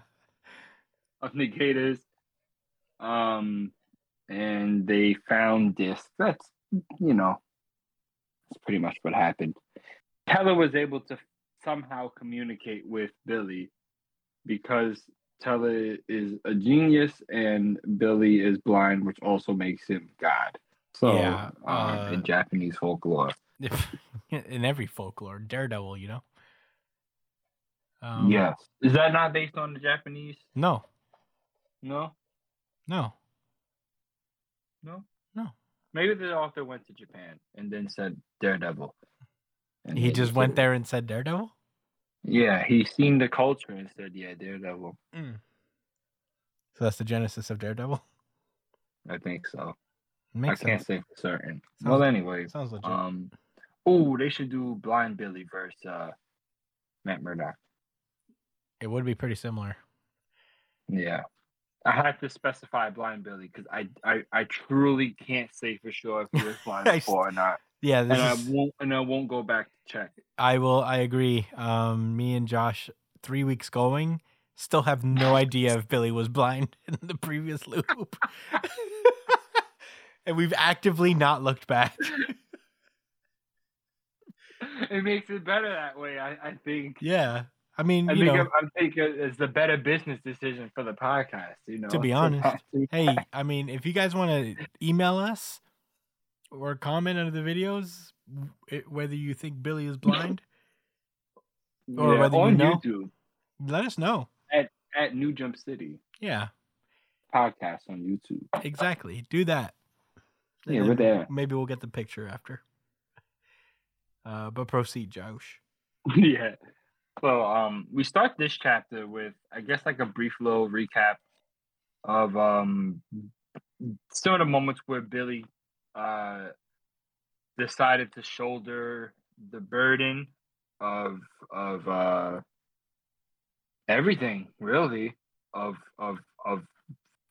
of negators. Um, and they found this. That's you know, that's pretty much what happened. Teller was able to somehow communicate with Billy because Teller is a genius and Billy is blind, which also makes him God. So, Yeah, um, uh, in Japanese folklore, [laughs] in every folklore, Daredevil, you know. Um, yes. Is that not based on the Japanese? No. No, No. no, No. Maybe the author went to Japan and then said Daredevil. And He just went there and said Daredevil. Yeah, he seen the culture and said, "Yeah, Daredevil." So that's the genesis of Daredevil. I think so. Makes I can't say for certain. Sounds- well, anyway, Sounds legit. um, oh, they should do Blind Billy versus uh, Matt Murdock. it would be pretty similar. Yeah, I had to specify Blind Billy because I, I I truly can't say for sure if he was [laughs] blind before or not. Yeah, this and I is, won't and I won't go back to check it. I will. I agree. Um, me and Josh, three weeks going, still have no [laughs] idea if Billy was blind [laughs] in the previous loop, [laughs] and we've actively not looked back. It makes it better that way. I, I think. Yeah, I mean, I you think know, I'm, I'm thinking it's the better business decision for the podcast. You know, To be honest, hey, I mean, if you guys want to email us or comment under the videos, it- whether you think Billy is blind, [laughs] or yeah, whether you know. YouTube let us know. at at New Jump City Yeah, podcast on YouTube. exactly. Do that. Yeah, we're there. Maybe we'll get the picture after. [laughs] Uh, but proceed, Josh. [laughs] yeah. So um we start this chapter with I guess like a brief little recap of um some of the moments where Billy uh decided to shoulder the burden of of uh everything really of of of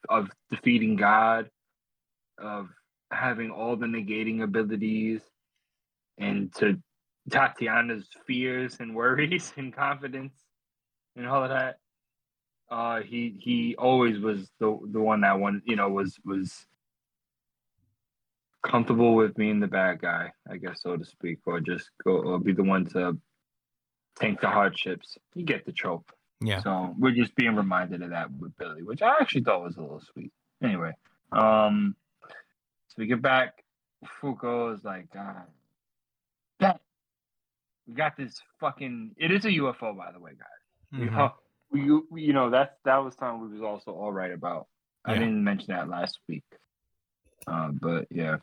of defeating God of having all the negating abilities and to Tatiana's fears and worries and confidence and all of that. Uh, he he always was the the one that one you know was was comfortable with being the bad guy, I guess so to speak, or just go or be the one to tank the hardships. You get the trope. Yeah. So we're just being reminded of that with Billy, which I actually thought was a little sweet. Anyway, um, so we get back. Fuko is like, God, that we got this fucking. It is a UFO, by the way, guys. You Mhm. know, we, we- you know that's that was something we was also all right about. I Yeah. didn't mention that last week, uh, but yeah.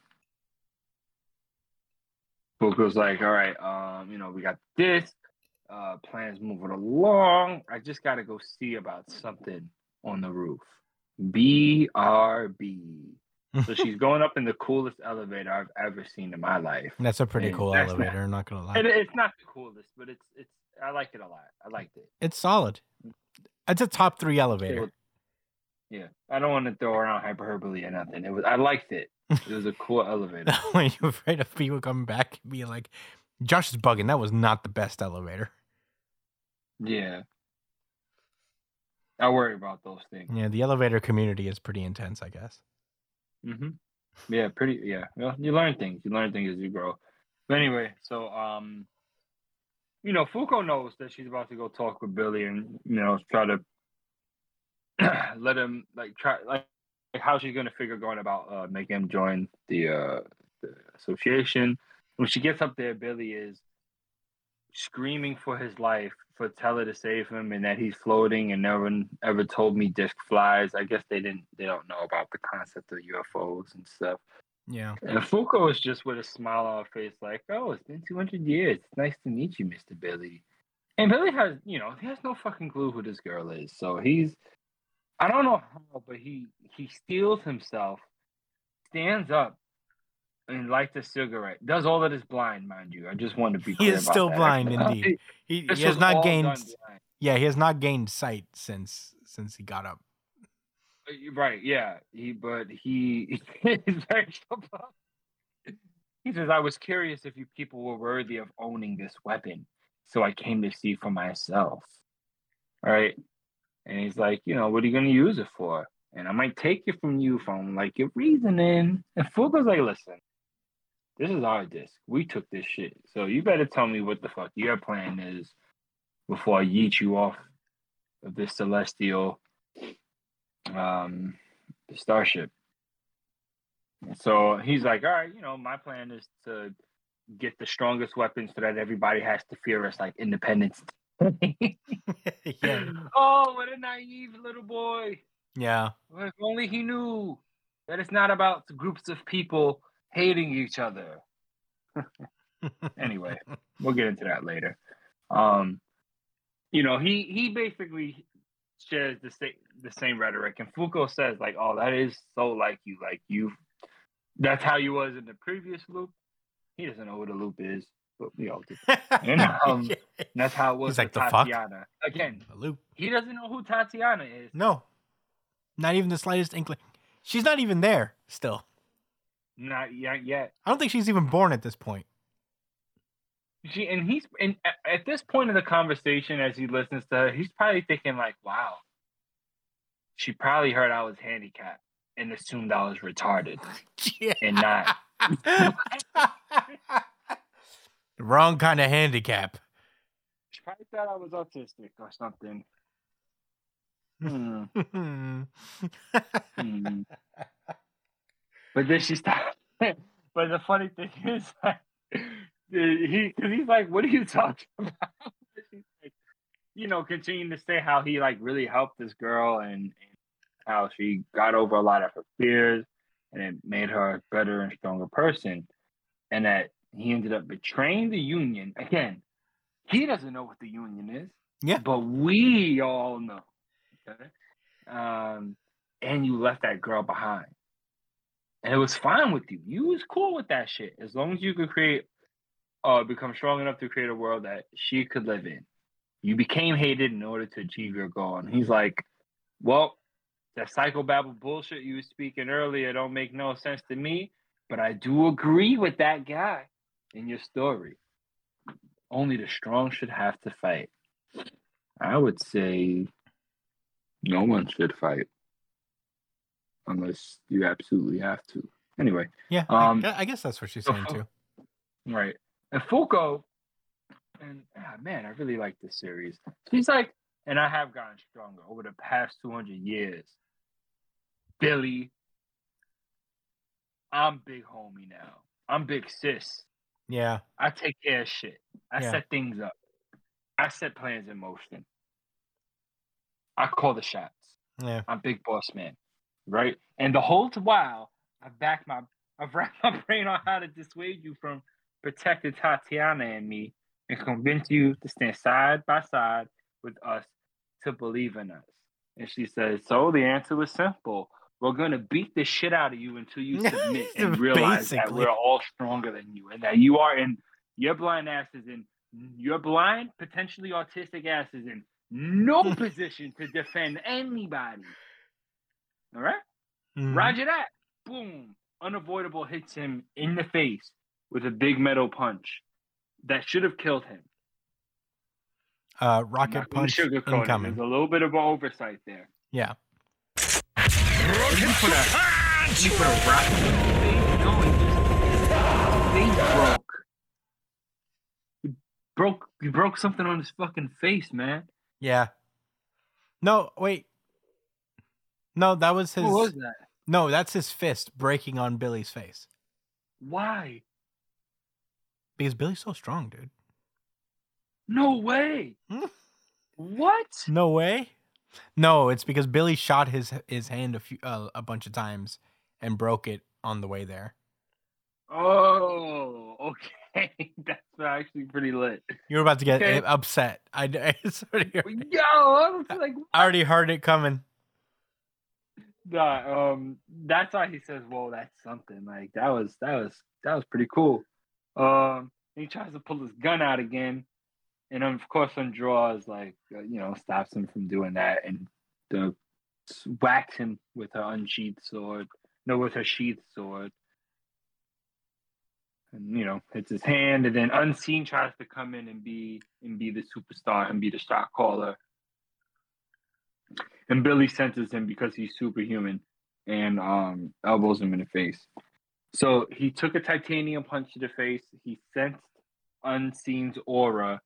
Fuko's like, all right, um, you know, we got this. Uh, plans moving along. I just got to go see about something on the roof. BRB. So [laughs] she's going up in the coolest elevator I've ever seen in my life. That's a pretty Yeah, cool that's not- elevator. I'm not gonna lie. And it's not the coolest, but it's it's I like it a lot. I liked it. It's solid. It's a top three elevator. Yeah, I don't want to throw around hyperbole or nothing. It was I liked it. It was a [laughs] cool elevator. [laughs] when you're afraid of people coming back and being like, Josh is bugging. That was not the best elevator. Yeah, I worry about those things. Yeah, the elevator community is pretty intense, I guess. hmm Yeah, pretty. Yeah, well, you learn things. You learn things as you grow. But anyway, so um, you know, Fuko knows that she's about to go talk with Billy and you know try to [clears throat] let him like try like, like how she's gonna figure going about uh making him join the uh the association. When she gets up there, Billy is screaming for his life for Teller to save him and that he's floating and no one ever told me disc flies. I guess they didn't they don't know about the concept of UFOs and stuff. Yeah. And Fuko is just with a smile on her face, like, "Oh, it's been 200 years. It's nice to meet you, Mister Billy." And Billy has, you know, he has no fucking clue who this girl is. So he's, I don't know how, but he he steals himself, stands up, and lights a cigarette. Does all of this blind, mind you. I just want to be. He is still that. blind, [laughs] indeed. He, he has not gained. Yeah, he has not gained sight since since he got up. Uh, Right, yeah. He but he [laughs] is very He says, I was curious if you people were worthy of owning this weapon. So I came to see for myself. All right. And he's like, you know, what are you gonna use it for? And I might take it from you from like your reasoning. And Fuko's like, listen, this is our disc. We took this shit. So you better tell me what the fuck your plan is before I yeet you off of this celestial um starship. So he's like, all right, you know, my plan is to get the strongest weapons so that everybody has to fear us like independence. [laughs] [laughs] yeah. Oh, what a naive little boy. Yeah. Well, If only he knew that it's not about groups of people hating each other. [laughs] anyway, we'll get into that later. Um, you know, he he basically shares the same the same rhetoric, and Fuko says like, "Oh, that is so like you. Like you, that's how you was in the previous loop." He doesn't know what a loop is, but we all do. And, um, And that's how it was He's like, "The fuck?" Tatiana. Again, A he doesn't know who Tatiana is. No. Not even the slightest inkling. She's not even there still. Not yet. Yet. I don't think she's even born at this point. She and he's and at this point in the conversation, as he listens to her, he's probably thinking like, "Wow." She probably heard I was handicapped and assumed I was retarded. [laughs] And not- [laughs] Wrong kind of handicap. She probably thought I was autistic or something. Hmm. Hmm. But then she stopped. [laughs] but the funny thing is, he because he's like, "What are you talking [laughs] about?" Like, you know, continuing to say how he like really helped this girl and, and how she got over a lot of her fears and it made her a better and stronger person, and that he ended up betraying the union again. He doesn't know what the union is. Yeah. But we all know. Okay. Um, and you left that girl behind. And it was fine with you. You was cool with that shit. As long as you could create uh become strong enough to create a world that she could live in. You became hated in order to achieve your goal. And he's like, Well, that psychobabble bullshit you was speaking earlier don't make no sense to me, but I do agree with that guy in your story. Only the strong should have to fight. I would say no one should fight unless you absolutely have to. Anyway, Yeah, I Um, gue- I, guess that's what she's saying [laughs] too. right. And Fuko, and ah, man, I really like this series. She's like, and I have gotten stronger over the past 200 years. Billy, I'm big homie now. I'm big sis. Yeah, I take care of shit. I Yeah. set things up. I set plans in motion. I call the shots. yeah. I'm big boss man, right? And the whole while, I back my, I've wrapped [laughs] my brain on how to dissuade you from protecting Tatiana and me, and convince you to stand side by side with us to believe in us. And she says, "So the answer was simple. We're gonna beat the shit out of you until you submit [laughs] and realize that we're all stronger than you, and that you are in your blind asses in your blind, potentially autistic asses in no [laughs] position to defend anybody. All right? Mhm. Roger that. Boom. Unavoidable hits him in the face with a big metal punch that should have killed him. Uh, rocket punch incoming. There's a little bit of an oversight there. Yeah. You put a, you put a rocket in his face. No, he just his face broke. He broke. He broke something on his fucking face, man. Yeah. No, wait. No, that was his. What was that? No, that's his fist breaking on Billy's face. Why? Because Billy's so strong, dude. No way. Hmm? what? No way. No, it's because Billy shot his his hand a few uh, a bunch of times and broke it on the way there. Oh, okay. [laughs] That's actually pretty lit. You were about to get Okay. upset. [laughs] I, I already heard- Yo, I was like, I already heard it coming. nah, um, that's why he says, "Whoa, that's something." Like that was that was that was pretty cool. Um, he tries to pull his gun out again, and of course, Undraw is like, uh, you know, stops him from doing that and the whacks him with her unsheathed sword. No, with her sheathed sword. And you know, hits his hand, and then Unseen tries to come in and be and be the superstar and be the shot caller. And Billy senses him because he's superhuman and um elbows him in the face. So he took a titanium punch to the face. He sensed Unseen's aura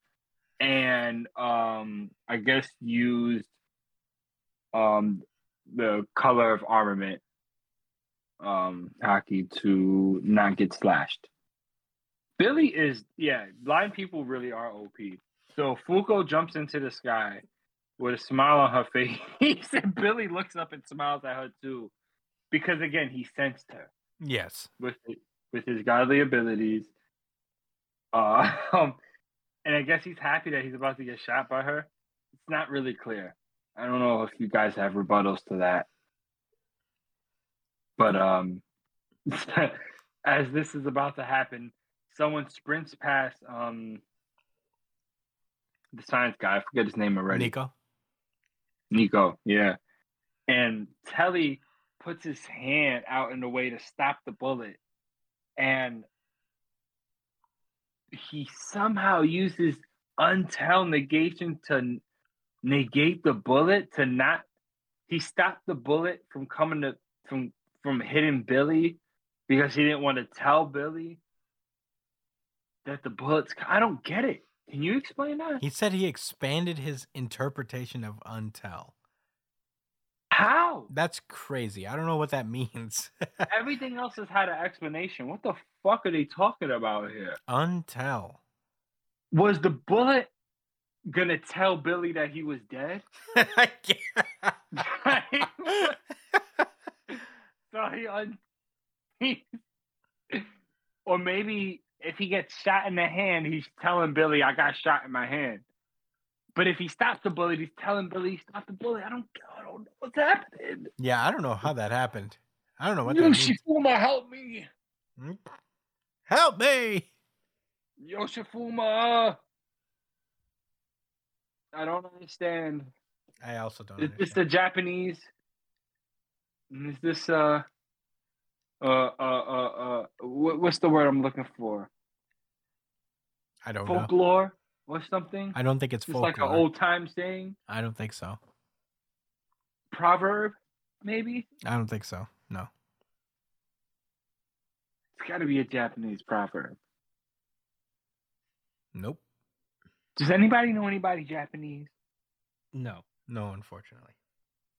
and um I guess used um the color of armament um haki to not get slashed. Billy is yeah, blind people really are OP. So Fuko jumps into the sky with a smile on her face. [laughs] and Billy looks up and smiles at her too. Because again, he sensed her Yes. with with his godly abilities. Uh, [laughs] um, and I guess he's happy that he's about to get shot by her. It's not really clear. I don't know if you guys have rebuttals to that. But um, [laughs] as this is about to happen, someone sprints past um the science guy. I forget his name already. Nico. Nico, yeah. And Telly puts his hand out in a way to stop the bullet and he somehow uses untell negation to negate the bullet to not he stopped the bullet from coming to from from hitting Billy because he didn't want to tell Billy that the bullets I don't get it. Can you explain that? He said he expanded his interpretation of untell. How? That's crazy. I don't know what that [laughs] means. Everything else has had an explanation. What the fuck are they talking about here? untell. Was the bullet gonna tell Billy that he was dead? [laughs] I can't. [laughs] so he, un- he or maybe if he gets shot in the hand, he's telling Billy, "I got shot in my hand." But if he stops the bullet, he's telling Billy he stopped the bullet. I don't, I don't know what's happening. yeah, I don't know how that happened. I don't know what that means. Yoshifumi, help me! Hmm? Help me! Yoshifumi! I don't understand. I also don't. Is this the Japanese? Is this uh uh uh uh uh what, what's the word I'm looking for? I don't know. Folklore or something? I don't think it's It's folklore. like an old time saying, I don't think so. proverb, maybe. I don't think so. No. It's got to be a Japanese proverb. Nope. Does anybody know anybody Japanese? No. No, unfortunately.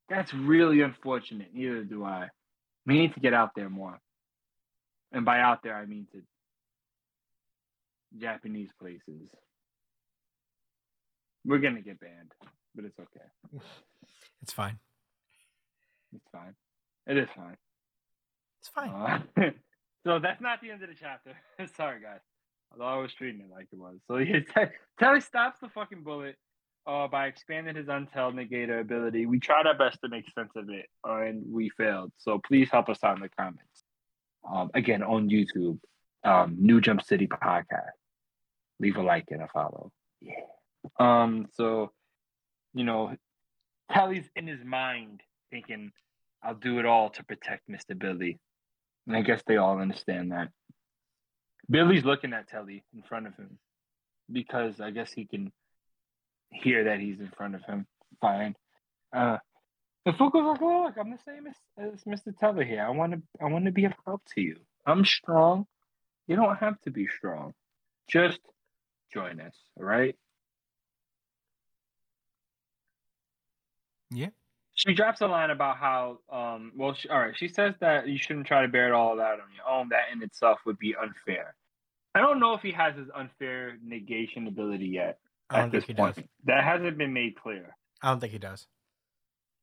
That's really unfortunate. Neither do I. We need to get out there more. And by out there, I mean to Japanese places. We're going to get banned, but it's okay. It's fine. It's fine. It is fine. It's fine. Uh, [laughs] so that's not the end of the chapter. [laughs] Sorry, guys. Although I was treating it like it was. So yeah, [laughs] Telly stops the fucking bullet uh, by expanding his untell negator ability. We tried our best to make sense of it, uh, and we failed. So please help us out in the comments. Um, again, on YouTube, um, New Jump City Podcast. Leave a like and a follow. Yeah. Um. So, you know, Telly's in his mind thinking, "I'll do it all to protect Mister Billy." And I guess they all understand that. Billy's looking at Telly in front of him because I guess he can hear that he's in front of him. Fine. Uh, and Fuko's like, "Oh, look, I'm the same as, as Mr. Telly here. I want to, I want to be of help to you. I'm strong. You don't have to be strong. Just join us, all right?" Yeah. She drops a line about how, um, well, she, all right, she says that you shouldn't try to bear it all out on your own. That in itself would be unfair. I don't know if he has his unfair negation ability yet I don't at this think he point. does. That hasn't been made clear. I don't think he does.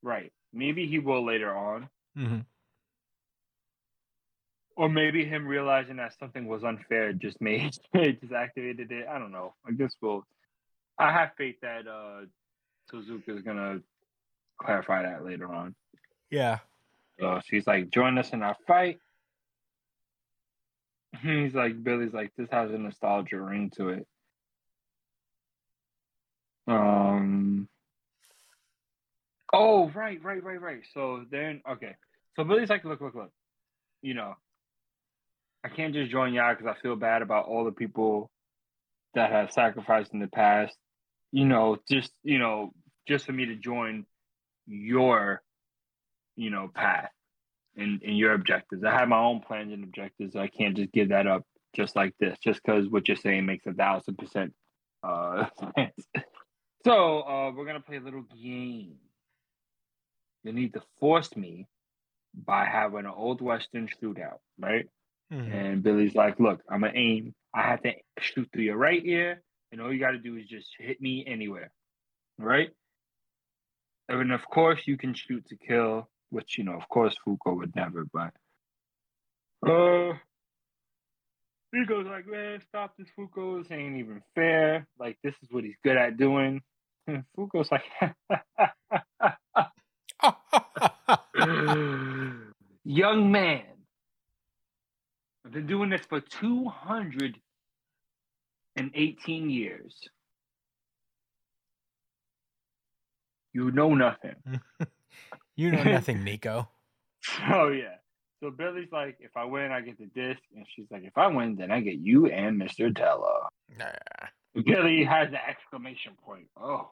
Right. Maybe he will later on. hmm Or maybe him realizing that something was unfair just made [laughs] it just activated it. I don't know. I guess we'll I have faith that uh Tozuka is gonna clarify that later on. Yeah. So she's like, join us in our fight. [laughs] He's like, Billy's like, this has a nostalgia ring to it. Um. Oh, right, right, right, right. So then, okay. So Billy's like, look, look, look. You know, I can't just join y'all because I feel bad about all the people that have sacrificed in the past. You know, just you know, just for me to join your, you know, path and, and your objectives. I have my own plans and objectives. I can't just give that up just like this, just because what you're saying makes a thousand percent uh [laughs] sense. So uh we're gonna play a little game. You need to force me by having an old western shootout, right? Mhm. And Billy's like, look, I'm gonna aim. I have to shoot through your right ear, and all you gotta do is just hit me anywhere. Right? And of course you can shoot to kill, which you know, of course Fuko would never, but uh he goes like, man, stop this Fuko, this ain't even fair. Like this is what he's good at doing. And Fuko's like [laughs] Young man, I've been doing this for 218 years. You know nothing. [laughs] you know nothing, Nico. [laughs] Oh, yeah. So Billy's like, if I win, I get the disc, and she's like, if I win, then I get you and Mister Teller. Nah. Billy has the exclamation point. Oh,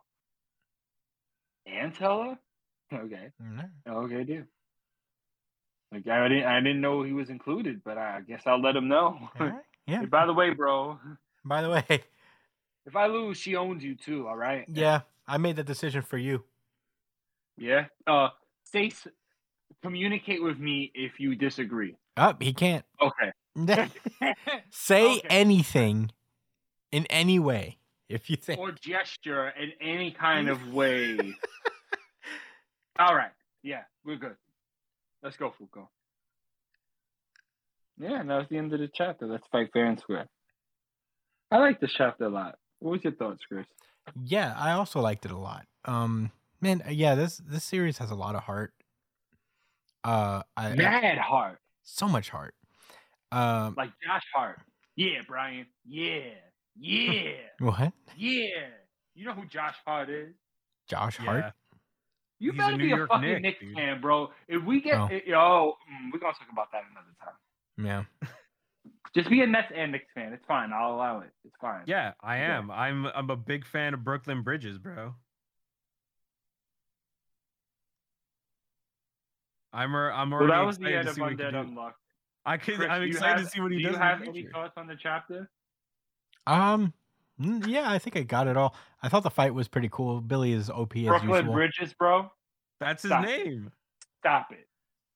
and Teller? Okay, Nah. okay, dude. Like I didn't, I didn't know he was included, but I guess I'll let him know. Right. Yeah. Hey, [laughs] by the way, bro, By the way, if I lose, she owns you too. All right? yeah, I made the decision for you. Yeah. Uh, say, s- communicate with me if you disagree. Up, he can't Okay. [laughs] say Okay. anything in any way if you think. or gesture in any kind of [laughs] way. All right. Yeah, we're good. Let's go, Fuko. Yeah, and that was the end of the chapter. Let's fight fair and square. I like this chapter a lot. What was your thoughts, Chris? Yeah, I also liked it a lot. Um, man, yeah, this this series has a lot of heart. Uh, I, I- Mad Heart. so much heart. Um, Like Josh Hart. Yeah, Brian. Yeah. Yeah. [laughs] what? yeah. You know who Josh Hart is? Josh Yeah. Hart? You He's better New be a fucking Knick, Knicks dude. fan, bro. If we get, Oh. eh, yo, mm, we're gonna talk about that another time. Yeah. [laughs] Just be a Nets and Knicks fan. It's fine. I'll allow it. It's fine. Yeah, I Yeah. am. I'm I'm a big fan of Brooklyn Bridges, bro. I'm a, I'm So already that was the excited end to of see what Undead do. Unlocked. I could, Chris, I'm you excited have- to see what he do does. you have any future. thoughts on the chapter? Um, yeah, I think I got it all. I thought the fight was pretty cool. Billy is OP as Brooklyn usual. Bridges, bro. That's his Stop it. name. Stop it.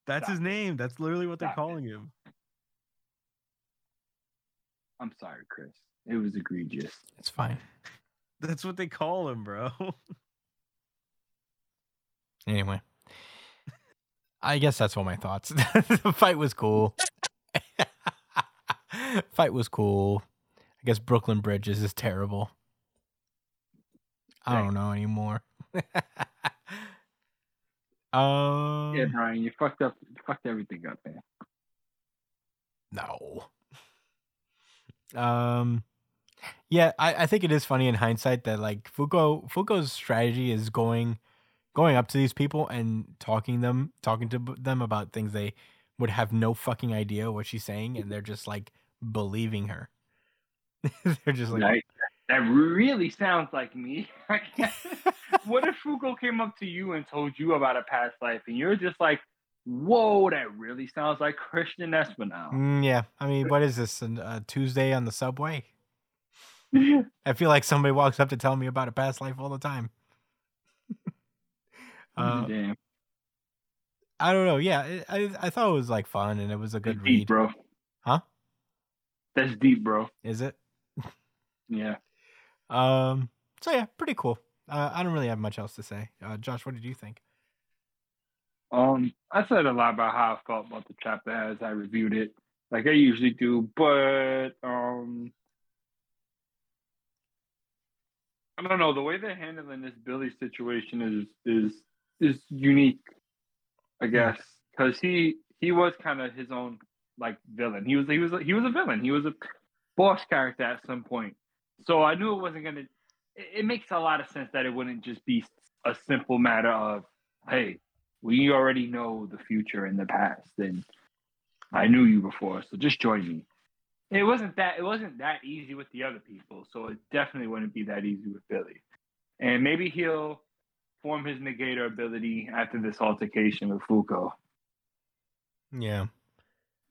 That's Stop his name. That's literally what they're Stop it. calling him. I'm sorry, Chris. It was egregious. It's fine. [laughs] That's what they call him, bro. [laughs] Anyway, I guess that's all my thoughts. [laughs] the fight was cool. [laughs] fight was cool. I guess Brooklyn Bridges is terrible. I don't know anymore. [laughs] um, Yeah, Brian, you fucked up. You fucked everything up, man. No. Um yeah, I, I think it is funny in hindsight that like Fuko Fuko's strategy is going going up to these people and talking them talking to them about things they would have no fucking idea what she's saying and they're just like believing her. [laughs] they're just like Right? That really sounds like me. [laughs] [laughs] what if Fuko came up to you and told you about a past life, and you're just like, "Whoa, that really sounds like Christian Espinal." Mm, yeah, I mean, what is this? A uh, Tuesday on the subway? I feel like somebody walks up to tell me about a past life all the time. Uh, Damn, I don't know. Yeah, it, I I thought it was like fun and it was a that's good deep, read. bro. Huh? That's deep, bro. Is it? Yeah. [laughs] Um. So yeah, pretty cool. Uh, I don't really have much else to say. Uh, Josh, what did you think? Um, I said a lot about how I felt about the chapter as I reviewed it, like I usually do, but um, I don't know. The way they're handling this Billy situation is is is unique, I hmm. guess, because he he was kind of his own like villain. He was he was he was a villain. He was a boss character at some point. So I knew it wasn't gonna. It, it makes a lot of sense that it wouldn't just be a simple matter of, hey, we already know the future and the past, and I knew you before, so just join me. It wasn't that it wasn't that easy with the other people, so it definitely wouldn't be that easy with Billy. And maybe he'll form his negator ability after this altercation with Fuko. Yeah.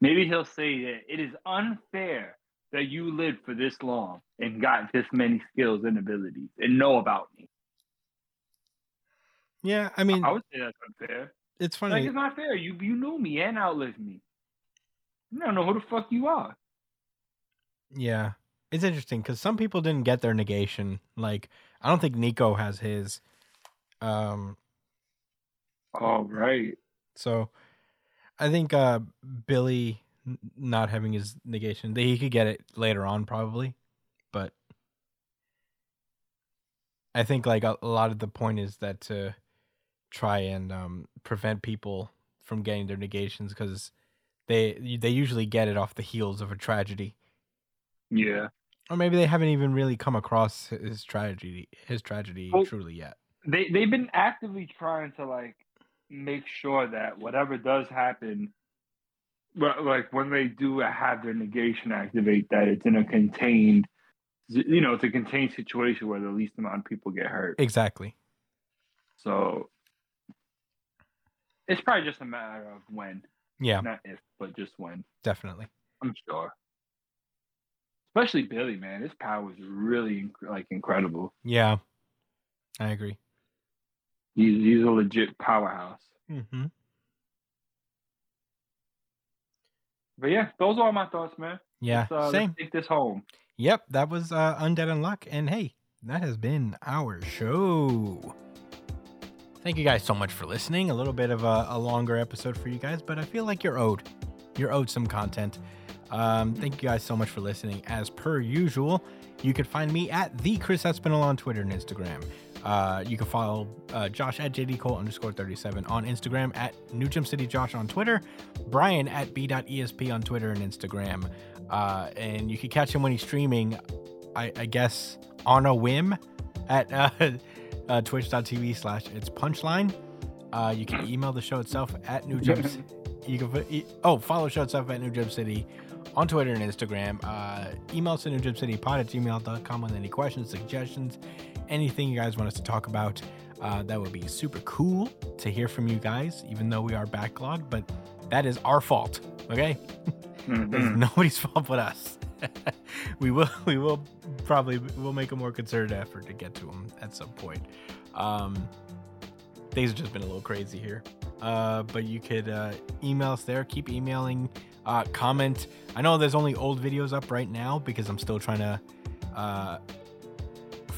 Maybe he'll say that it is unfair that you lived for this long and got this many skills and abilities and know about me. Yeah. I mean, I would say that's unfair. it's Like funny. it's not fair. You you knew me and outlived me. You don't know who the fuck you are. Yeah. It's interesting because some people didn't get their negation. Like, I don't think Nico has his. Um. All right. So, I think uh Billy not having his negation, that he could get it later on probably, but I think like a, a lot of the point is that to try and um prevent people from getting their negations because they they usually get it off the heels of a tragedy, Yeah. or maybe they haven't even really come across his tragedy his tragedy Well- truly yet. They they've been actively trying to like make sure that whatever does happen like when they do have their negation activate, that it's in a contained, you know, it's a contained situation where the least amount of people get hurt. Exactly. So it's probably just a matter of when, Yeah, not if, but just when. definitely. I'm sure. Especially Billy, man, his power is really like incredible. Yeah, I agree. He's he's a legit powerhouse. Mm-hmm. But yeah, those are all my thoughts, man. Yeah, uh, same. Take this home. Yep, that was uh, Undead Unluck. And hey, that has been our show. Thank you guys so much for listening. A little bit of a, a longer episode for you guys, but I feel like you're owed. You're owed some content. Um, thank you guys so much for listening. As per usual, you can find me at the Chris Espinal on Twitter and Instagram. Uh, you can follow uh, Josh at JD Cole underscore 37 on Instagram, at New Jump City Josh on Twitter, Brian at B.ESP on Twitter and Instagram. Uh, and you can catch him when he's streaming, I, I guess, on a whim at uh, [laughs] uh, twitch.tv slash it's punchline. Uh, you can email the show itself at New Jump. [laughs] C- you can put, oh follow show itself at New Jump City on Twitter and Instagram. Uh, email us at New Jump City Pod at gmail.com with any questions, suggestions, anything you guys want us to talk about. Uh, that would be super cool to hear from you guys, even though we are backlogged, but that is our fault. Okay. [laughs] Mhm. nobody's fault but us. [laughs] we will we will probably we'll make a more concerted effort to get to them at some point. Um, things have just been a little crazy here. Uh, but you could uh, email us there. Keep emailing. Uh, comment. I know there's only old videos up right now because I'm still trying to uh,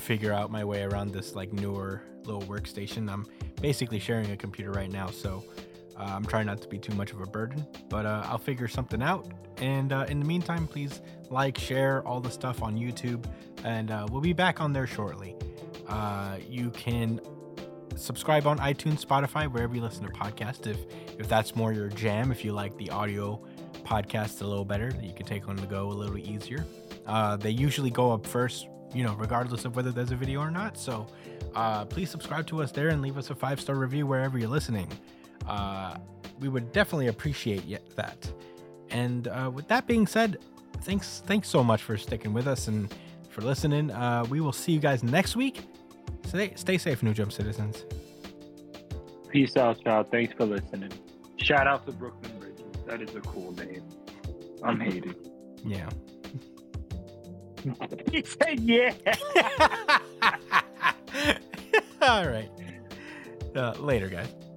figure out my way around this like newer little workstation. I'm basically sharing a computer right now, so uh, I'm trying not to be too much of a burden, but uh, I'll figure something out. And uh, in the meantime, please like, share all the stuff on YouTube, and uh, we'll be back on there shortly. Uh, you can subscribe on iTunes, Spotify, wherever you listen to podcasts. If if that's more your jam, if you like the audio podcast a little better, you can take on the go a little easier. Uh, they usually go up first, you know, regardless of whether there's a video or not. So uh, please subscribe to us there and leave us a five star review wherever you're listening. Uh, we would definitely appreciate that. And uh, with that being said, thanks thanks so much for sticking with us and for listening. Uh, we will see you guys next week. Stay stay safe, New Jump citizens. Peace out, child. Thanks for listening. Shout out to Brooklyn Bridges. That is a cool name. I'm hated. Yeah. He [laughs] said, "Yeah." [laughs] All right. Uh, later, guys. Guys.